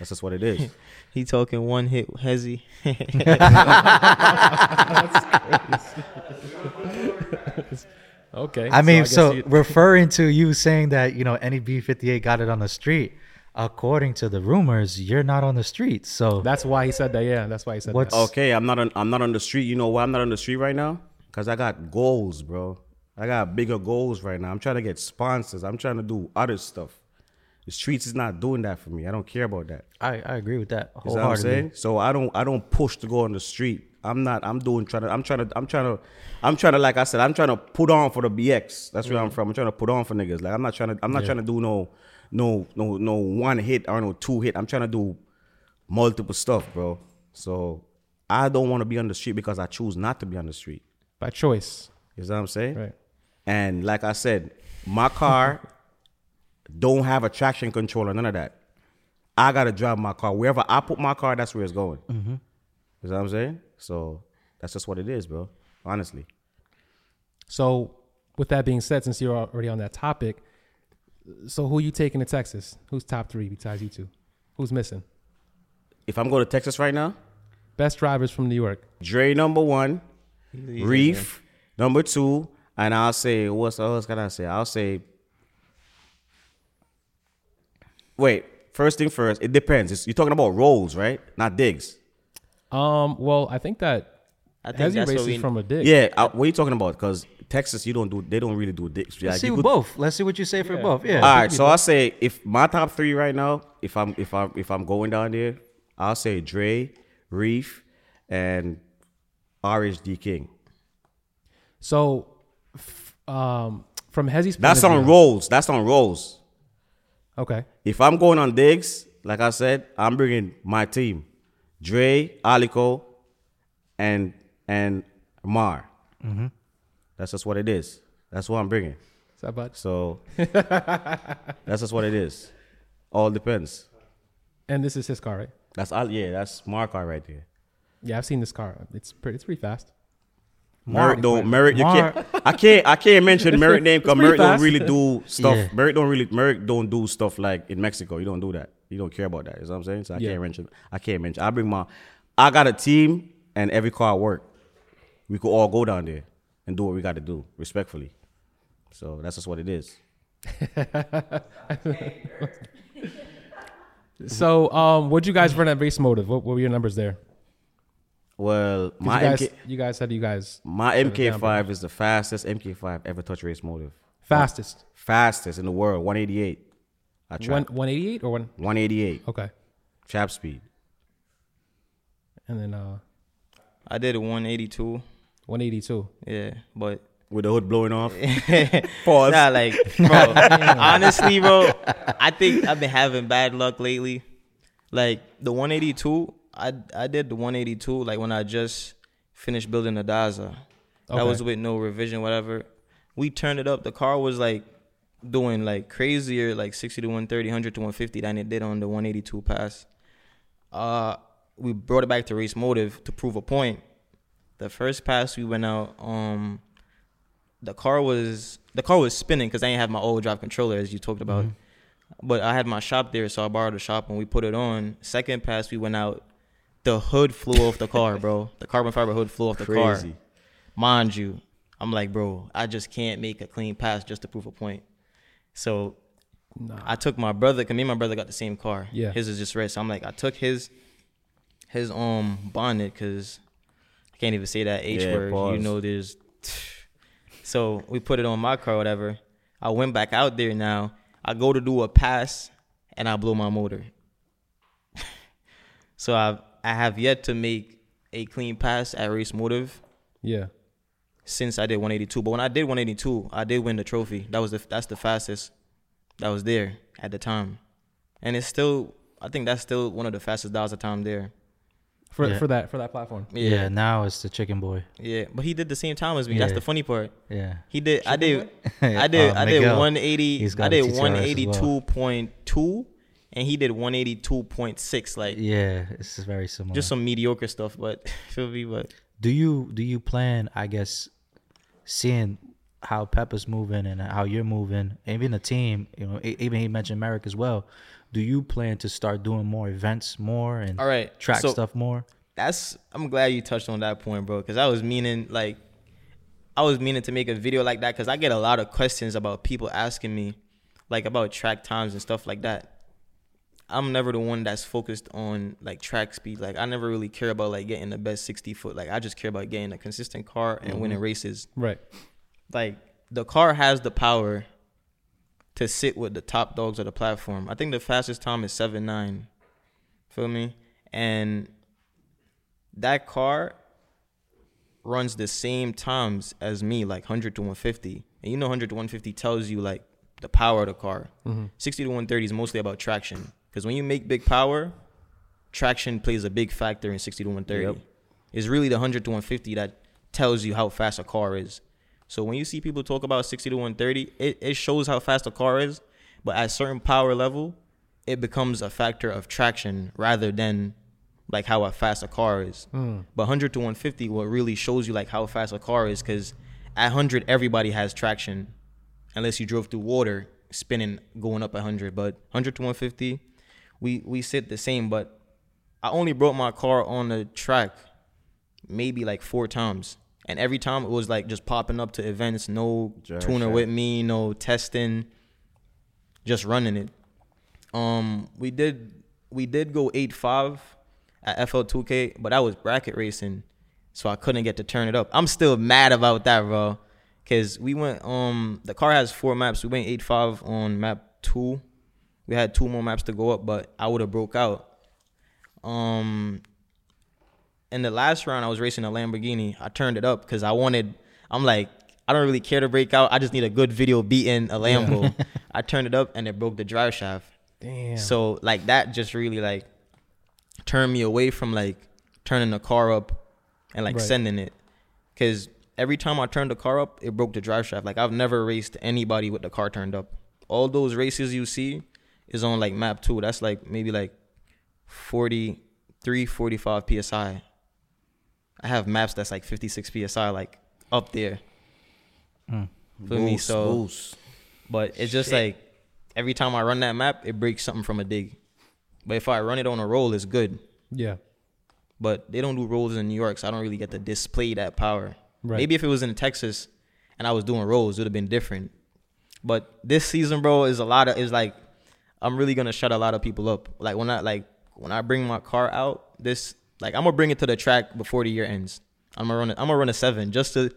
D: That's just what it is. [LAUGHS]
B: He talking one hit hezzy. [LAUGHS] [LAUGHS]
A: Okay.
C: I mean,
A: guess
C: so,
A: you-
C: referring to you saying that you know any B58 got it on the street, according to the rumors, you're not on the street. So
A: that's why he said that. Yeah, that's why he said
C: What's-
A: that.
D: Okay, I'm not on. I'm not on the street. You know why I'm not on the street right now? Cause I got goals, bro. I got bigger goals right now. I'm trying to get sponsors. I'm trying to do other stuff. The streets is not doing that for me. I don't care about that.
C: I, I agree with that
D: know what I'm saying? So I don't. I don't push to go on the street. I'm not. I'm doing trying to. I'm trying to. I'm trying to. I'm trying to. Like I said, I'm trying to put on for the BX. That's where I'm from. I'm trying to put on for niggas. Like I'm not trying to. I'm not trying to do no, no, no, no one hit or no two hit. I'm trying to do multiple stuff, bro. So I don't want to be on the street because I choose not to be on the street.
A: By choice.
D: You know what I'm saying?
A: Right.
D: And like I said, my car [LAUGHS] don't have a traction controller, none of that. I gotta drive my car. Wherever I put my car, that's where it's going.
A: Mm-hmm.
D: You know what I'm saying? So that's just what it is, bro. Honestly.
A: So, with that being said, since you're already on that topic, so who you taking to Texas? Who's top three besides you two? Who's missing?
D: If I'm going to Texas right now,
A: Best drivers from New York.
D: Dre number one, Reef number two, and I'll say what's else can I say? I'll say Wait, first thing first, it depends. It's, you're talking about rolls, right? Not digs.
A: Um. Well, I think that
B: I think
A: Hezzy
B: that's what
A: races
B: we.
A: from a dig.
D: Yeah, I, what are you talking about? Because Texas, you don't do. They don't really do digs.
C: Let's
D: Like,
C: see
D: you could-
C: both. Let's see what you say for both. Yeah.
D: All right, so I'll say if my top three right now, if I'm if I'm if I'm going down there, I'll say Dre, Reef, and RHD King.
A: So, f- um, from Hezzy's
D: That's on rolls. That's on rolls.
A: Okay.
D: If I'm going on digs, like I said, I'm bringing my team, Dre, Alico, and and Mar.
A: Mm-hmm.
D: That's just what it is. That's what I'm bringing.
A: Is that bud?
D: So [LAUGHS] that's just what it is. All depends.
A: And this is his car, right?
D: That's all. Yeah, that's my car right there.
A: Yeah, I've seen this car. It's pretty. It's pretty fast.
D: Merrick don't Merrick. You
C: Mar-
D: can't. I can't. I can't mention Merrick name because
A: pretty
D: Merrick don't really do stuff.
C: Yeah.
D: Merrick don't really. Merrick don't do stuff like in Mexico. You don't do that. You don't care about that. You know what I'm saying? So I
A: Yeah.
D: can't mention. I can't mention. I bring my. I got a team and every car work. We could all go down there and do what we got to do respectfully. So that's just what it is. [LAUGHS]
A: So, um, what'd you guys run at Race Motive? What, what were your numbers there? 'Cause
D: Well, my
A: you guys,
D: MK,
A: you guys said you guys
D: my
A: shut it down,
D: MK5 is the fastest MK5 ever touch race motive.
A: fastest.
D: Fastest in the world, 188. I tried
A: One one eighty eight or one?
D: 188
A: Okay.
D: chap speed.
A: And then uh,
B: I did a 182.
A: one eighty two.
B: Yeah, but
D: with the hood blowing off. [LAUGHS]
B: Pause. Nah, like, [LAUGHS] bro. honestly, bro, I think I've been having bad luck lately. Like the 182, I I did the 182 like when I just finished building the Daza.
A: Okay.
B: That was with no revision, whatever. We turned it up. The car was like doing like crazier, like 60 to 130, 100 to 150 than it did on the 182 pass. Uh, we brought it back to race motive to prove a point. The first pass we went out, um, the car was the car was spinning because I didn't have my old drive controller as you talked about. but I had my shop there, so I borrowed the shop and we put it on. Second pass, we went out. The hood flew off the car, bro. The carbon fiber hood flew off the car. Mind you, I'm like, bro, I just can't make a clean pass just to prove a point. So I took my brother, cause me and my brother got the same car.
A: Yeah.
B: His is just red. So I'm like, I took his his um bonnet because I can't even say that H
D: Yeah,
B: word. You know there's [SIGHS] so we put it on my car, whatever. I went back out there now. I go to do a pass and I blow my motor. [LAUGHS] so I I have yet to make a clean pass at Race Motive
A: Yeah.
B: since I did 182. But when I did 182, I did win the trophy. That was the that's the fastest that was there at the time, and it's still I think that's still one of the fastest dials of time there.
A: For
C: Yeah.
A: for that for that platform.
C: Yeah.
B: Yeah,
C: now it's the chicken boy.
B: yeah. But he did the same time as me. That's the funny part.
C: Yeah.
B: He did. I did. I did.
C: Uh, [LAUGHS]
B: I did
C: Miguel,
B: 180.
C: he's
B: I
C: got a
B: did
C: TTRS as well.
B: 182.2, and he did 182.6. Like
C: Yeah, it's very similar.
B: just some mediocre stuff, but [LAUGHS] feel me. But
C: do you do you plan? I guess seeing how Peppa's moving and how you're moving, even the team. You know, even he mentioned Merrick as well. Do you plan to start doing more events more and
B: all right,
C: track
B: so
C: stuff more?
B: That's. I'm glad you touched on that point, bro, because I was meaning like. I was meaning to make a video like that because I get a lot of questions about people asking me, like about track times and stuff like that. I'm never the one that's focused on like track speed. Like I never really care about like getting the best 60 foot. Like I just care about getting a consistent car and mm-hmm. winning races.
A: Right.
B: Like the car has the power to sit with the top dogs of the platform. I think the fastest time is seven nine. Feel me? And that car runs the same times as me, like 100 to 150. And you know 100 to 150 tells you like the power of the car. Mm-hmm. 60 to 130 is mostly about traction. Because when you make big power, traction plays a big factor in 60 to 130.
D: Yep.
B: It's really the 100 to 150 that tells you how fast a car is. So when you see people talk about 60 to 130, it, it shows how fast a car is. But at certain power level, it becomes a factor of traction rather than like how fast a car is. Hmm. But 100 to 150, what really shows you like how fast a car is, because at 100 everybody has traction, unless you drove through water, spinning, going up 100. But 100 to 150, we we sit the same. But I only brought my car on the track maybe like four times. And every time it was like just popping up to events, no tuner with me, no testing, just running it. Um, we did we did go eight five at FL2K, but I was bracket racing, so I couldn't get to turn it up. I'm still mad about that, bro, because we went. Um, the car has four maps. We went eight five on map two. We had two more maps to go up, but I would have broke out. Um, in the last round, I was racing a Lamborghini. I turned it up because I wanted. I'm like, I don't really care to break out. I just need a good video beating a Lambo. [LAUGHS] I turned it up and it broke the drive shaft.
A: Damn.
B: So like that just really like turned me away from like turning the car up and like
A: Right.
B: sending it. Cause every time I turned the car up, it broke the drive shaft. Like I've never raced anybody with the car turned up. All those races you see is on like map two. That's like maybe like 43, 45 PSI. I have maps that's like 56 PSI, like up there. Mm. For
D: me?
B: So
D: boost.
B: but it's just like every time I run that map, it breaks something from a dig. But if I run it on a roll, it's good.
A: yeah.
B: But they don't do rolls in New York, so I don't really get to display that power.
A: Right.
B: Maybe if it was in Texas and I was doing rolls, it would have been different. But this season, bro, is a lot of is like I'm really gonna shut a lot of people up. Like when I like when I bring my car out, this like I'm gonna bring it to the track before the year ends. I'm gonna run it. I'm gonna run a seven just to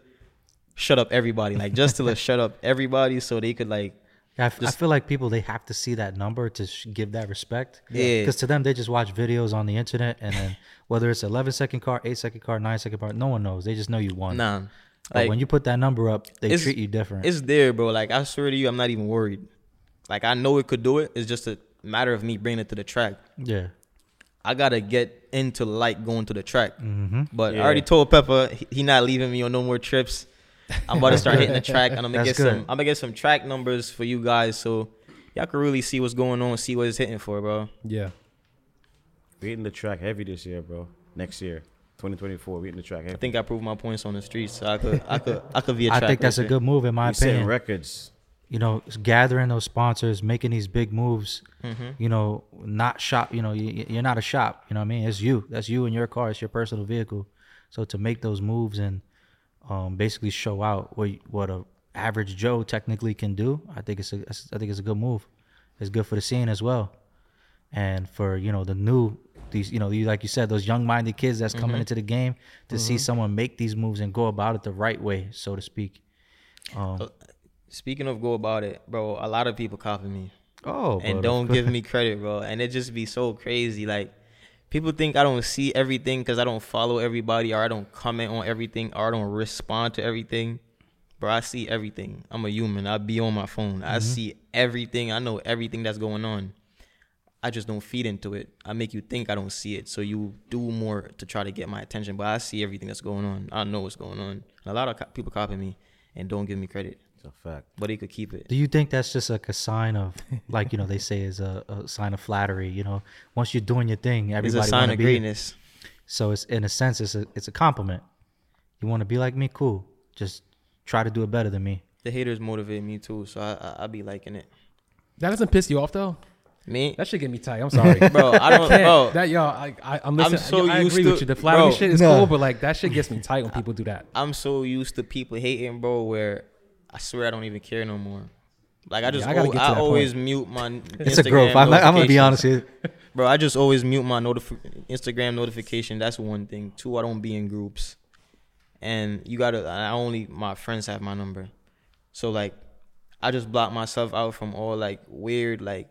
B: shut up everybody. Like just to [LAUGHS] shut up everybody so they could like
C: Yeah, I f- I
B: Just-
C: feel like people they have to see that number to sh- give that respect.
B: Yeah.
C: Because to them they just watch videos on the internet and then [LAUGHS] whether it's 11 second car, 8 second car, 9 second car, no one knows. They just know you won.
B: nah.
C: But
B: Like
C: when you put that number up, they treat you different.
B: It's there, bro. Like I swear to you, I'm not even worried. Like I know it could do it. It's just a matter of me bringing it to the track.
C: yeah.
B: I gotta get into like going to the track.
C: Mm-hmm.
B: But I already told Peppa he, he not leaving me on no more trips. I'm about to start hitting the track, and I'm gonna
C: That's
B: get
C: good.
B: some. I'm gonna get some track numbers for you guys, so y'all can really see what's going on, see what it's hitting for, bro.
A: Yeah.
D: We hitting the track heavy this year, bro. Next year, 2024, we hitting the track heavy.
B: I think I proved my points on the streets, so I could, I could, I could be a
C: I
B: track I
C: think that's a good move in my
D: we setting
C: opinion.
D: records
C: you know, gathering those sponsors, making these big moves.
B: Mm-hmm.
C: You know, not shop. You know, you, you're not a shop. You know what I mean? It's you. That's you and your car. It's your personal vehicle. So to make those moves and um, basically show out what what a average Joe technically can do, I think it's a I think it's a good move. It's good for the scene as well, and for you know the new these you know you like you said those young minded kids that's coming into the game to see someone make these moves and go about it the right way, so to speak. Um,
B: Speaking of go about it, bro, a lot of people copy me
C: oh,
B: and don't give me [LAUGHS] credit, bro. And it just be so crazy. Like people think I don't see everything because I don't follow everybody or I don't comment on everything or I don't respond to everything. Bro, I see everything. I'm a human. I be on my phone. I mm-hmm. see everything. I know everything that's going on. I just don't feed into it. I make you think I don't see it, so you do more to try to get my attention. But I see everything that's going on. I know what's going on. A lot of co- people copy me and don't give me credit,
D: a fact.
B: but he could keep it.
C: Do you think that's just like a sign of, like you know, they say is a, a sign of flattery? You know, once you're doing your thing,
B: It's a sign
C: wanna
B: of
C: be-
B: greatness.
C: So it's in a sense, it's a it's a compliment. You want to be like me, cool. Just try to do it better than me.
B: The haters motivate me too, so I I, I be liking it.
A: That doesn't piss you off though.
B: Me,
A: That should get me tight. I'm sorry, [LAUGHS]
B: bro, I don't,
A: Can't-
B: bro.
A: that y'all, I, I, I'm listening.
B: so
A: I
B: used
A: agree
B: to-
A: with you. The flattery
B: bro.
A: shit is
C: Nah.
A: cool, but like that shit gets me tight when people do that.
B: I'm so used to people hating, bro. Where I swear I don't even care no more. Like I just,
A: I gotta
B: al-
A: get to
B: I
A: that
B: always mute my. [LAUGHS]
C: It's a growth. I'm, I'm gonna be honest with you. [LAUGHS]
B: bro. I just always mute my notif- Instagram notification. That's one thing. Two, I don't be in groups, and you gotta. I only my friends have my number, so like, I just block myself out from all like weird like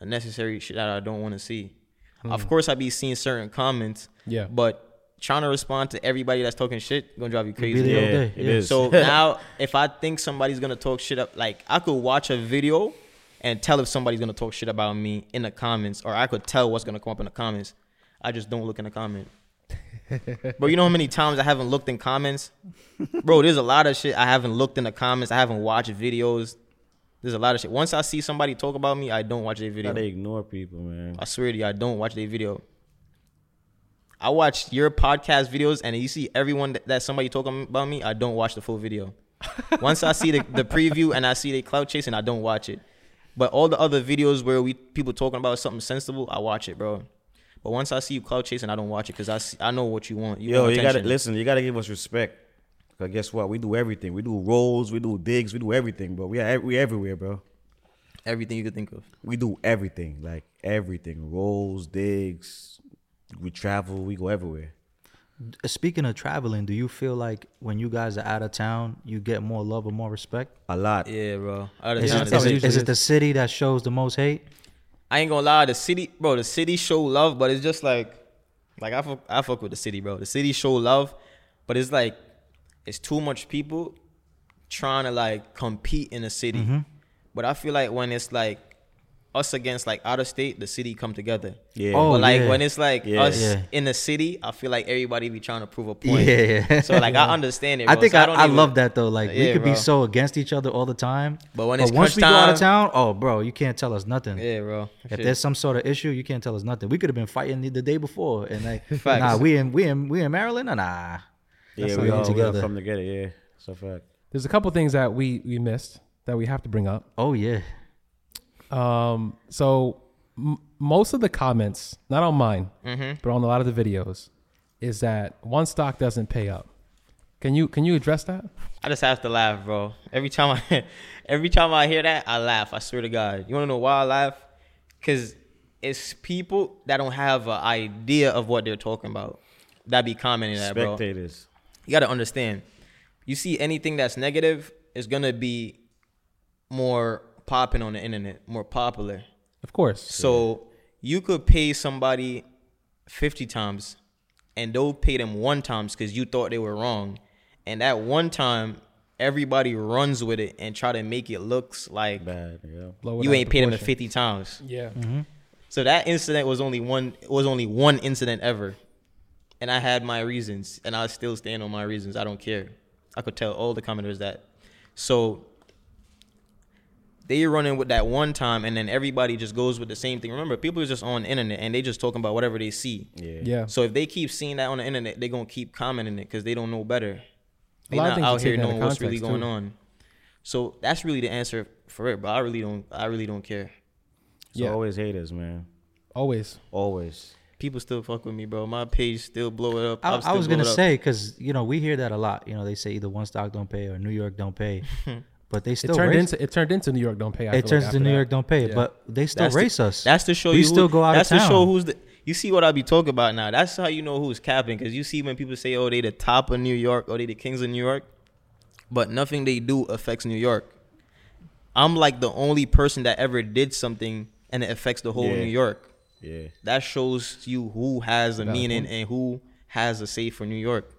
B: unnecessary shit that I don't want to see. Hmm. Of course, I be seeing certain comments,
A: Yeah.
B: but trying to respond to everybody that's talking shit gonna drive you crazy.
C: there
D: Yeah,
C: day,
D: it
C: yeah.
D: is.
B: So [LAUGHS] now, if I think somebody's gonna talk shit up, like I could watch a video and tell if somebody's gonna talk shit about me in the comments, or I could tell what's gonna come up in the comments. I just don't look in the comment. [LAUGHS] but you know how many times I haven't looked in comments? Bro, there's a lot of shit I haven't looked in the comments. I haven't watched videos. There's a lot of shit. Once I see somebody talk about me, I don't watch their video.
D: Gotta ignore people, man.
B: I swear to you, I don't watch their video. I watch your podcast videos, and you see everyone that, that somebody talking about me. I don't watch the full video. [LAUGHS] Once I see the, the preview and I see they cloud chasing, I don't watch it. But all the other videos where we people talking about something sensible, I watch it, bro. But once I see you cloud chasing, I don't watch it because I see, I know what you want. You
D: Yo,
B: want
D: you gotta listen. You gotta give us respect. Cause guess what? We do everything. We do rolls. We do digs. We do everything, bro. We are we everywhere, bro.
B: everything you could think of.
D: We do everything, like everything. Rolls, digs. We travel. We go everywhere.
C: Speaking of traveling, do you feel like when you guys are out of town, you get more love or more respect?
D: A lot.
B: Yeah, bro. Out of
C: Is,
B: town
C: it,
B: is
C: is,
A: how it
C: it,
A: usually
C: is it
A: is.
C: the city that shows the most hate?
B: I ain't gonna lie, the city, bro, the city show love, but it's just like, like I fuck, I fuck with the city, bro. The city show love, but it's like, it's too much people trying to like compete in the city.
C: Mm-hmm.
B: But I feel like when it's like us against like out of state, the city come together.
D: Yeah.
C: Oh,
B: but like
C: yeah.
B: when it's like
D: Yeah.
B: us
C: Yeah.
B: in the city, I feel like everybody be trying to prove a point.
C: Yeah. yeah.
B: So like I understand it.
C: I think
B: So
C: I,
B: don't
C: I,
B: even-
C: love that though. Like we
B: Yeah,
C: could be so against each other all the time,
B: But when it's
C: once
B: crunch
C: we go out of town, oh bro, you can't tell us nothing.
B: Yeah, bro.
C: If
B: Shit.
C: there's some sort of issue, you can't tell us nothing. We could have been fighting the, the day before, and like, [LAUGHS]
B: Facts.
C: nah, we in we in we in Maryland, or nah.
D: Yeah,
C: That's
D: we
C: not
D: all, we all
C: together.
D: come together. Yeah, So fact.
A: There's a couple things that we we missed that we have to bring up.
C: Oh yeah,
A: Um, so m- most of the comments, not on mine,
B: Mm-hmm.
A: but on a lot of the videos, is that 1Stock doesn't pay up. Can you can you address that?
B: I just have to laugh, bro. Every time I, [LAUGHS] every time I hear that, I laugh. I swear to God. You wanna know why I laugh? Cause it's people that don't have an idea of what they're talking about that be commenting that, bro.
D: Spectators.
B: You gotta understand. You see anything that's negative is gonna be more popping on the internet, more popular.
A: Of course.
B: So you could pay somebody fifty times, and they'll pay them one times because you thought they were wrong, and that one time everybody runs with it and try to make it looks like
D: Bad. Yeah.
B: You ain't paid them
A: proportion.
B: fifty times.
A: Yeah. Mm-hmm.
B: So that incident was only one was only one incident ever, and I had my reasons, and I still stand on my reasons. I don't care. I could tell all the commenters that. So they running with that one time, and then everybody just goes with the same thing. Remember, people are just on the internet and they just talking about whatever they see.
D: Yeah.
A: Yeah.
B: So if they keep seeing that on the internet, they're gonna keep commenting it because they don't know better.
A: A
B: They
A: lot of
B: not
A: things
B: out
A: you
B: here
A: take into
B: knowing what's really
A: context,
B: going
A: too.
B: on. So that's really the answer for it, but I really don't. I really don't care.
D: So
A: Yeah.
D: always haters, man.
A: Always.
D: Always.
B: People still fuck with me, bro. My page still blow it up.
C: I,
B: I'm
C: I was gonna say because you know we hear that a lot. You know they say either 1Stock don't pay or New York don't pay, [LAUGHS] but they still
A: It
C: still
A: turned
C: race.
A: into it turned into New York don't pay. I
C: it turns
A: like
C: to New
A: that.
C: York don't pay,
A: Yeah.
C: but they still
B: That's the-
C: race us.
B: That's to show
C: we
B: you.
C: still
B: who,
C: go out
B: That's
C: of
B: to show who's the. You see what I be talking about now. That's how you know who's capping. Because you see when people say, "Oh, they the top of New York," or "They the kings of New York," but nothing they do affects New York. I'm like the only person that ever did something and it affects the whole
D: Yeah.
B: New York.
D: Yeah.
B: That shows you who has a meaning and who has a say for New York.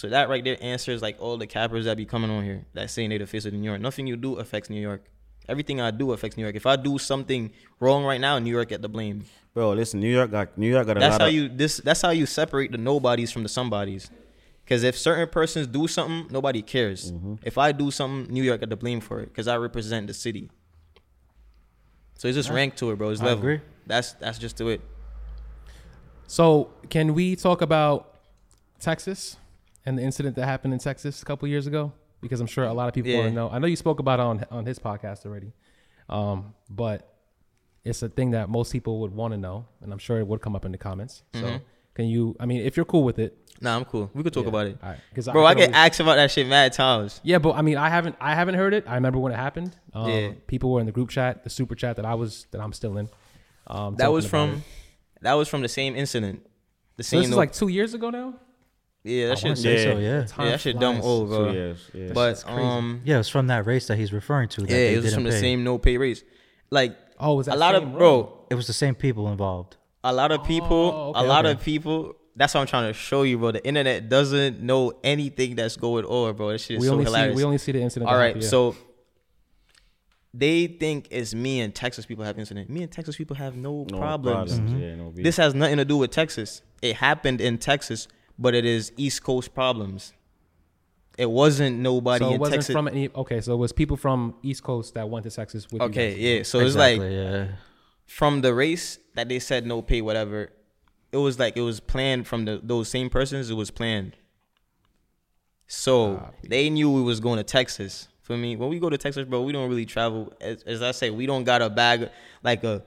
B: So that right there answers like all the cappers that be coming on here that saying they the face of New York. Nothing you do affects New York. Everything I do affects New York. If I do something wrong right now, New York get the blame.
D: Bro, listen, New York got New York got a
B: That's
D: lot
B: how
D: of
B: you this. That's how you separate the nobodies from the somebodies. Because if certain persons do something, nobody cares.
D: Mm-hmm.
B: If I do something, New York got the blame for it because I represent the city. So it's just ranked to it, bro. It's
C: I
B: level.
C: agree.
B: That's that's just to it.
A: So can we talk about Texas and the incident that happened in Texas a couple years ago? Because I'm sure a lot of people
B: Yeah.
A: want to know. I know you spoke about it on on his podcast already, um, but it's a thing that most people would want to know, and I'm sure it would come up in the comments.
B: Mm-hmm.
A: So can you? I mean, if you're cool with it,
B: Nah, I'm cool. We could talk
A: Yeah.
B: about it.
A: All right. 'Cause I
B: Bro, I,
A: can
B: get
A: always-
B: asked about that shit mad times.
A: Yeah, but I mean, I haven't I haven't heard it. I remember when it happened. Um,
B: Yeah.
A: People were in the group chat, the super chat that I was that I'm still in. Um,
B: That was from
A: it.
B: that was from the same incident. The
A: So
B: same
A: this is like two years ago now.
B: Yeah, that
C: wanna
B: shit
C: say so,
D: Yeah.
C: yeah.
A: Time
B: yeah, that shit dumb
A: flies.
B: old,
D: two
B: bro.
D: years. Yeah.
B: But um
C: Yeah, it's from that race that he's referring to. That
B: yeah,
C: they
B: it was
C: didn't
B: from the
C: pay.
B: same no pay race. Like
A: Oh, was that
B: a lot
A: same
B: of
A: row?
B: bro,
C: It was the same people involved.
B: a lot of people,
A: Oh, okay,
B: a lot
A: okay.
B: of people. That's what I'm trying to show you, bro. The internet doesn't know anything that's going on, bro. This shit is
A: We
B: so
A: only
B: hilarious.
A: see we only see the incident.
B: All
A: that
B: right,
A: happened, yeah.
B: so they think it's me and Texas people have incident. Me and Texas people have no,
D: no
B: problems.
D: Yeah, no.
B: This has nothing to do with Texas. It happened in Texas, but it is East Coast problems. It wasn't nobody
A: so it
B: in
A: wasn't
B: Texas.
A: from any. Okay, so it was people from East Coast that went to Texas with. you
B: okay,
A: guys.
B: yeah. So it's like
C: exactly, yeah.
B: from the race that they said no pay, whatever. It was like it was planned from the those same persons. It was planned. So
A: Copy.
B: they knew we was going to Texas. For me, when we go to Texas, bro, we don't really travel. As, as I say, we don't got a bag like a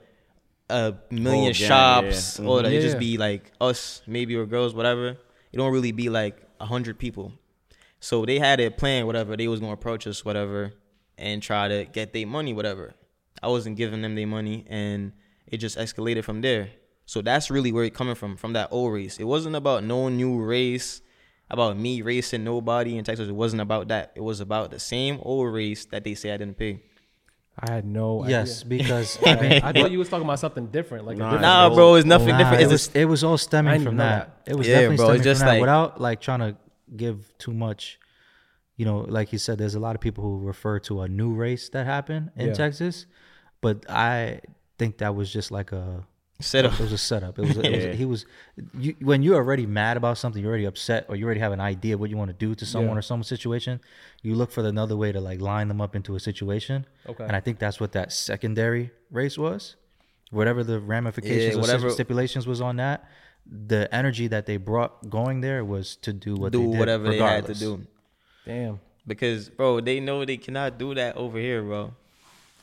B: a million
D: gang,
B: shops
D: yeah.
B: or that it just mm-hmm. be like us, maybe or girls, whatever. It don't really be like a hundred people. So they had it planned, whatever. They was gonna approach us, whatever, and try to get their money, whatever. I wasn't giving them their money, and it just escalated from there. So that's really where it coming from, from that old race. It wasn't about no new race, about me racing nobody in Texas. It wasn't about that. It was about the same old race that they say I didn't pay.
A: I had no.
C: Yes,
A: idea.
C: because [LAUGHS] I mean, [LAUGHS]
A: I thought you was talking about something different, like a
D: Nah,
B: Nah,
D: bro.
B: bro, it's nothing
C: Nah,
B: different.
C: It was, it was all stemming from
A: know
C: that. It was
B: Yeah,
C: definitely
B: bro,
C: stemming
B: just
C: from that
B: like-
C: without like trying to give too much. You know, like you said, there's a lot of people who refer to a new race that happened in
A: Yeah.
C: Texas, but I think that was just like a
B: set up.
C: it was a setup. It was, it was [LAUGHS]
D: Yeah.
C: he was you, when you're already mad about something, you're already upset, or you already have an idea of what you want to do to someone
A: Yeah.
C: or some situation. You look for another way to like line them up into a situation.
A: Okay.
C: And I think that's what that secondary race was. Whatever the ramifications
B: Yeah,
C: or
B: whatever-
C: stipulations was on that, the energy that they brought going there was to do what
B: do
C: they did,
B: whatever they had to do.
A: Damn.
B: Because, bro, they know they cannot do that over here, bro.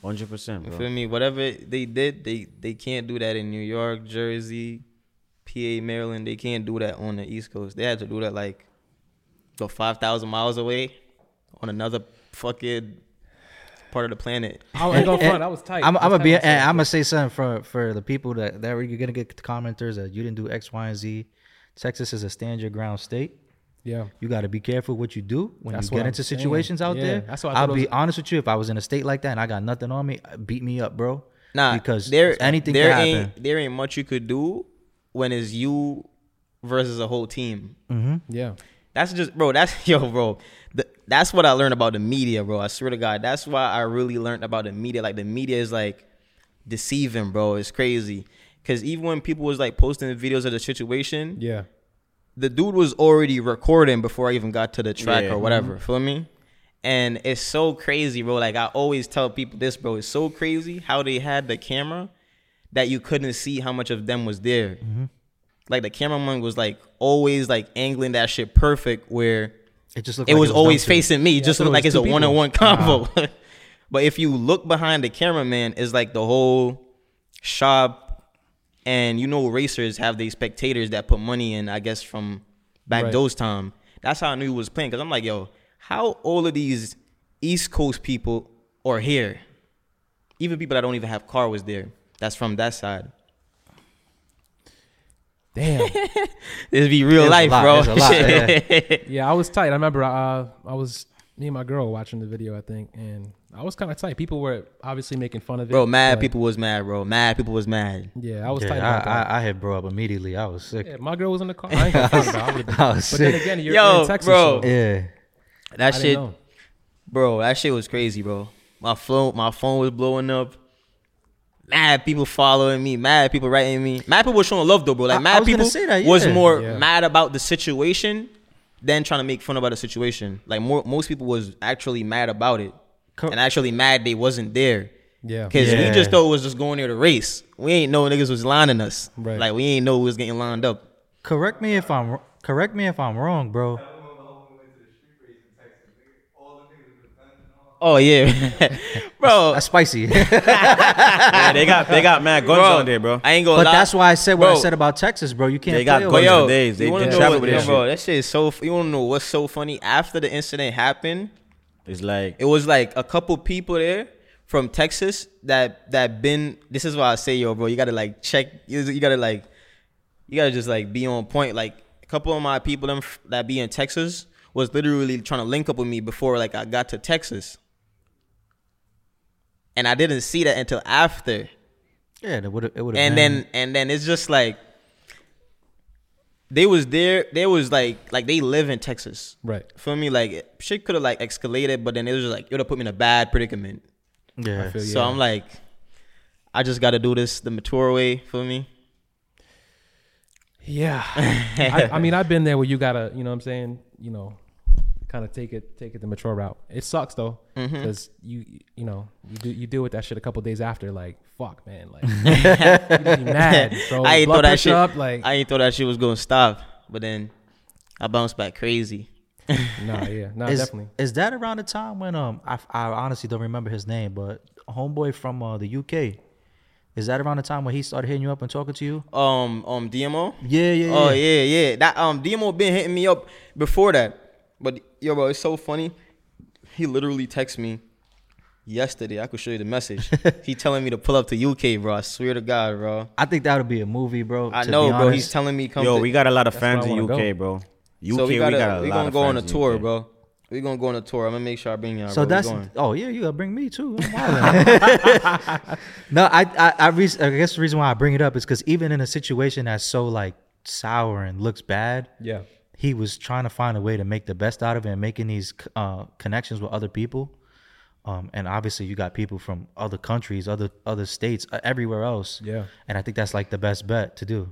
D: Hundred percent,
B: You
D: bro.
B: feel me? Whatever they did, they they can't do that in New York, Jersey, PA, Maryland. They can't do that on the East Coast. They had to do that like, go five thousand miles away, on another fucking part of the planet.
A: I ain't gonna front. That was tight.
C: I'm, gonna be. And I'm gonna say something for for the people that that you're gonna get commenters that you didn't do X, Y, and Z. Texas is a stand your ground state.
A: Yeah.
C: You got to be careful what you do when
A: That's
C: you get
A: I'm
C: into
A: saying.
C: situations out
A: Yeah,
C: there.
A: that's what I
C: I'll be
A: was-
C: honest with you. If I was in a state like that and I got nothing on me, beat me up, bro.
B: Nah,
C: because
B: there
C: anything
B: there
C: can
B: ain't
C: happen.
B: there ain't much you could do when it's you versus a whole team. Mm-hmm.
A: Yeah.
B: That's just, bro. That's [LAUGHS] yo, bro. The, that's what I learned about the media, bro. I swear to God, that's why I really learned about the media. Like the media is like deceiving, bro. It's crazy. Cause even when people was like posting videos of the situation,
A: Yeah.
B: The dude was already recording before I even got to the track
D: Yeah.
B: or whatever. Mm-hmm. Feel me? And it's so crazy, bro. Like I always tell people this, bro. It's so crazy how they had the camera that you couldn't see how much of them was there. Mm-hmm. Like the cameraman was like always like angling that shit perfect where
C: It just looked
B: it
C: like
B: was
C: them
B: always
C: two.
B: facing me. It
A: Yeah,
B: just looked like it's a one on one combo. [LAUGHS] But if you look behind the cameraman, it's like the whole shop, and you know racers have these spectators that put money in. I guess from back
A: Right.
B: those time. That's how I knew he was playing. Cause I'm like, yo, how all of these East Coast people are here? Even people that don't even have car was there. That's from that side.
A: Damn. [LAUGHS]
B: This be real
C: There's a
B: life,
C: lot,
B: bro.
C: a lot, yeah. [LAUGHS]
A: yeah, I was tight. I remember uh, I was me and my girl watching the video, I think, and I was kind of tight. People were obviously making fun of it.
B: bro, mad people was mad, bro. Mad people was mad.
A: Yeah, I was
C: Yeah,
A: tight about that.
C: I, I, I had bro up immediately. I was sick.
A: yeah, my girl was in the car. [LAUGHS] I ain't gonna front about it. I would've
C: I was
A: But then again, you're,
B: Yo,
A: in Texas,
B: bro.
A: so
C: Yeah.
B: That
A: I
B: shit, bro. That shit was crazy, bro. My phone, my phone was blowing up. Mad people following me. Mad people writing me. Mad people was showing love though, bro. Like
C: I- I
B: mad
C: was
B: people
C: say that,
B: was more
A: Yeah.
B: mad about the situation than trying to make fun about the situation. Like more, most people was actually mad about it,
C: Co-
B: and actually mad they wasn't there.
A: Yeah.
B: Cause we just thought it was just going there to race. We ain't know niggas was lining us.
A: Right.
B: Like we ain't know we was getting lined up.
C: Correct me if I'm correct me if I'm wrong, bro.
B: Oh yeah, [LAUGHS] bro.
C: That's spicy. [LAUGHS]
D: Yeah, they got they got mad guns
B: bro,
D: on there, bro.
B: I ain't gonna
C: but
B: lie.
C: that's why I said what I said about Texas, bro. You can't
D: They got
C: play
D: guns
C: over
B: But yo,
D: days. They
B: you wanna know
D: travel with
B: yo,
D: that
B: bro? That shit is so. You wanna know what's so funny? After the incident happened,
D: It's like
B: it was like a couple people there from Texas that that been. This is why I say, yo, bro, you gotta like check. You, gotta like, you gotta just like be on point. Like a couple of my people them that be in Texas was literally trying to link up with me before like I got to Texas, and I didn't see that until after.
C: Yeah, it would it would have
B: and then and then it's just like they was there they was like like they live in texas
A: Right.
B: feel me like shit could have like escalated but then it was just like it would have put me in a bad predicament
C: yeah.
A: feel
B: so
A: Yeah.
B: i'm like i just gotta do this the mature way for me
A: Yeah. [LAUGHS] I, I mean, I've been there where you gotta, you know what I'm saying, you know, kind of take it take it the mature route. It sucks though,
B: Mm-hmm.
A: because you you know you do you deal with that shit a couple days after. Like fuck, man, like [LAUGHS] you mad, [LAUGHS] bro.
B: i ain't
A: Blood
B: thought that
A: pressure
B: shit
A: up, like
B: i ain't thought that shit was gonna stop but then i bounced back crazy [LAUGHS]
A: nah, yeah, nah,
C: is,
A: definitely.
C: is that around the time when um I, I honestly don't remember his name, but homeboy from uh, the UK. Is that around the time when he started hitting you up and talking to you?
B: um um dmo
C: Yeah, yeah,
B: Oh yeah, yeah. That um DMO been hitting me up before that. But yo, bro, it's so funny. He literally texted me yesterday. I could show you the message. [LAUGHS] he telling me to pull up to UK, bro. I swear to God, bro.
C: I think that would be a movie, bro.
B: I
C: to
B: know,
C: be
B: bro. He's telling me come.
D: yo,
B: to,
D: we got a lot of
A: That's where
D: fans
A: I
D: in
A: wanna
D: UK, bro. UK,
B: so we, gotta,
D: got a
B: we
D: lot
B: gonna
D: of
B: go on a
D: fans in
B: tour,
D: UK.
B: bro. We gonna go on a tour. I'm gonna make sure I bring y'all.
C: So
B: bro. We
C: that's
B: going.
C: oh yeah, you gotta bring me too. I'm [LAUGHS] wildin'. [LAUGHS] no, I I I, re- I guess the reason why I bring it up is because even in a situation that's so like sour and looks bad,
A: Yeah,
C: he was trying to find a way to make the best out of it and making these uh, connections with other people. Um, and obviously, you got people from other countries, other other states, uh, everywhere else.
A: Yeah.
C: And I think that's like the best bet to do.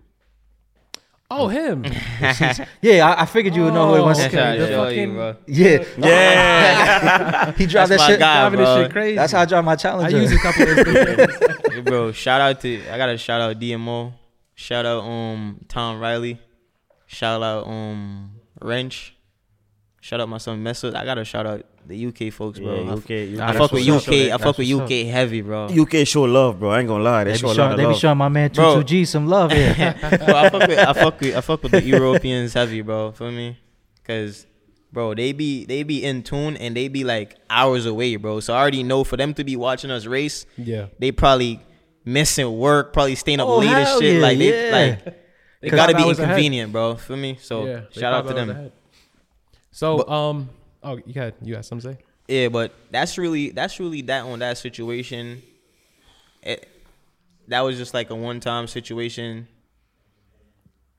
A: Oh, him. [LAUGHS]
C: Yeah, I, I figured you would know who it was.
A: Oh,
B: That's
A: the fucking-
B: you.
C: Yeah,
D: Yeah, [LAUGHS]
C: he dropped that shit.
B: guy,
A: Driving this
B: bro.
A: shit crazy.
C: That's how I dropped my
A: I
C: challenger.
A: use a couple of. [LAUGHS]
B: Hey, bro, shout out to I gotta shout out DMO. Shout out um Tom Riley. Shout out um Wrench. Shout out my son Mesut. I gotta shout out the UK folks, bro.
D: Yeah,
B: I,
D: UK,
B: I fuck with UK. I fuck with UK heavy, bro.
D: UK show love, bro. I ain't gonna lie, they,
C: They be
D: show a lot
C: showing,
D: of
C: they be showing my man
B: Bro.
C: 22G some love here. [LAUGHS]
B: bro, I fuck with I fuck with I fuck with the Europeans heavy, bro. Feel me? Cause bro, they be they be in tune and they be like hours away, bro. So I already know for them to be watching us race,
A: Yeah.
B: they probably missing work, probably staying up
C: Oh,
B: late and shit.
C: yeah,
B: like they
C: yeah.
B: like
A: They
B: it gotta be
A: hours ahead.
B: inconvenient, bro. Feel me? So
A: Yeah,
B: shout out to them.
A: ahead. So,
B: But-
A: um, oh, you had you had something to say?
B: Yeah, but that's really that's really that on that situation. It, that was just like a one time situation.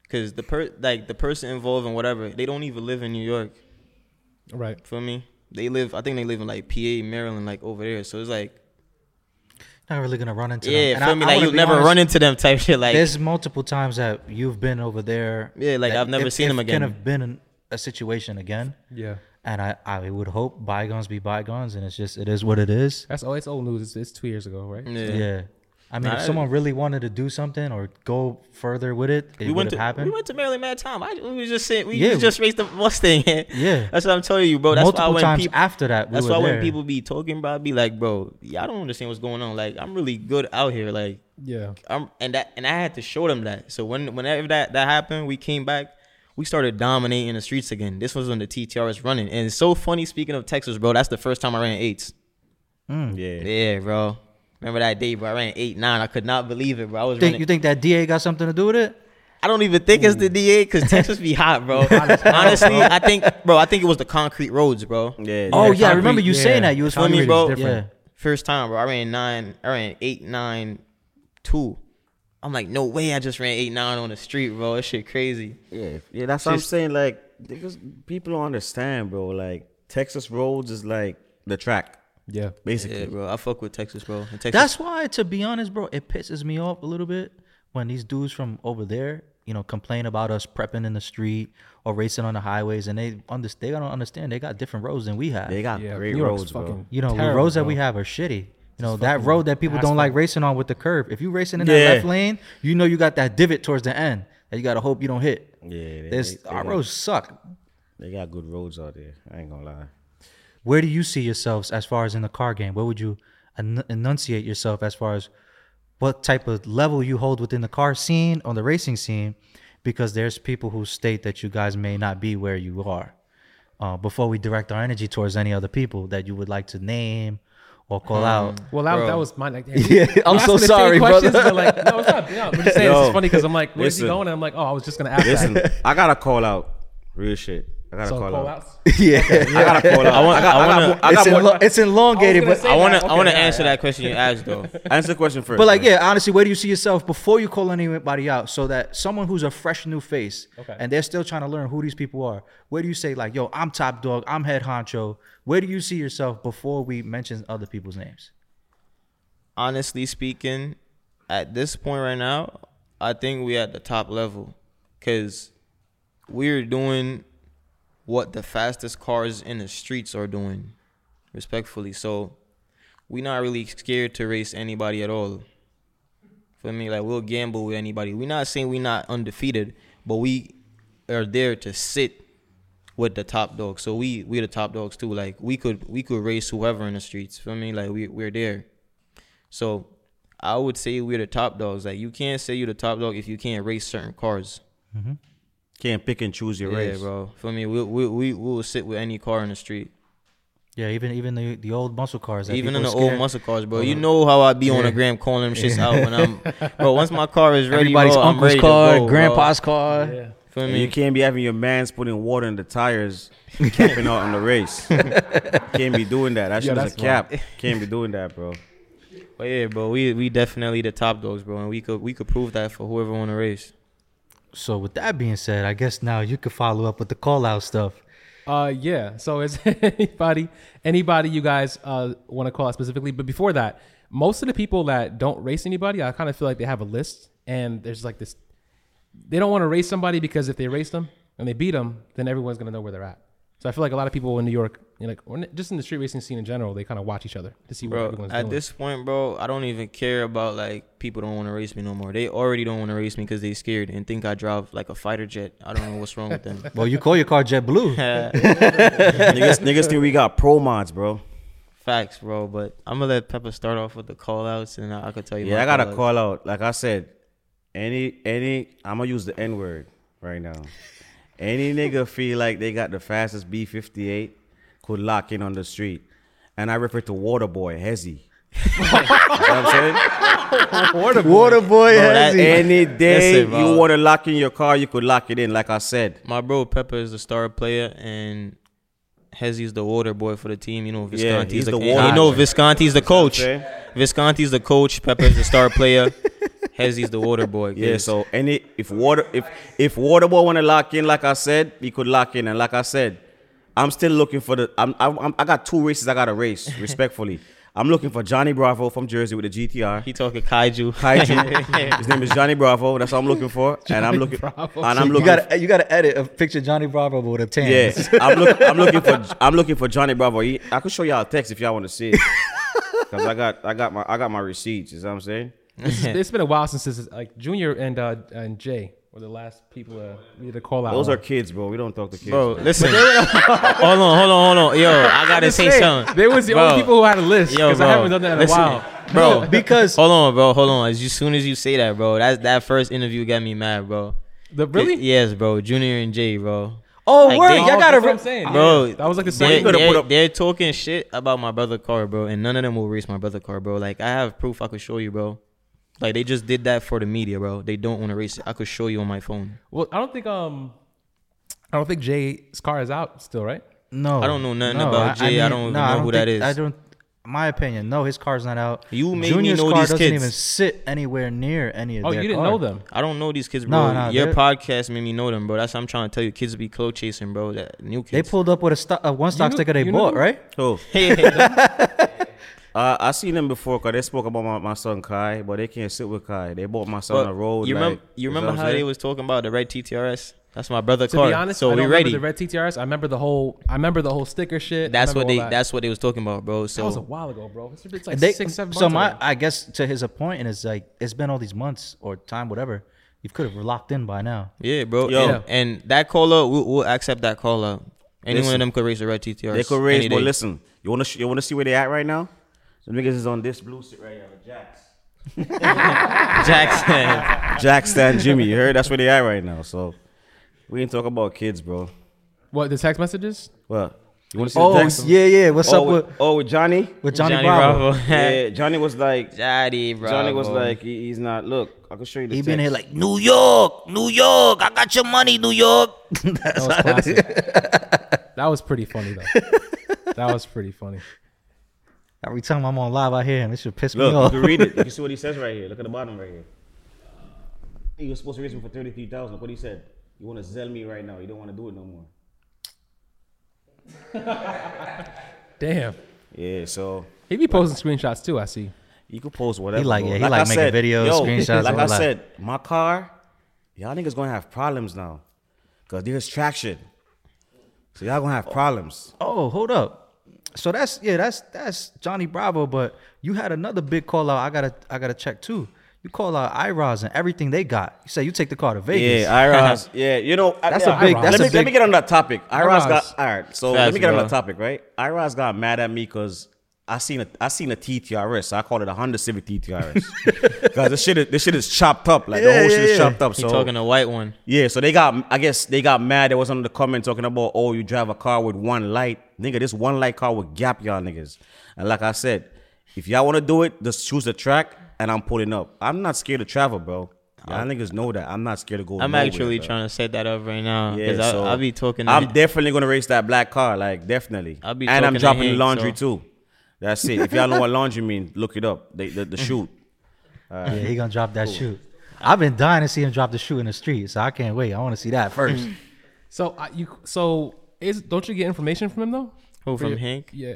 B: Cause the per like the person involved in whatever they don't even live in New York.
A: Right.
B: Feel me? They live. I think they live in like PA, Maryland, like over there. So it's like,
C: Not really gonna run into
B: yeah,
C: them. And
B: feel
C: I-
B: me?
C: I
B: Like you
C: be
B: never
C: honest,
B: run into them type shit. Like
C: There's multiple times that you've been over there.
B: Yeah, like, I've never
C: it-
B: seen
C: it
B: them again.
C: Could have been in a situation again,
A: Yeah.
C: and I, I would hope bygones be bygones, and it's just it is what it is.
A: That's oh, it's old news. It's, it's two years ago, right?
B: yeah.
C: Yeah. I mean,
B: Nah,
C: if someone really wanted to do something or go further with it, it
B: we
C: would
B: went
C: have
B: to
C: happened.
B: we went to Maryland Mad Time. I we just saying we
C: Yeah.
B: just raced the Mustang. [LAUGHS]
C: Yeah.
B: that's what I'm telling you, bro. That's
C: Multiple
B: why when
C: times
B: people
C: after that, we
B: that's
C: were
B: why
C: there.
B: when people be talking about, it, be like, bro, y'all don't understand what's going on. Like I'm really good out here. Like
A: Yeah.
B: I'm and that and I had to show them that. So when whenever that that happened, we came back. We started dominating the streets again. This was when the TTR was running, and it's so funny. Speaking of Texas, bro, that's the first time I ran eights.
C: Mm.
D: Yeah.
B: Yeah, bro. Remember that day, bro? I ran eight nine. I could not believe it, bro. I was
C: think
B: running.
C: you think that DA got something to do with it?
B: I don't even think it's the DA because Texas be hot, bro. [LAUGHS] Honestly, I think, bro, I think it was the concrete roads, bro.
D: Yeah.
C: Oh yeah, I remember you
A: yeah.
C: saying that. You was
B: Feel
C: funny,
B: bro?
C: Yeah.
B: First time, bro. I ran nine. I ran eight nine two. I'm like, no way. I just ran eight nine on the street, bro. That shit crazy.
D: Yeah, yeah, that's what I'm saying. Like, because people don't understand, bro. Like, Texas roads is like the track,
A: Yeah.
D: basically.
B: Yeah, bro. I fuck with Texas, bro. And Texas,
C: That's why, to be honest, bro, it pisses me off a little bit when these dudes from over there, you know, complain about us prepping in the street or racing on the highways, and they understand. They don't understand. They got different roads than we have.
D: They got
A: Yeah.
D: great
A: New
D: roads, bro.
C: you know, the roads that
A: bro.
C: we have are shitty. You know, that road that people don't like racing on with the curve. If you racing in
D: Yeah.
C: that left lane, you know you got that divot towards the end that you got to hope you don't hit.
D: Yeah, they,
C: There's,
D: they- they
C: our
D: got-
C: roads suck.
D: They got good roads out there. I ain't gonna lie.
C: Where do you see yourselves as far as in the car game? Where would you en- enunciate yourself as far as what type of level you hold within the car scene or the racing scene? Because there's people who state that you guys may not be where you are. Uh, before we direct our energy towards any other people that you would like to name or call out.
A: Well, that,
B: Bro.
A: that was my. Like, [LAUGHS]
C: Yeah, I'm
A: you
C: so
A: asking the same
C: sorry,
A: questions,
C: brother.
A: But like, no, it's not. No, I'm just saying
D: Yo,
A: it's funny because I'm like, where's he going? And I'm like, oh, I was just gonna ask
D: Listen,
A: that.
D: I gotta call out real shit. I gotta
A: So
D: call,
A: call
D: out.
A: outs. [LAUGHS]
C: yeah,
D: I gotta call out.
B: I want-
D: I got,
B: I
D: I
B: wanna-
D: got, I
C: it's,
D: more.
C: enlo- it's elongated,
A: gonna
C: but
B: I want to,
A: that.
B: I want to
A: Okay,
B: answer
A: alright.
B: that question you asked though. [LAUGHS]
D: Answer the question first.
C: But like,
D: man.
C: yeah, honestly, where do you see yourself before you call anybody out? So that someone who's a fresh new face
A: Okay.
C: and they're still trying to learn who these people are, where do you say like, yo, I'm top dog, I'm head honcho? Where do you see yourself before we mention other people's names?
B: honestly speaking, at this point right now, I think we at the top level because we're doing what the fastest cars in the streets are doing, respectfully. So we're not really scared to race anybody at all. For me, like we'll gamble with anybody. We're not saying we're not undefeated, but we are there to sit with the top dogs. So we we're the top dogs too. Like we could we could race whoever in the streets. For me, like we we're there. So I would say we're the top dogs. Like you can't say you're the top dog if you can't race certain cars. Mm-hmm.
D: Can't pick and choose your
B: yeah,
D: race,
B: bro. For me, we we we will sit with any car in the street,
C: Yeah, even even the the old muscle cars. That
B: even in the
C: are
B: old muscle cars, bro. You know how I be on a gram calling them shits out when I'm, [LAUGHS] bro. Once my car is ready,
C: Everybody's
B: bro, I'm
C: uncle's
B: ready
C: car,
B: to go, bro.
C: grandpa's car.
B: Feel
D: And
B: me?
D: you can't be having your man's putting water in the tires, capping out on the race. [LAUGHS] can't be doing that. That
A: Yeah,
D: shit
A: that's
D: a cap. Can't be doing that, bro.
B: But yeah, bro, we we definitely the top dogs, bro, and we could we could prove that for whoever want to race.
C: So with that being said, I guess now you could follow up with the call out stuff.
A: Uh, yeah. So is [LAUGHS] anybody anybody you guys uh want to call out specifically? But before that, most of the people that don't race anybody, I kind of feel like they have a list, and there's like this. They don't want to race somebody because if they race them and they beat them, then everyone's gonna know where they're at. So I feel like a lot of people in New York, you know, like or just in the street racing scene in general, they kind of watch each other to see what
B: Bro,
A: everyone's
B: at
A: doing.
B: At this point, bro, I don't even care about like people don't want to race me no more. They already don't want to race me because they scared and think I drive like a fighter jet. I don't know what's wrong with them. [LAUGHS]
C: Well, you call your car JetBlue. [LAUGHS]
D: niggas, niggas think we got pro mods, bro.
B: Facts, bro. But I'm gonna let Peppa start off with the call outs, and I, I could tell you.
D: Yeah, I gotta
B: call-outs.
D: call out. Like I said, any any I'm gonna use the N word right now. Any nigga feel like they got the fastest B58 could lock in on the street, and I refer to Waterboy Hezzy. [LAUGHS] you know what I'm saying?
C: Water boy,
B: Bro, that-
C: Hezzy.
D: Any day
B: Listen, bro.
D: you want to lock in your car, you could lock it in. Like I said,
B: My bro Peppa is the star player, and Hezzy's the water boy for the team. You know, Visconti's
D: Yeah, he's
B: the,
D: the
B: and
D: water
B: you know. Visconti's the coach.
D: saying?
B: Visconti's the coach. Peppa's the star player. [LAUGHS] Hezzy's the water boy.
D: Yeah, so any if water if if water boy want to lock in, like I said, he could lock in, and like I said, I'm still looking for the. I'm, I'm, I'm I got two races I got to race [LAUGHS] respectfully. I'm looking for Johnny Bravo from Jersey with the GTR.
B: he talking kaiju.
D: Kaiju. [LAUGHS] His name is Johnny Bravo. That's what I'm looking for, and I'm looking
A: Bravo.
D: and I'm
C: you
D: looking.
C: gotta you gotta edit a picture Johnny Bravo with a tan.
D: yeah, [LAUGHS] I'm look, I'm looking for I'm looking for Johnny Bravo. He, I could show y'all a text if y'all want to see it, because I got I got my I got my receipts. You know what I'm saying?
A: It's, it's been a while since this is like Junior and uh and Jay were the last people uh, we had to call out.
D: Those
A: on.
D: are kids, bro. We don't talk to kids.
B: Bro, listen. [LAUGHS] hold on, hold on, hold on. Yo, I gotta say
A: saying,
B: something.
A: They was the
B: Bro.
A: only people who had a list because I haven't done that in
B: Listen.
A: a while.
B: Bro, [LAUGHS]
C: because
B: hold on, bro. Hold on. As you- soon as you say that, bro, that that first interview got me mad, bro.
A: The, really?
B: Yes, bro. Junior and Jay, bro.
C: oh
B: Like,
C: word, y'all gotta
A: that's what
C: re-
A: I'm saying,
B: Bro,
A: Yeah. That was like the
B: They're,
A: same.
B: they're,
D: put up-
B: they're talking shit about my brother car, bro, and none of them will race my brother car, bro. Like I have proof I could show you, bro. Like they just did that for the media, bro. They don't want to race it. I could show you on my phone.
A: Well, I don't think um, I don't think Jay's car is out still, right?
C: No,
B: I don't know nothing about Jay. I don't even know who that
C: think-
B: is.
C: I don't. My opinion, no, his car's not out.
B: You made me know
C: car
B: these
C: doesn't
B: kids.
C: even sit anywhere near any of
A: Oh,
C: their
A: you didn't
C: car.
A: know them.
B: I don't know these kids, bro.
C: no,
B: Your podcast made me know them, bro. That's what I'm trying to tell you. Kids be clothes chasing, bro. That new kids.
C: They pulled up with a, sto- a 1Stock
A: knew-
C: sticker they bought,
A: knew?
C: right?
D: So,
B: Hey, [LAUGHS] [LAUGHS]
D: uh, I seen them before because they spoke about my, my son Kai, but they can't sit with Kai. They bought my son on the road.
B: you
D: like,
B: remember? You remember how they was talking about the red TTRS? That's my brother
A: To
B: car.
A: be honest,
B: so
A: I
B: we
A: remember
B: ready.
A: the red TTRs. I remember the whole. I remember the whole sticker shit.
B: That's what they.
A: that.
B: That's what they was talking about, bro.
A: So that was a while ago, bro. It's, it's like
C: They-
A: six, seven months
C: so my,
A: ago.
C: I guess to his point, and it's like it's been all these months or time, whatever. You could have locked in by now.
B: yeah, bro.
D: Yo.
B: And, and that call out, we'll, we'll accept that call out. Any one of them could raise a red TTRS.
D: They could raise,
B: any
D: but listen, you wanna sh- you wanna see where they at right now? The niggas is on this blue shit right here, the Jacks. [LAUGHS]
B: Jackson.
D: Jack Stan Jimmy, you heard? That's where they at right now. So we ain't talk about kids, bro.
A: what the text messages?
D: What? You wanna see
C: Oh
D: the Jacks?
C: yeah, yeah. What's
D: oh,
C: up
D: with,
C: with
D: oh, with Johnny?
C: with Johnny,
B: Johnny
C: Bravo?
B: Bravo. [LAUGHS]
D: yeah, Johnny was like,
B: Johnny, bro.
D: Johnny was like, he, he's not. Look, I can show you the.
C: He been here like New York, New York. I got your money, New York. [LAUGHS]
A: That was classic. that was pretty funny though. that was pretty funny.
C: Every time I'm on live, I hear him. This should piss me
D: Look, you
C: off.
D: can read it. You can [LAUGHS] see what he says right here. Look at the bottom right here. He was supposed to raise me for thirty three thousand. Look what he said. You want to sell me right now? You don't want to do it no more. [LAUGHS]
A: Damn.
D: Yeah, so
A: He be posting screenshots too. I see.
D: you can post whatever.
C: He like-
D: bro.
C: yeah, he like making videos,
D: yo,
C: screenshots,
D: Like I
C: that.
D: said, my car, y'all niggas gonna have problems now, cause there's traction. So y'all gonna have oh. problems.
C: Oh, hold up. So that's yeah, that's that's Johnny Bravo. But you had another big call out. I gotta I gotta check too. You call out IROS and everything they got. You say you take the car to Vegas.
D: Yeah, Iras. [LAUGHS] yeah, you know
C: That's
D: yeah,
C: a big- that's
D: let
C: a
D: me let me get on that topic. Iras
A: Iras.
D: got all right. So let me get on
B: bro.
D: that topic, right? Iras got mad at me because I seen a I seen a TTRS. So I call it a Honda Civic TTRS because [LAUGHS] this shit is, this shit is chopped up. Like the
C: Yeah,
D: whole shit
C: yeah,
D: is
C: yeah.
D: chopped up.
B: He
D: So
B: talking a white one.
D: yeah, so they got I guess they got mad. There was under the comment talking about oh you drive a car with one light, nigga. This one light car with gap y'all niggas. And like I said, if y'all want to do it, just choose the track and I'm pulling up. I'm not scared to travel, bro. Y'all niggas know that. I'm not scared to go.
B: I'm
D: nowhere,
B: actually
D: bro.
B: trying to set that up right now
D: Yeah,
B: because
D: so
B: I'll be talking. To
D: I'm
B: him.
D: definitely gonna race that black car, like definitely.
B: I'll be
D: and I'm
B: talking to
D: dropping
B: Hank,
D: laundry
B: so-
D: too. That's it. If y'all know what laundry means, look it up. The the, the [LAUGHS] shoot.
C: yeah, he gonna drop that shoot. I've been dying to see him drop the shoe in the street, so I can't wait. I want to see that [CLEARS THROAT] first.
A: So uh, you so is don't you get information from him though?
B: Who from
A: your-
B: Hank?
A: Yeah.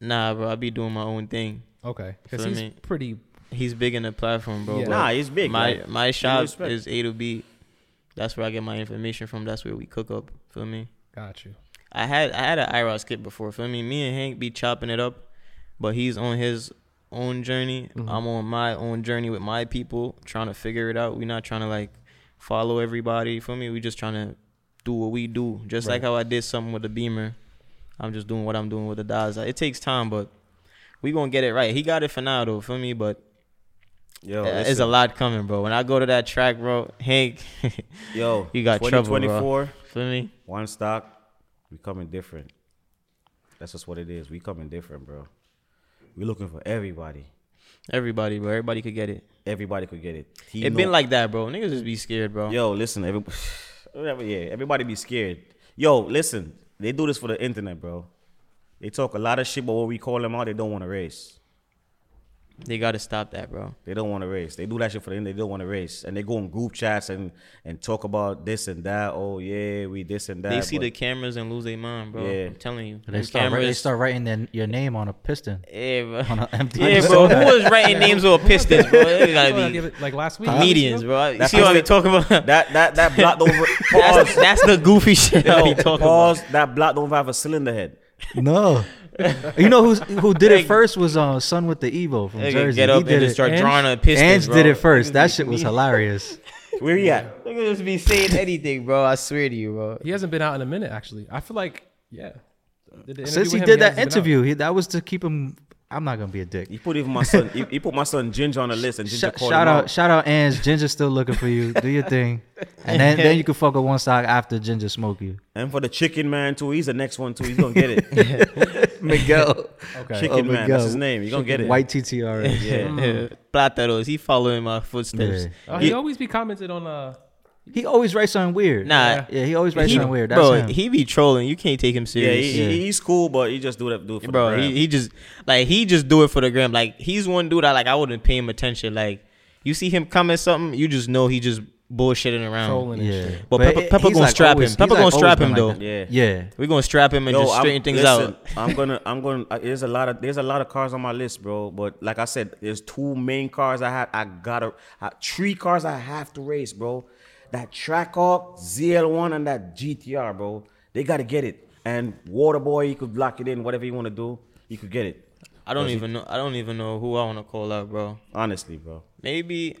B: Nah, bro. I be doing my own thing.
A: Okay. Because
B: Feel
A: he's
B: me?
A: pretty.
B: He's big in the platform, bro.
A: Yeah.
B: but
D: Nah, he's big.
B: My
D: like,
B: my shop is A to B. That's where I get my information from. That's where we cook up. Feel me?
A: Got you.
B: I had I had an IROS skip before. Feel me? Me and Hank be chopping it up, but he's on his own journey.
A: Mm-hmm.
B: I'm on my own journey with my people, trying to figure it out. We're not trying to like follow everybody. Feel me? We just trying to do what we do. Just like how I did something with the Beamer. I'm just doing what I'm doing with the Daza. It takes time, but we gonna get it right. He got it for now though. Feel me? But
D: Yo,
B: uh, it's a lot coming, bro. When I go to that track, bro, [LAUGHS] Hank,
D: Yo, [LAUGHS]
B: you got trouble, bro.
D: 2024,
B: feel me?
D: 1Stock. We coming different. That's just what it is. We coming different, bro. We looking for everybody.
B: Everybody, bro. Everybody could get it.
D: Everybody could get it. He
B: It
D: know-
B: been like that, bro. Niggas just be scared, bro.
D: Yo, listen, every, [SIGHS] whatever, yeah, everybody be scared. Yo, listen, they do this for the internet, bro. They talk a lot of shit, but when we call them out, they don't want to race.
B: They gotta stop that, bro.
D: They don't want to race. They do that shit for the internet. They don't want to race, and they go in group chats and and talk about this and that. Oh yeah, we this and that.
B: they see
D: but-
B: the cameras and lose their mind, bro.
D: Yeah.
B: I'm telling you.
C: They start, wri- they start writing their, your name on a piston.
B: yeah, bro.
C: on a [LAUGHS] empty
B: Yeah, bro. Who was writing names with pistons, bro? They gotta be
A: like last week.
B: comedians, bro. You
D: That
B: see what I be talking about?
D: that that that block don't. [LAUGHS]
B: That's, that's the goofy shit I be talking
D: pause.
B: about.
D: That block don't have a cylinder head.
C: No. You know who's, who did it first was uh, Son with the Evo from
B: Nigga
C: Jersey.
B: get
C: He
B: up
C: did
B: and just
C: it.
B: start
A: Ange?
B: drawing on pistons,
C: Ange
B: bro.
C: did it first. That shit was [LAUGHS] hilarious.
D: Where he at?
B: Niggas just be saying anything, bro. I swear to you, bro.
A: He hasn't been out in a minute, actually. I feel like, yeah. Did the interview
C: Since he
A: him,
C: did that
A: hasn't been out.
C: interview, he, that was to keep him. I'm not gonna be a dick.
D: He put even my son. he, he put my son Ginger on the list, and Ginger
C: Sh-
D: called
C: shout
D: him
C: out, shout out, Ange. Ginger's still looking for you. Do your thing, and then then you can fuck with 1Stock after Ginger smoke you.
D: And for the chicken man too, he's the next one too. He's gonna get it. [LAUGHS]
C: Miguel,
A: Okay.
D: chicken man, that's his name. You gonna get it.
C: White TTR.
D: Yeah. [LAUGHS]
B: Plateros, he following my footsteps.
C: Yeah.
A: Oh, he always be commented on. Uh,
C: He always writes something weird.
B: Nah,
C: yeah, he always writes
B: he,
C: something weird. That's
B: bro,
C: him.
B: he be trolling. You can't take him
D: Yeah,
B: serious.
D: he,
C: Yeah.
D: he's cool, but he just do it do it for
B: bro,
D: the gram.
B: he, he just like he just do it for the gram. Like he's one dude I like. I wouldn't pay him attention. Like you see him comment something, you just know he just bullshitting around.
A: trolling and
C: yeah,
A: shit.
B: But Peppa-
C: it- Peppa
B: gonna strap
C: always-
B: him. Peppa
C: he's
B: gonna strap
C: been
B: him, though.
C: that.
D: yeah.
C: Yeah,
B: We're gonna strap him and
D: Yo,
B: just
D: I'm-
B: straighten things
D: listen,
B: out.
D: I'm gonna, I'm gonna. uh, There's a lot of, there's a lot of cars on my list, bro. But like I said, there's two main cars I had. I gotta, I, three cars I have to race, bro. That Trackhawk ZL1 and that GTR, bro. They gotta get it. And Waterboy, you could lock it in, whatever you want to do, you could get it.
B: I don't even know. I don't even know who I want to call out, bro.
D: Honestly, bro.
B: Maybe.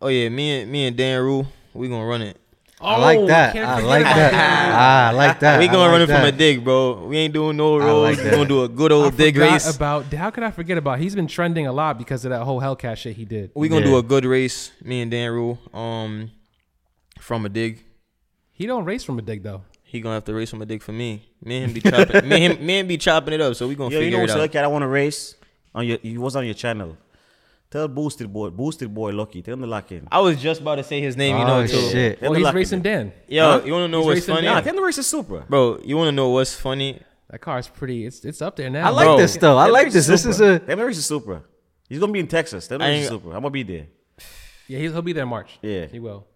B: Oh yeah, me and me and Dan Rule, we gonna run it.
C: I like
A: Oh,
C: that. I like
A: about
C: that. [LAUGHS] Ah, I like that.
B: we gonna
C: like
B: run it from a
C: that.
B: dig, bro. We ain't doing no
C: I
B: rolls.
C: like
B: we gonna do a good
A: I
B: old dig race.
A: about. How could I forget about? He's been trending a lot because of that whole Hellcat shit he did.
B: we gonna do a good race. Me and Dan Rule, um, from a dig.
A: He don't race from a dig though.
B: He gonna have to race from a dig for me. Me and him be chopping. me and him, me and be chopping it up. So we gonna
D: Yo, you
B: figure
D: know
B: it
D: what's
B: out.
D: Hellcat I want to race? On your, you was on your channel. Tell Boosted Boy, Boosted Boy Lucky, tell him to lock in.
B: I was just about to say his name. You know
C: Oh
B: too.
C: shit!
D: Tell
A: Well,
D: oh,
A: he's racing
D: in.
A: Dan.
B: Yo,
D: Huh?
B: you wanna know
A: He's
B: what's
A: racing
B: funny,
D: Nah, tell him to race the Supra.
B: bro? You wanna know what's funny?
A: That car is pretty. It's it's up there now.
C: I like
B: Bro.
C: this though. I
D: Tell him to
C: like this. This is
D: Supra.
C: a
D: Tell him to race the Supra. He's gonna be in Texas. Tell him to
B: I
D: race
B: ain't-
D: the Supra. I'm gonna be there.
A: Yeah, he'll, he'll be there in March.
D: Yeah.
A: he will.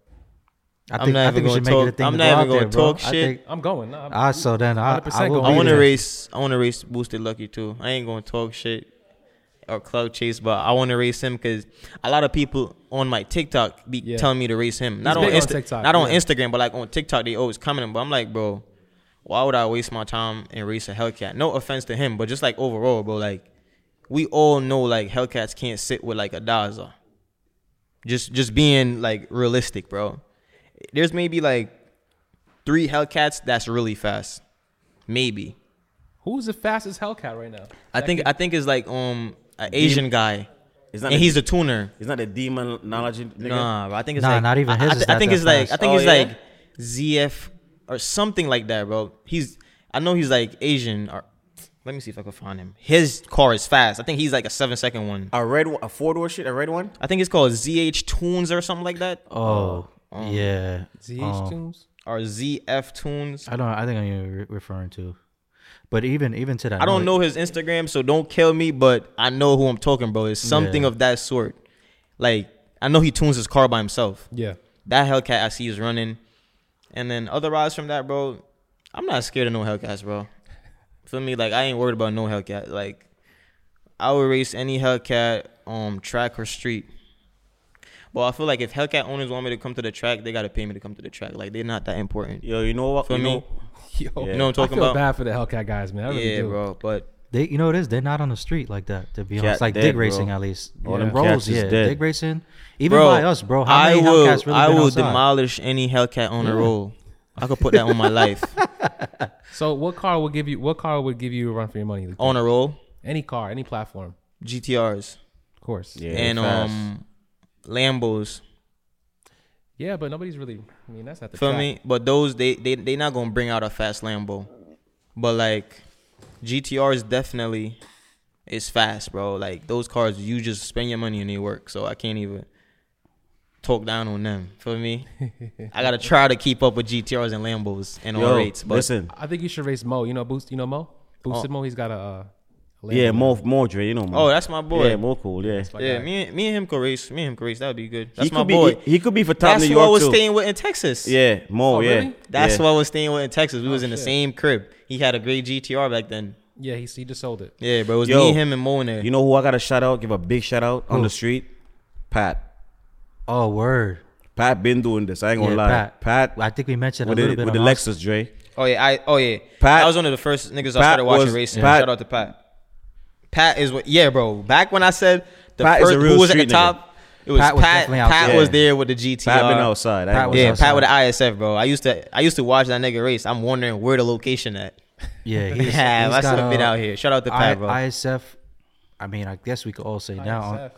C: I
B: I'm
C: think,
B: not
C: I
B: even
C: think we
B: gonna
C: should make it a
B: talk-
C: thing
B: I'm
C: to
B: not
C: go
B: even gonna
C: there, bro.
B: talk
C: I
B: shit.
C: think-
A: I'm going. Nah, I'm-
C: Ah, so then I, I.
B: I want to race. I want to race Boosted Lucky too. I ain't gonna talk shit or cloud chase, but I want to race him because a lot of people on my TikTok be
A: Yeah.
B: telling me to race him. Not
A: He's
B: on,
A: big on TikTok,
B: not on. Instagram, but like on TikTok, they always commenting. But I'm like, bro, why would I waste my time and race a Hellcat? No offense to him, but just like overall, bro, like we all know like Hellcats can't sit with like a Daza. Just just being like realistic, bro. There's maybe like three Hellcats that's really fast. Maybe.
A: Who's the fastest Hellcat right now?
B: I
A: That
B: think
A: could-
B: I think it's like um an Asian guy,
D: It's not
B: and
D: a-
B: he's a tuner.
D: He's not a demon knowledge nigga.
B: Nah, bro, I think it's
C: Nah,
B: like
C: not even
B: I-
C: his
B: I,
C: is
B: I
C: not
B: think
C: that
B: it's like I
C: fast.
B: think
D: Oh,
B: it's
D: yeah?
B: like ZF or something like that, bro. He's I know he's like Asian. Or let me see if I can find him. His car is fast. I think he's like a seven second one.
D: A red one, a four door shit, a red one.
B: I think it's called ZH Tunes or something like that,
C: Oh,
B: Um,
C: yeah.
A: ZH
C: Oh,
A: tunes.
B: or ZF Tunes.
C: I don't. I think I'm re- referring to. But even even to that,
B: I don't know his Instagram, so don't kill me. But I know who I'm talking, bro. It's something
C: Yeah.
B: of that sort. Like I know he tunes his car by himself.
A: Yeah.
B: That Hellcat I see is running, and then other rides from that, bro. I'm not scared of no Hellcats, bro. Feel me? Like I ain't worried about no Hellcat. Like I would race any Hellcat, um, track or street. But I feel like if Hellcat owners want me to come to the track, they gotta pay me to come to the track. Like they're not that important.
D: Yo, you know what?
B: For
D: you
B: me,
D: know, [LAUGHS]
A: Yo,
D: Yeah.
B: you know what I'm talking I
A: feel
B: about?
A: bad for the Hellcat guys, man. I really
B: yeah,
A: do.
B: bro. But
C: They, you know, what it is. They're not on the street like that. To be
D: Cat
C: honest, like
D: dead,
C: dig
D: bro.
C: racing at least.
D: All
C: Yeah.
D: them
C: Rolls,
D: cats is
C: yeah,
D: dead.
C: dig racing. Even
B: bro,
C: by us, bro. How
B: I will,
C: Hellcats really
B: I will
C: outside?
B: demolish any Hellcat on a roll. I could put that on my life. [LAUGHS]
A: So, what car would give you? What car would give you a run for your money?
B: on a roll,
A: Any car, any platform,
B: GTRs
A: of course.
D: yeah,
B: and
D: fast.
B: um Lambos.
A: Yeah, but nobody's really. I mean, that's not the
B: Feel
A: track.
B: me? But those they they they not gonna bring out a fast Lambo. But like GTRs definitely is fast, bro. Like those cars, you just spend your money and they work. So I can't even talk down on them. Feel me? [LAUGHS] I gotta try to keep up with GTRs and Lambos and
D: Yo,
B: on rates. But
D: listen,
A: I think you should race Mo. You know, boost. You know Mo. Boosted Mo. He's got a. Uh, a Lambo
D: yeah,
A: now.
D: more, more Dre, you know, man.
B: oh, that's my boy.
D: yeah, more cool, yeah.
B: Yeah,
A: guy.
B: me, and- me and him could race. Me and him could race. That would be good. That's
D: he
B: my
D: could be,
B: boy.
D: He, he could be for top
B: That's
D: New
B: who
D: York
B: I was
D: too.
B: staying with in Texas.
D: Yeah, Mo,
A: Oh,
D: yeah.
A: really?
B: That's
D: yeah.
B: who I was staying with in Texas. We was oh, in the same crib. He had a great GTR back then.
A: Yeah, he, he just sold it.
B: Yeah, bro. It was
D: Yo,
B: me, him, and Mo in there.
D: You know who I got to shout out? Give a big shout out on the street? Pat.
C: Oh, word.
D: Pat been doing this. I ain't gonna
C: Yeah,
D: lie.
C: Pat.
D: Pat,
C: I think we mentioned a
D: with,
C: little
D: the,
C: bit
D: with the Lexus, Dre.
B: Oh yeah, I oh yeah.
D: Pat-
B: I was one of the first niggas I started watching
D: was-
B: racing.
D: Pat-
B: Shout out to Pat. Pat is what yeah, bro. Back when I said the
D: Pat is
B: first
D: a real
B: who was at the
D: street nigga.
B: top, it was
C: Pat
B: Pat.
C: was
B: Pat,
C: definitely
B: was there with the GTR.
D: Pat been outside.
C: Pat was
D: gonna-
B: yeah,
C: outside.
B: Pat with the ISF, bro. I used to I used to watch that nigga race. I'm wondering where the location at.
C: Yeah, [LAUGHS] he's,
B: Yeah,
C: he's
B: I should have been out here. Shout out to
C: I,
B: Pat, bro.
C: ISF. I mean, I guess we could all say now.
A: ISF.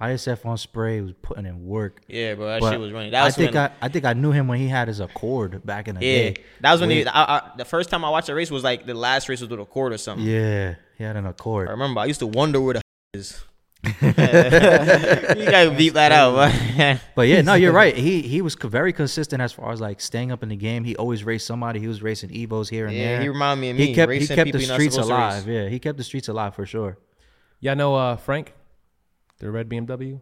C: ISF on spray was putting in work.
B: yeah, bro. That
C: But
B: shit was running. That
C: I think
B: when,
C: I, I think I knew him when he had his Accord back in the
B: yeah,
C: day.
B: that was when he, I, I, the first time I watched a race was like the last race was with a cord or something.
C: Yeah, he had an Accord.
B: I remember I used to wonder where the [LAUGHS] is. [LAUGHS] you gotta beat that out, man. [LAUGHS]
C: But yeah, no, you're right. He he was co- very consistent as far as like staying up in the game. He always raced somebody. He was racing Evos here and
B: Yeah,
C: there.
B: he reminded me of
C: He
B: me,
C: kept he kept the streets alive. Yeah, he kept the streets alive for sure.
A: Y'all know uh, Frank, the red BMW.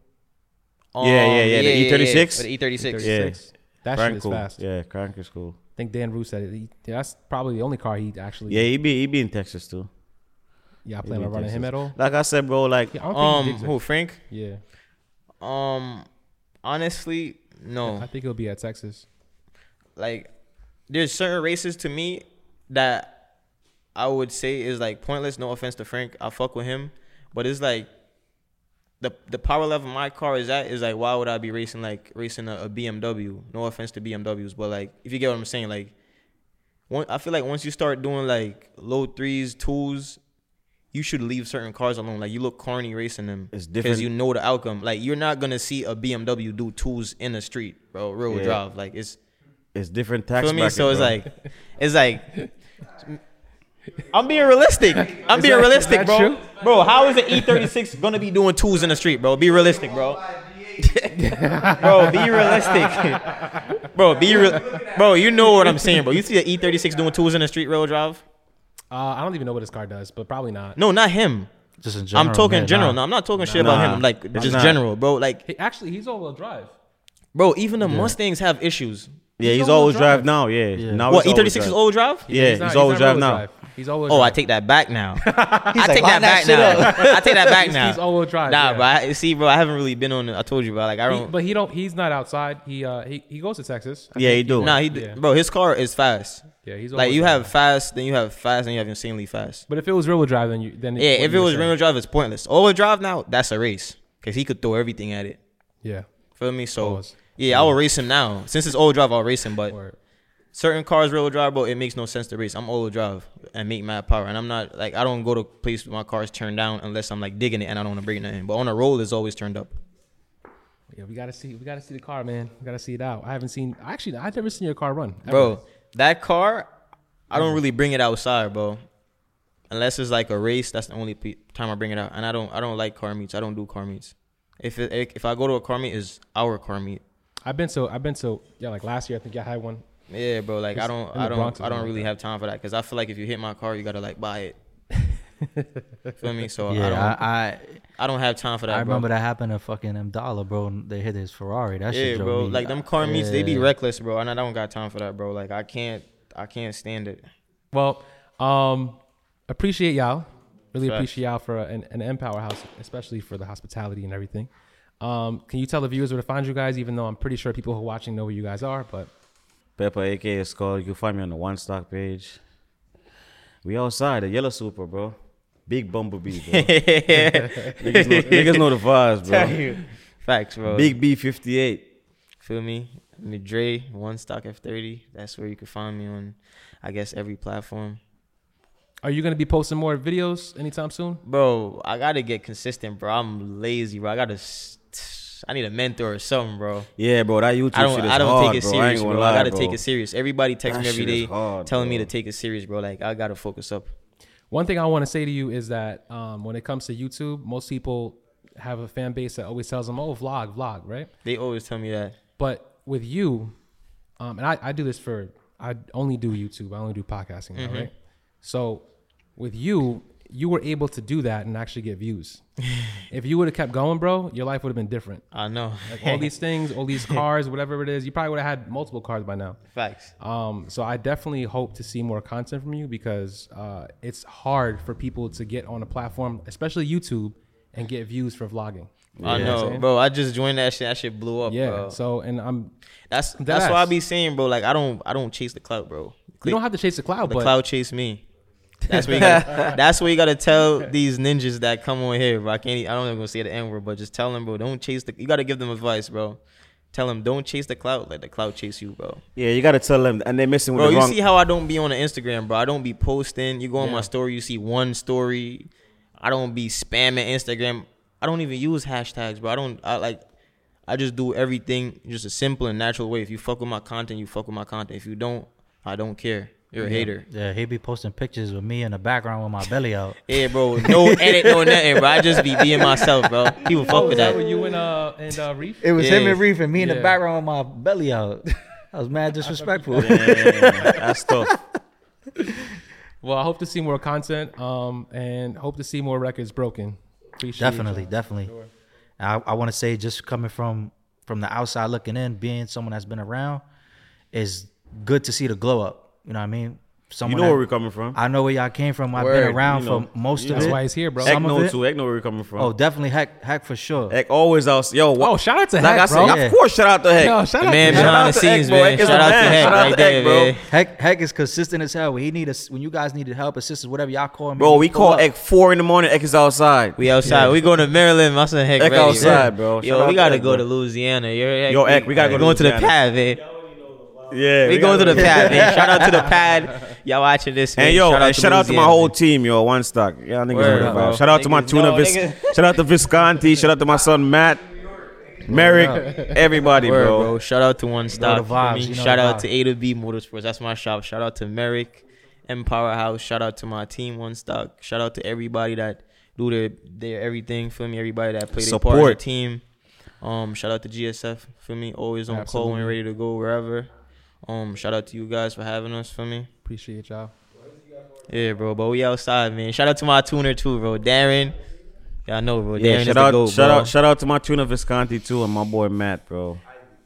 D: Yeah, yeah, yeah, the E36?
B: For the E36.
D: Yeah.
A: 36. That
D: Crank
A: shit is
D: cool.
A: fast.
D: Yeah, crank is cool.
A: I think Dan Roos said it. He, yeah, that's probably the only car he actually.
D: Yeah, he be he be in Texas too.
A: Yeah, I
D: He
A: plan on
D: in
A: running him at all.
D: Like I said, bro, like
A: Yeah, I don't think he
B: Um, who Frank?
A: Yeah,
B: Um, honestly, no.
A: I think he'll be at Texas.
B: like there's certain races to me that I would say is like pointless. No offense to Frank, I fuck with him, but it's like the the power level my car is at is like why would I be racing like racing a, a BMW? No offense to BMWs, but like if you get what I'm saying, like one, I feel like once you start doing like low threes, twos. You should leave certain cars alone. Like you look corny racing them.
D: It's
B: because
D: different.
B: you know the outcome. Like you're not gonna see a BMW do twos in the street, bro. Real
D: Yeah.
B: drive. Like it's
D: it's different tax
B: Feel me?
D: bracket,
B: So it's like, it's like, I'm being realistic. I'm being
A: that-
B: realistic, bro.
A: true?
B: Bro, how is an E36 gonna be doing twos in the street, bro? Be realistic, bro. [LAUGHS] bro, be realistic, bro. Be real. bro. You know what I'm saying, bro. You see the E36 doing twos in the street, real drive?
A: Uh, I don't even know what his car does, but probably not.
B: No, not him.
C: Just in general.
B: I'm talking
C: man,
B: general.
C: nah.
B: No, I'm not talking shit
D: Nah.
B: about him. Like just
D: not.
B: general, bro. Like,
A: He, actually, he's all-wheel drive.
B: bro. Even the Mustangs have issues.
D: Yeah, he's
A: all-wheel
D: always
A: drive.
D: drive now. Yeah,
C: Yeah.
D: now
B: What
D: he's
B: E36 is
D: drive.
B: all drive?
D: Yeah, he's, always drive now.
A: drive. He's all-wheel
B: Oh,
A: drive. [LAUGHS] [LAUGHS]
B: I take that back now. I
C: like,
B: take that
C: that
B: back
C: shit
B: now. I take that back now.
A: he's all-wheel drive,
B: Nah,
A: yeah.
B: but I, see, bro, I haven't really been on. it. I told you, bro. Like I
A: He-
B: don't.
A: but he don't. He's not outside. He uh he, he goes to Texas. I
D: Yeah,
A: think
D: he do.
B: nah, he,
A: Yeah.
B: bro, his car is fast.
A: Yeah, he's
B: Like
A: all-wheel
B: you
A: drive.
B: have fast, then you have fast, and you have insanely fast.
A: But if it was real wheel drive, then you then
B: Yeah,
A: what
B: if
A: you
B: it
A: were
B: was
A: saying.
B: rear drive, it's pointless. All wheel drive now, that's a race because he could throw everything at it.
A: yeah.
B: Feel me? So
A: Pause.
B: Yeah, I will race him now. Since it's all wheel drive, I'll race him. But
A: Or
B: certain cars wheel drive, bro, it makes no sense to race. I'm all wheel drive and make mad power, and I'm not like I don't go to place where my car's turned down unless I'm like digging it and I don't want to bring nothing. But on a roll, it's always turned up.
A: yeah, we gotta see. We gotta see the car, man. We gotta see it out. I haven't seen. Actually, I've never seen your car run, ever.
B: bro. That car, I don't really bring it outside, bro. Unless it's like a race, that's the only pe- time I bring it out. And I don't, I don't like car meets. I don't do car meets. If it, if I go to a car meet, is our car meet.
A: I've been so. I've been so. Yeah, like last year, I think I had one.
B: Yeah, bro. Like I don't, I don't,
A: Bronx
B: I don't really
A: like
B: have time for that because I feel like if you hit my car, you gotta like buy it. [LAUGHS] Feel me? So I
C: Yeah,
B: don't,
C: I, I
B: I, don't have time for that.
C: I
B: bro.
C: remember that happened to fucking M Dollar, bro. and They hit his Ferrari. That shit
B: Yeah,
C: drove
B: bro.
C: me-
B: Like them car meets, they be reckless, bro. And I don't got time for that, bro. Like I can't, I can't stand it.
A: Well, um, appreciate y'all. Really
B: Facts.
A: appreciate y'all for an, an Empower House, especially for the hospitality and everything. Um, can you tell the viewers where to find you guys? Even though I'm pretty sure people who are watching know where you guys are, but
D: Peppa, aka Skull. You can find me on the 1Stock page. We outside the Yellow Supra, bro. Big bumblebee, bro. [LAUGHS] [LAUGHS] niggas, know, niggas know the vibes, bro.
B: Facts, bro.
D: Big B fifty eight.
B: Feel me? Me Dre, 1Stock F30. That's where you can find me on, I guess, every platform.
A: are you gonna be posting more videos anytime soon?
B: Bro, I gotta get consistent, bro. I'm lazy, bro. I gotta, s- I need a mentor or something, bro.
D: Yeah, bro. That YouTube
B: I don't,
D: shit is
B: I don't
D: hard,
B: take it
D: bro.
B: Serious,
D: gonna
B: bro.
D: lie,
B: I gotta
D: bro.
B: take it serious. Everybody texts
D: That
B: me every
D: shit hard,
B: telling me to take it serious, bro. Like I gotta focus up.
A: One thing I want to say to you is that um, when it comes to YouTube, most people have a fan base that always tells them, "Oh, vlog, vlog," right?
B: They always tell me that.
A: But with you, um, and I, I do this for I only do YouTube. I only do podcasting now, right? So with you, you were able to do that and actually get views. [LAUGHS] if you would have kept going, bro, your life would have been different.
B: I know.
A: Like all these things, all these [LAUGHS] cars, whatever it is, you probably would have had multiple cars by now.
B: Facts.
A: Um, so I definitely hope to see more content from you because uh, it's hard for people to get on a platform, especially YouTube, and get views for vlogging.
B: I
A: You know I'm
B: know, bro. I just joined that shit. That shit blew up,
A: Yeah.
B: bro.
A: So and I'm
B: That's
A: Dead
B: that's what I be saying, bro. Like I don't I don't chase the clout, bro.
A: you don't have to chase the cloud,
B: the
A: but
B: cloud chase me. That's what you gotta, that's what you gotta tell these ninjas that come on here, bro. I can't. I don't even gonna say the n word, but just tell them, bro. Don't chase the. You gotta give them advice, bro. Tell them don't chase the clout. Let the clout chase you, bro.
D: Yeah, you gotta tell them, and they're missing with
B: Bro,
D: the
B: you
D: wrong.
B: see how I don't be on the Instagram, bro. I don't be posting. You go on
A: Yeah.
B: my story, you see one story. I don't be spamming Instagram. I don't even use hashtags, bro. I don't. I like. I just do everything just a simple and natural way. If you fuck with my content, you fuck with my content. If you don't, I don't care. You're a hater.
C: Yeah, he be posting pictures with me in the background with my belly out. [LAUGHS]
B: Yeah, bro. No edit, no nothing, bro. I just be being myself, bro. People fuck
A: oh,
B: with
A: that
B: that.
A: you and uh and uh Reef?
C: It was
B: Yeah.
C: him and Reef and me in the background with my belly out. [LAUGHS] I was mad disrespectful.
D: Yeah, that's tough. [LAUGHS]
A: Well, I hope to see more content. Um, and hope to see more records broken. Appreciate
C: definitely,
A: y'all.
C: definitely. I, I want to say, just coming from from the outside looking in, being someone that's been around, is good to see the glow up. You know what I mean?
D: You
C: Someone
D: know
C: that-
D: where we're coming from.
C: I know where y'all came from. I've
B: Word,
C: been around
D: you know.
C: for most
D: You
C: of
A: That's
C: it.
A: why he's here, bro.
C: Some
D: Heck know too. Heck know where we're coming from.
C: Oh, definitely, heck, heck for sure.
D: Heck always out. Yo, what?
A: Oh, shout out to
D: like
A: Heck,
D: I said,
A: bro.
C: Yeah.
D: of course, shout out to Heck.
A: Yo, shout
B: The
A: out
B: man
A: to
D: Shout
A: Heck.
B: behind
D: out
B: the scenes,
D: bro.
B: man. Shout out to
D: man.
B: Heck
D: Shout out
B: right
D: to Heck,
B: there,
D: bro.
B: man.
C: Heck, heck is consistent as hell. When he need us, when you guys needed help, assistance, whatever y'all call me.
D: Bro, we call
C: up.
D: Heck four in the morning. Heck is outside.
B: We outside. We going to Maryland. My son Heck
D: Heck outside, bro. Shout
B: Yo, we gotta go to Louisiana. You're,
D: Yo, Heck, we gotta go to
B: the
D: Louisiana.
B: pad, man.
D: Yeah,
B: We going to the pad, man. Shout out to the pad. Y'all watching this, man.
D: And yo,
B: shout out
D: and
B: to
D: shout out to my whole team, yo. 1Stock. Yeah, niggas
B: Word,
D: know the
B: bro.
D: Shout out to my tuna
B: know,
D: Vis. Shout out to Visconti. Shout out to my son Matt, Merrick, everybody,
B: Word,
D: bro.
B: bro. Shout out to 1Stock.
C: the
B: for
C: vibes, you know
B: Shout out to A to B Motorsports. That's my shop. Shout out to Merrick, Empower House. Shout out to my team 1Stock. Shout out to everybody that do their their everything for me. Everybody that play their part in the team. Um, shout out to GSF for me. Always on call
A: Absolutely.
B: when ready to go wherever. Um, shout out to you guys for having us for me.
A: Appreciate y'all.
B: Yeah, bro. But we outside, man. Shout out to my tuner too, bro. Darren. Y'all know, bro.
D: Yeah,
B: Darren is
D: shout
B: the
D: out,
B: goat,
D: shout
B: bro.
D: out, shout out to my tuner Visconti too, and my boy Matt, bro.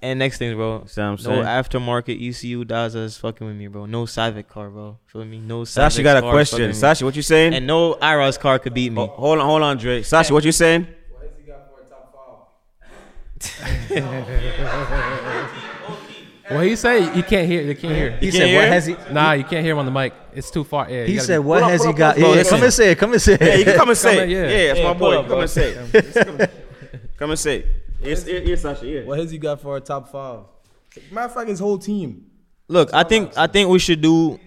B: And next thing, bro.
D: See what I'm saying?
B: No aftermarket ECU Daza is fucking with me, bro. No Syvecs car, bro. Feel me? No Syvecs
D: Sasha got a
B: car
D: question.
B: fucking with me.
D: Sasha, what you saying?
B: And no Iros car could beat me.
D: Oh, hold on, hold on, Dre. Sasha, what you saying?
A: What he [LAUGHS] say? he can't hear. You can't hear.
C: He
D: You
C: said,
D: can't
C: "What
D: hear?
C: has he?"
A: Nah, you can't hear him on the mic. It's too far. Yeah,
C: He said,
A: be-
C: "What
D: Pull up,
C: has he
D: up,
C: got?"
D: pull up,
C: Yeah,
D: bro,
C: come and say it. Come and say it.
D: Yeah, you can come and say it. Yeah,
A: yeah.
D: that's
A: Yeah,
D: my boy.
A: up,
D: come and say it. Come, come and say it. Yes, yes, yes, Sasha, yeah.
F: What has he got for a top five? Matter of fact, his whole team.
B: Look, I think I think we should do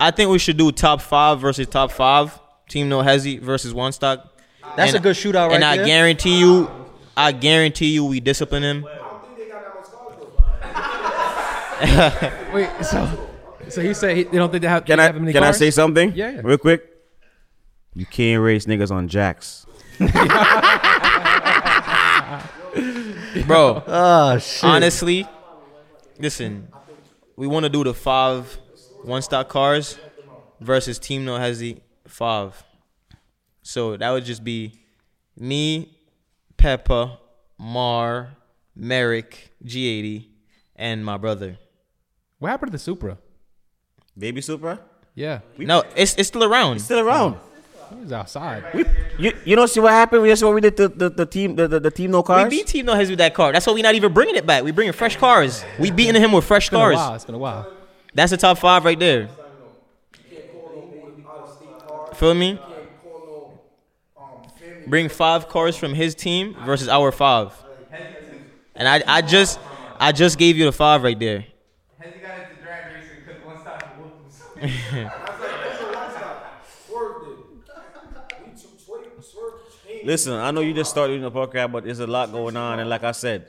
B: I think we should do top five versus top five. Team No Hezi versus 1Stock.
C: That's
B: And-
C: a good shootout right there.
B: And I guarantee you, I guarantee you, we discipline him. [LAUGHS]
A: Wait, so so he said he, they don't think they have.
D: Can
A: they
D: I
A: have many
D: can I say something?
A: Yeah, yeah.
D: Real quick. You can't race niggas on jacks. [LAUGHS]
B: Bro,
C: Oh [LAUGHS] shit!
B: honestly, listen, we want to do the five 1Stock cars versus Team No Hezi five. So that would just be me, Peppa, Mar, Merrick, G80, and my brother.
A: What happened to the Supra?
D: Baby Supra?
A: Yeah,
B: No, it's it's still around.
D: It's still around.
A: he was outside.
D: You you don't see what happened? You see what we did the, the, the team the, the, the team no cars.
B: We
D: cars?
B: beat Team No Hezi with that car. That's why we're not even bringing it back. We bringing fresh cars. We beating him with fresh
A: It's been a
B: cars.
A: while. It's been a while.
B: That's the top five right there. Feel me? Bring five cars from his team versus our five. And I, I just I just gave you the five right there.
G: Has he got into drag racing because one stop and whooped himself? [LAUGHS]
D: Listen, I know you just started in the podcast, but there's a lot going on, and like I said,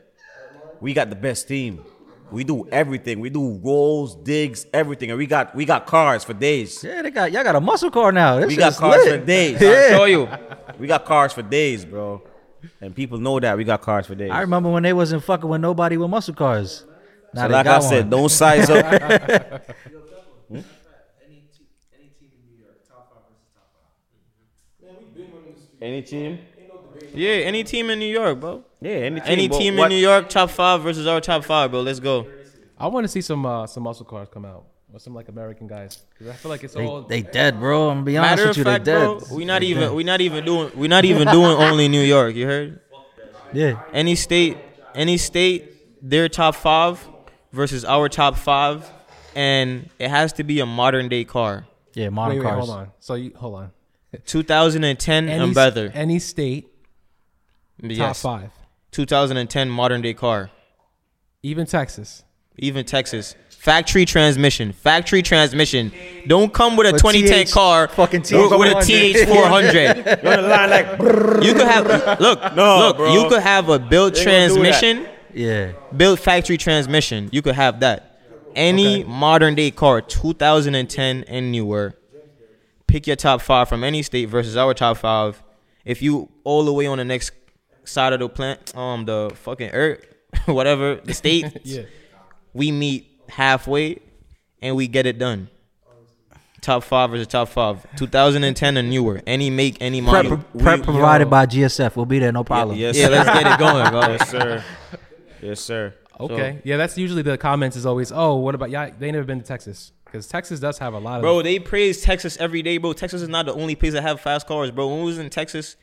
D: we got the best team. We do everything. We do rolls, digs, everything, and we got we got cars for days.
C: yeah, they got y'all got a muscle car now. This
D: We got cars
C: lit.
D: for days. [LAUGHS]
C: Yeah.
B: Show you.
D: We got cars for days, bro. And people know that we got cars for days.
C: I remember when they wasn't fucking with nobody with muscle cars. Now
D: so
C: they
D: like I
C: got
D: said, don't size up. [LAUGHS] Hmm? Any team?
B: Yeah, any team in New York, bro.
D: Yeah, any team.
B: Any
D: but
B: team
D: what-
B: in New York, top five versus our top five, bro. Let's go.
A: I want to see some uh, some muscle cars come out. or some like American guys? 'Cause I feel like it's
C: They,
A: all
C: they dead, bro. I'm gonna be honest
B: Matter
C: with you,
B: fact,
C: they dead.
B: bro, we not even we not even doing we not even doing only New York. You heard?
C: Yeah.
B: Any state, any state, their top five versus our top five, and it has to be a modern day car.
C: Yeah, modern
A: Wait, wait,
C: cars.
A: hold on. So you hold on.
B: 2010
A: Any,
B: and better.
A: any state top five,
B: 2010 modern day car.
A: even Texas.
B: Even Texas. Factory transmission. Factory transmission. Don't come with a
C: With
B: 2010
C: TH
B: car
C: fucking
B: with, with a
C: TH400.
B: TH400.
D: You're line like,
B: you could have look,
D: No,
B: look.
D: bro.
B: You could have a built
D: They ain't gonna do that.
B: transmission,
C: Yeah.
B: built factory transmission. You could have that. Any
A: Okay.
B: modern day car, 2010 and newer. Pick your top five from any state versus our top five. If you all the way on the next side of the plant, um, the fucking earth, [LAUGHS] whatever the state, [LAUGHS]
A: Yeah.
B: we meet halfway and we get it done. Top five versus top five. 2010 and newer. Any make, any
C: Prep,
B: model.
C: prep
D: we-
C: provided
A: yo.
C: by GSF. We'll be there, no problem.
D: Yes,
B: Yeah, let's get it going, bro. [LAUGHS]
D: yes, sir. Yes, sir.
A: Okay. yeah, that's usually the comments is always, oh, what about yeah? They never been to Texas because Texas does have a lot of
B: Bro, they praise Texas every day, bro. Texas is not the only place that have fast cars, bro. When we was in Texas,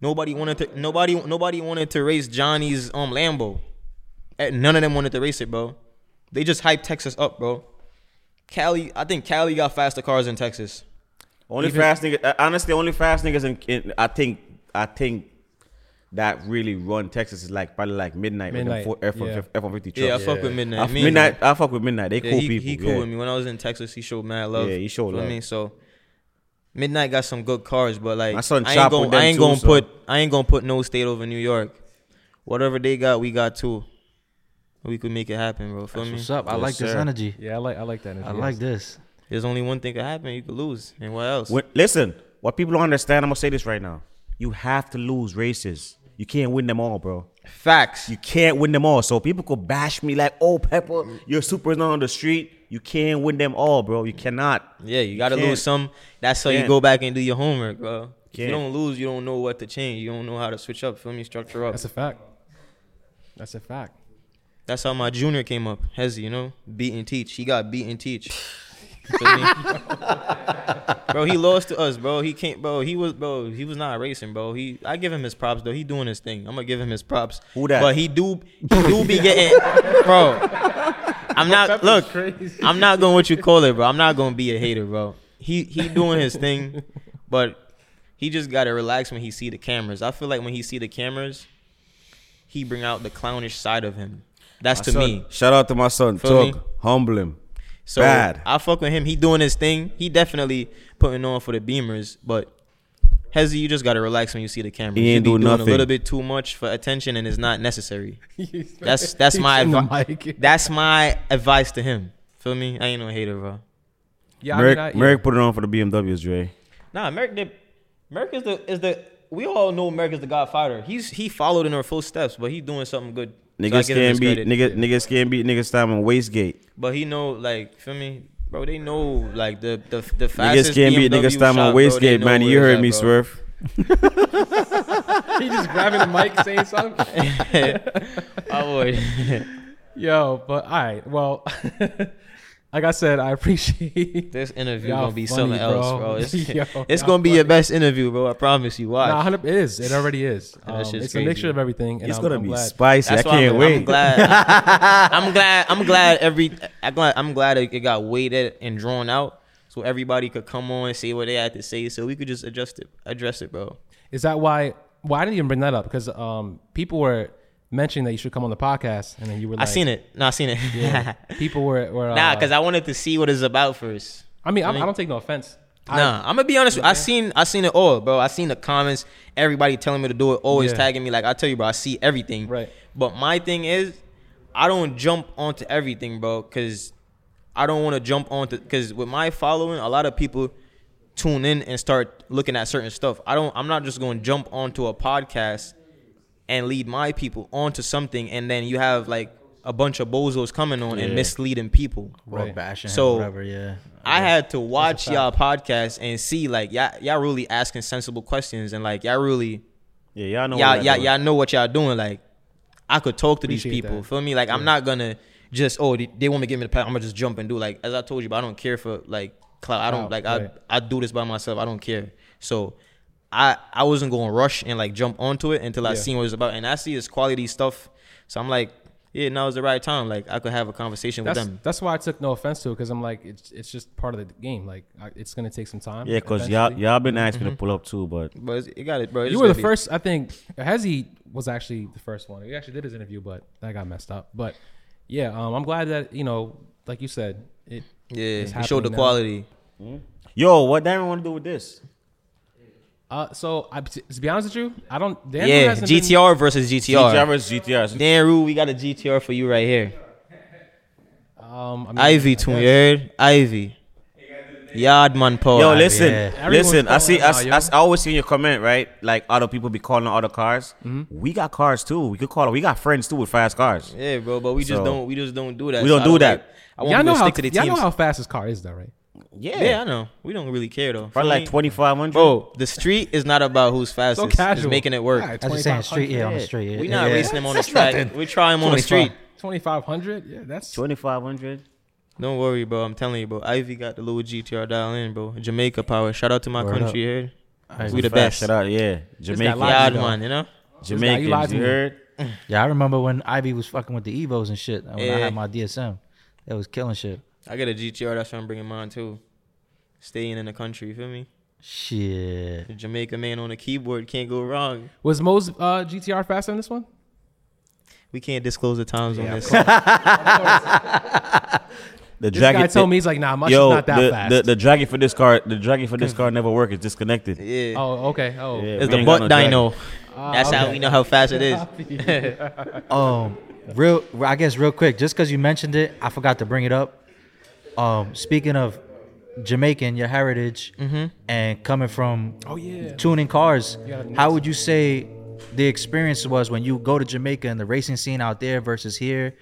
B: nobody wanted to nobody nobody wanted to race Johnny's um Lambo. Eh, None of them wanted to race it, bro. They just hyped Texas up, bro. Cali, I think Cali got faster cars in Texas.
D: Only
A: Even-
D: fast niggas. uh, Honestly, only fast niggas in, in. I think. I think that really run Texas is like probably like midnight.
A: Midnight,
D: With F
A: yeah.
D: F one fifty trucks.
B: Yeah, I fuck with Midnight.
D: I,
B: Me-
D: midnight. I fuck with midnight. They
B: Yeah,
D: cool
B: he,
D: people.
B: he cool
D: yeah.
B: with me. When I was in Texas, he showed mad love.
D: Yeah, he showed
B: Feel
D: love.
B: Me? So Midnight got some good cars, but like
D: My son
B: I ain't gonna, I ain't
D: too,
B: gonna
D: so-
B: put I ain't gonna put no state over New York. Whatever they got, we got too. We could make it happen, bro. Feel
C: That's
B: me?
C: what's up. I
D: Yes,
C: like this energy.
A: yeah, I like I like that. Energy.
C: I like this.
B: There's only one thing could happen. You could lose, and what else?
D: When, listen, what people don't understand, I'm gonna say this right now. You have to lose races. You can't win them all, bro.
B: Facts.
D: You can't win them all. So people could bash me like, "Oh, Peppa, you're super on the street." You can't win them all, bro. You cannot.
B: yeah, you gotta
D: Can't.
B: lose some. That's how you
D: Can't.
B: go back and do your homework, bro. If you don't lose, you don't know what to change. You don't know how to switch up. Feel me? Structure up.
A: That's a fact. That's a fact.
B: That's how my junior came up. Hezzy, you know, beat and teach. He got beat and teach. Feel me? [LAUGHS] bro, he lost to us, bro. He can't, bro. He was, bro. He was not racing, bro. He, I give him his props though. He doing his thing. I'm gonna give him his props.
D: Who that?
B: But he do, he do be getting, bro. I'm not. Look, I'm not going what you call it, bro. I'm not gonna be a hater, bro. He he doing his thing, but he just gotta relax when he see the cameras. I feel like when he see the cameras, he bring out the clownish side of him. That's
D: My
B: to
D: son-
B: me.
D: Shout out to my son.
B: Feel
D: Talk,
B: me?
D: humble him.
B: So
D: Bad.
B: I fuck with him. He doing his thing. He definitely putting on for the Beamers, but Hezzy, you just gotta relax when you see the camera.
D: He
B: you
D: ain't
B: be
D: do
B: doing a little bit too much for attention, and it's not necessary. [LAUGHS] That's that's my
A: in
B: advi- [LAUGHS] that's my advice to him. Feel me? I ain't no hater, bro.
A: Yeah,
D: Merrick,
A: I mean, I, yeah.
D: Merrick put it on for the BMWs, Dre.
B: Nah, Merrick did. Merrick is the is the. We all know Merrick is the Godfather. He's he followed in her full-steps, but he's doing something good. So I
D: Niggas
B: give him
D: can't
B: his
D: beat
B: credit.
D: niggas. Niggas can't beat niggas time on Wastegate.
B: But he know, like, feel me, bro. They know, like, the the the fastest
D: Niggas can't beat niggas time on Wastegate,
B: know
D: man. You heard me,
B: bro.
D: Swerve. [LAUGHS]
A: he just grabbing the mic saying something. [LAUGHS] [LAUGHS]
B: I would.
A: Yo, but all right. Well, like I said, I appreciate. [LAUGHS]
B: this interview
A: Y'all
B: gonna be
A: funny,
B: something else,
A: bro.
B: bro. It's, [LAUGHS]
A: Yo,
B: it's gonna be
A: funny.
B: your best interview, bro. I promise you. Why?
A: Nah, it is. It already is. [LAUGHS] Um,
B: shit's
A: it's a mixture of everything. And
D: It's
A: I'm,
D: gonna
A: I'm
D: be
A: glad.
D: spicy. I
B: That's why
D: can't
B: I'm,
D: wait.
B: I'm glad. I'm glad. I'm glad every. I'm glad. I'm glad it it got weighted and drawn out, so everybody could come on and say what they had to say, so we could just adjust it, address it, bro.
A: Is that why? Why I didn't even bring that up because um, people were mentioning that you should come on the podcast, and then you were like,
B: I seen it. No, I seen it.
A: Yeah. [LAUGHS] people were, were
B: nah,
A: uh,
B: because I wanted to see what it's about first.
A: I mean, I,
B: I mean-
A: I don't take no offense.
B: Nah, I'm gonna be honest. With you. I seen I seen it all, bro. I seen the comments, everybody telling me to do it, always
A: Yeah.
B: tagging me. Like I tell you, bro, I see everything.
A: Right.
B: But my thing is, I don't jump onto everything, bro, because I don't want to jump onto. Because with my following, a lot of people tune in and start looking at certain stuff. I don't. I'm not just going to jump onto a podcast and lead my people onto something, and then you have like a bunch of bozos coming on and misleading people.
C: Or
A: Right.
C: bashing him,
B: So,
C: whatever, yeah.
B: I had to watch y'all podcast and see like y'all y'all really asking sensible questions and like y'all really
D: Yeah, y'all know.
B: y'all
D: what
B: y'all,
D: doing.
B: y'all know what y'all doing. Like I could talk to these people.
A: that.
B: Feel me? Like I'm not gonna just oh they, they want me to give me the pass. I'm gonna just jump and do like as I told you, but I don't care for like clout. I don't
A: Clout,
B: like
A: right.
B: I I do this by myself. I don't care. So I I wasn't going to rush and like jump onto it until I
A: Yeah.
B: seen what it's about, and I see it's quality stuff. So I'm like, yeah, now is the right time. Like I could have a conversation with them.
A: that's why I took no offense to it because I'm like it's it's just part of the game. Like I, it's gonna take some time.
D: Yeah, cause y'all y'all been asking me to pull up too, but
B: But it's- it got it, bro. It's
A: You were the
B: heavy.
A: first. I think Hezi was actually the first one. He actually did his interview, but that got messed up. But yeah, um, I'm glad that you know, like you said, it.
B: Yeah,
A: it's
B: he showed the
A: now.
B: quality.
D: yo, what Darren want to do with this?
A: Uh, so I, to be honest with you, I don't. Dan
B: Yeah,
A: hasn't been-
B: GTR versus GTR.
D: GTR versus GTR.
B: Dan Rue, we got a GTR for you right here.
A: um, I mean,
B: Ivy
A: I
B: too, you heard? Ivy. Yardman Paul.
D: Yo, listen,
C: yeah.
D: Listen. I see. I,
A: calling
D: I. I always see in your comment, right? Like other people be calling other cars.
A: Mm-hmm.
D: We got cars too. We could call. We got friends too with fast cars.
B: Yeah, bro, but we just
D: So-
B: don't we just don't do that.
D: We don't
B: I
D: do that.
B: Like, I want
A: Y'all know
B: to
A: how
B: to the
A: y'all
B: teams.
A: know how fast his car is, though, right?
D: Yeah,
B: yeah, I know. We don't really care though.
D: probably
B: For
D: like twenty five hundred.
B: Bro, the street is not about who's fastest.
A: So
B: It's
A: casual.
B: making it work.
A: Alright,
C: I was just saying street, yeah, on the street. Yeah,
B: We not
C: yeah.
B: racing him on the track. We try him on the street.
A: 2500. Yeah, that's
D: twenty five hundred.
B: Don't worry, bro. I'm telling you, bro. Ivy got the little GTR dial in, bro. Jamaica power. Shout out to my
C: Word
B: country here.
C: Alright,
B: We the best.
D: Shout out, yeah, Jamaican,
A: lied
B: Yard
A: to me,
B: man, you know.
D: Jamaicans.
A: lied
D: You heard?
C: Yeah, I remember when Ivy was fucking with the Evos and shit. When I had my DSM, that was killing shit.
B: I got a GTR. That's why I'm bringing mine too. Staying in the country, you feel me?
C: Shit.
B: The Jamaica man on a keyboard can't go wrong.
A: was Mo's uh, GTR faster than this one.
B: We can't disclose the times on this. [LAUGHS]
D: The
A: This guy told me he's like, nah, much is
D: yo,
A: not that
D: the,
A: fast.
D: the the Dragy for this car, the Dragy for this [LAUGHS] car never work. It's disconnected.
B: Yeah.
A: oh, okay. Oh,
D: Yeah,
B: it's the
D: ain't
B: butt
D: no
B: dyno.
A: Ah,
B: That's how we know how fast it is. [LAUGHS]
C: Um, real. I guess real quick, just because you mentioned it, I forgot to bring it up. Um, speaking of Jamaican, your heritage, and coming from
A: Oh yeah.
C: tuning cars, how would you say the experience was when you go to Jamaica and the racing scene out there versus here,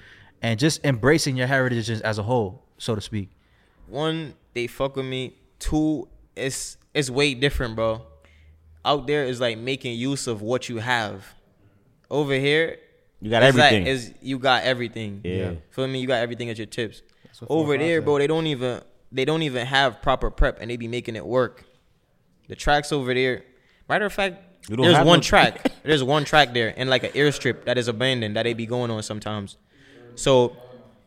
C: and just embracing your heritage as a whole, so to speak?
B: One, they fuck with me. Two, it's it's way different, bro. Out there is like making use of what you have. Over here,
D: You got
B: it's like-
D: everything.
B: is you got everything.
D: Yeah.
B: Feel me? You got everything at your tips. Over there, bro, they don't even they don't even have proper prep, and they be making it work. The tracks over there. Matter of fact, there's one
D: no-
B: track. [LAUGHS] There's one track there, and like an airstrip that is abandoned that they be going on sometimes. So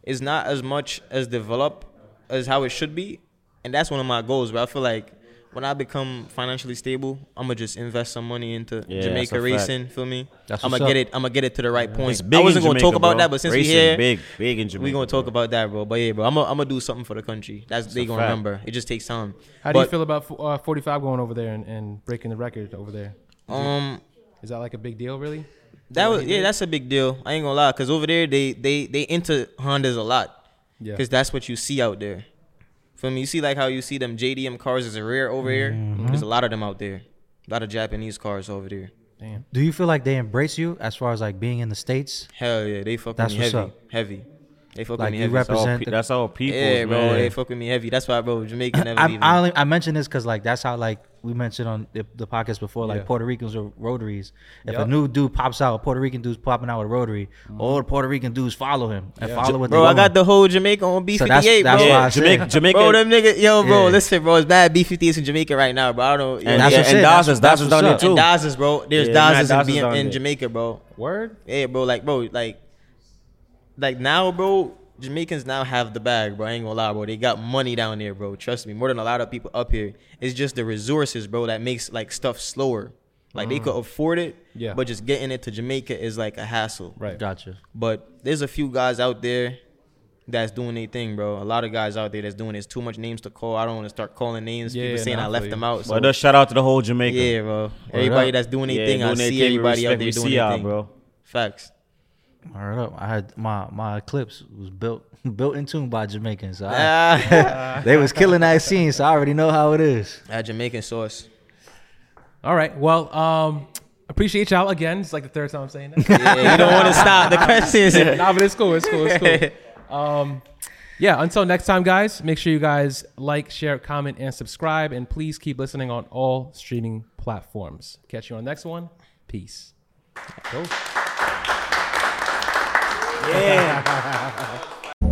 B: it's not as much as developed as how it should be, and that's one of my goals. But I feel like when I become financially stable, I'm gonna just invest some money into
D: Yeah,
B: Jamaica
D: a fact.
B: racing. Feel me?
C: That's
B: I'm gonna get it. I'm gonna get it to the right point.
D: It's big
B: I wasn't
D: in
B: gonna
D: Jamaica,
B: talk about
D: bro.
B: that, but since
D: Racing,
B: we here,
D: big, big in Jamaica.
B: we gonna talk
D: bro.
B: about that, bro. But yeah, bro, I'm gonna I'm gonna do something for the country. That's they
D: a
B: gonna
D: fact.
B: remember. It just takes time.
A: How do you feel about uh, 45 going over there and, and breaking the record over there?
B: Um,
A: Is that like a big deal, really?
B: that was yeah, that's a big deal. I ain't gonna lie, cause over there they they they into Hondas a lot.
A: Yeah.
B: Cause that's what you see out there. Feel me? You see like how you see them JDM cars is rare over here.
A: Mm-hmm.
B: There's a lot of them out there. A lot of Japanese cars over there.
A: Damn.
C: Do you feel like they embrace you as far as like being in the states?
B: Hell yeah, they fuck
C: That's what's
B: heavy,
C: up.
B: heavy. They fuck
C: Like,
B: with me
C: you
B: heavy.
C: rep-
D: That's all,
C: the-
D: that's all people.
B: yeah, bro,
D: man.
B: they fuck with me heavy. That's why, bro, Jamaica never
C: I,
B: leave me.
C: I, only, I mentioned this because like that's how like we mentioned on the, the podcast before like
A: Yeah.
C: Puerto Ricans or rotaries. If a new dude pops out, a Puerto Rican dude's popping out with a rotary, mm. all the Puerto Rican dudes follow him and
A: Yeah.
C: follow what
B: Bro, I
C: doing.
B: got the whole Jamaica on B58,
C: So that's-
B: bro.
C: that's why
D: yeah,
C: I
D: Jamaica, Jamaica,
B: Bro, them niggas, yo, bro,
C: Yeah.
B: listen, bro, it's bad. B50 is in Jamaica right now, bro. I don't.
D: and,
B: yeah,
C: That's
D: yeah,
C: what
D: and
C: saying.
D: Dawes
C: That's-
D: is
C: that's
D: Dawes is
C: what's
D: down there too.
B: and Daz's, bro. There's
D: Yeah,
B: Daz's in,
D: Dazs is
B: B-
D: down
B: in
D: there.
B: Jamaica, bro.
A: Word?
B: Yeah, bro, like, bro, like, like now, bro, Jamaicans now have the bag, bro. I ain't gonna lie, bro. They got money down there, bro. Trust me, more than a lot of people up here. It's just the resources, bro, that makes like stuff slower. Like they could mm. afford it,
A: Yeah.
B: but just getting it to Jamaica is like a hassle.
A: Right.
C: Gotcha.
B: But there's a few guys out there that's doing their thing, bro. A lot of guys out there that's doing it. It's too much names to call. I don't want to start calling names.
A: Yeah,
B: People
A: yeah,
B: saying
A: nah,
B: I
A: I
B: left
A: feel
B: them out. So
D: But just shout out to the whole Jamaica.
B: yeah, bro. Everybody
C: up.
B: that's doing their
D: Yeah,
B: thing, I
D: doing their
B: see
D: thing,
B: everybody out there
D: we
B: doing
D: see
B: their thing,
D: bro.
B: Facts.
C: All right up. I had my my Eclipse was built [LAUGHS] built in tune by Jamaicans. So I- [LAUGHS] they was killing that scene, so I already know how it is.
B: that Jamaican sauce.
A: All right. Well, um, appreciate y'all again. It's like the third time I'm saying that. [LAUGHS]
B: Yeah, you don't want to stop. The question is,
A: nah, but it's cool. It's cool. It's cool. Um, yeah. Until next time, guys. Make sure you guys like, share, comment, and subscribe, and please keep listening on all streaming platforms. Catch you on the next one. Peace. Go.
D: Yeah. [LAUGHS]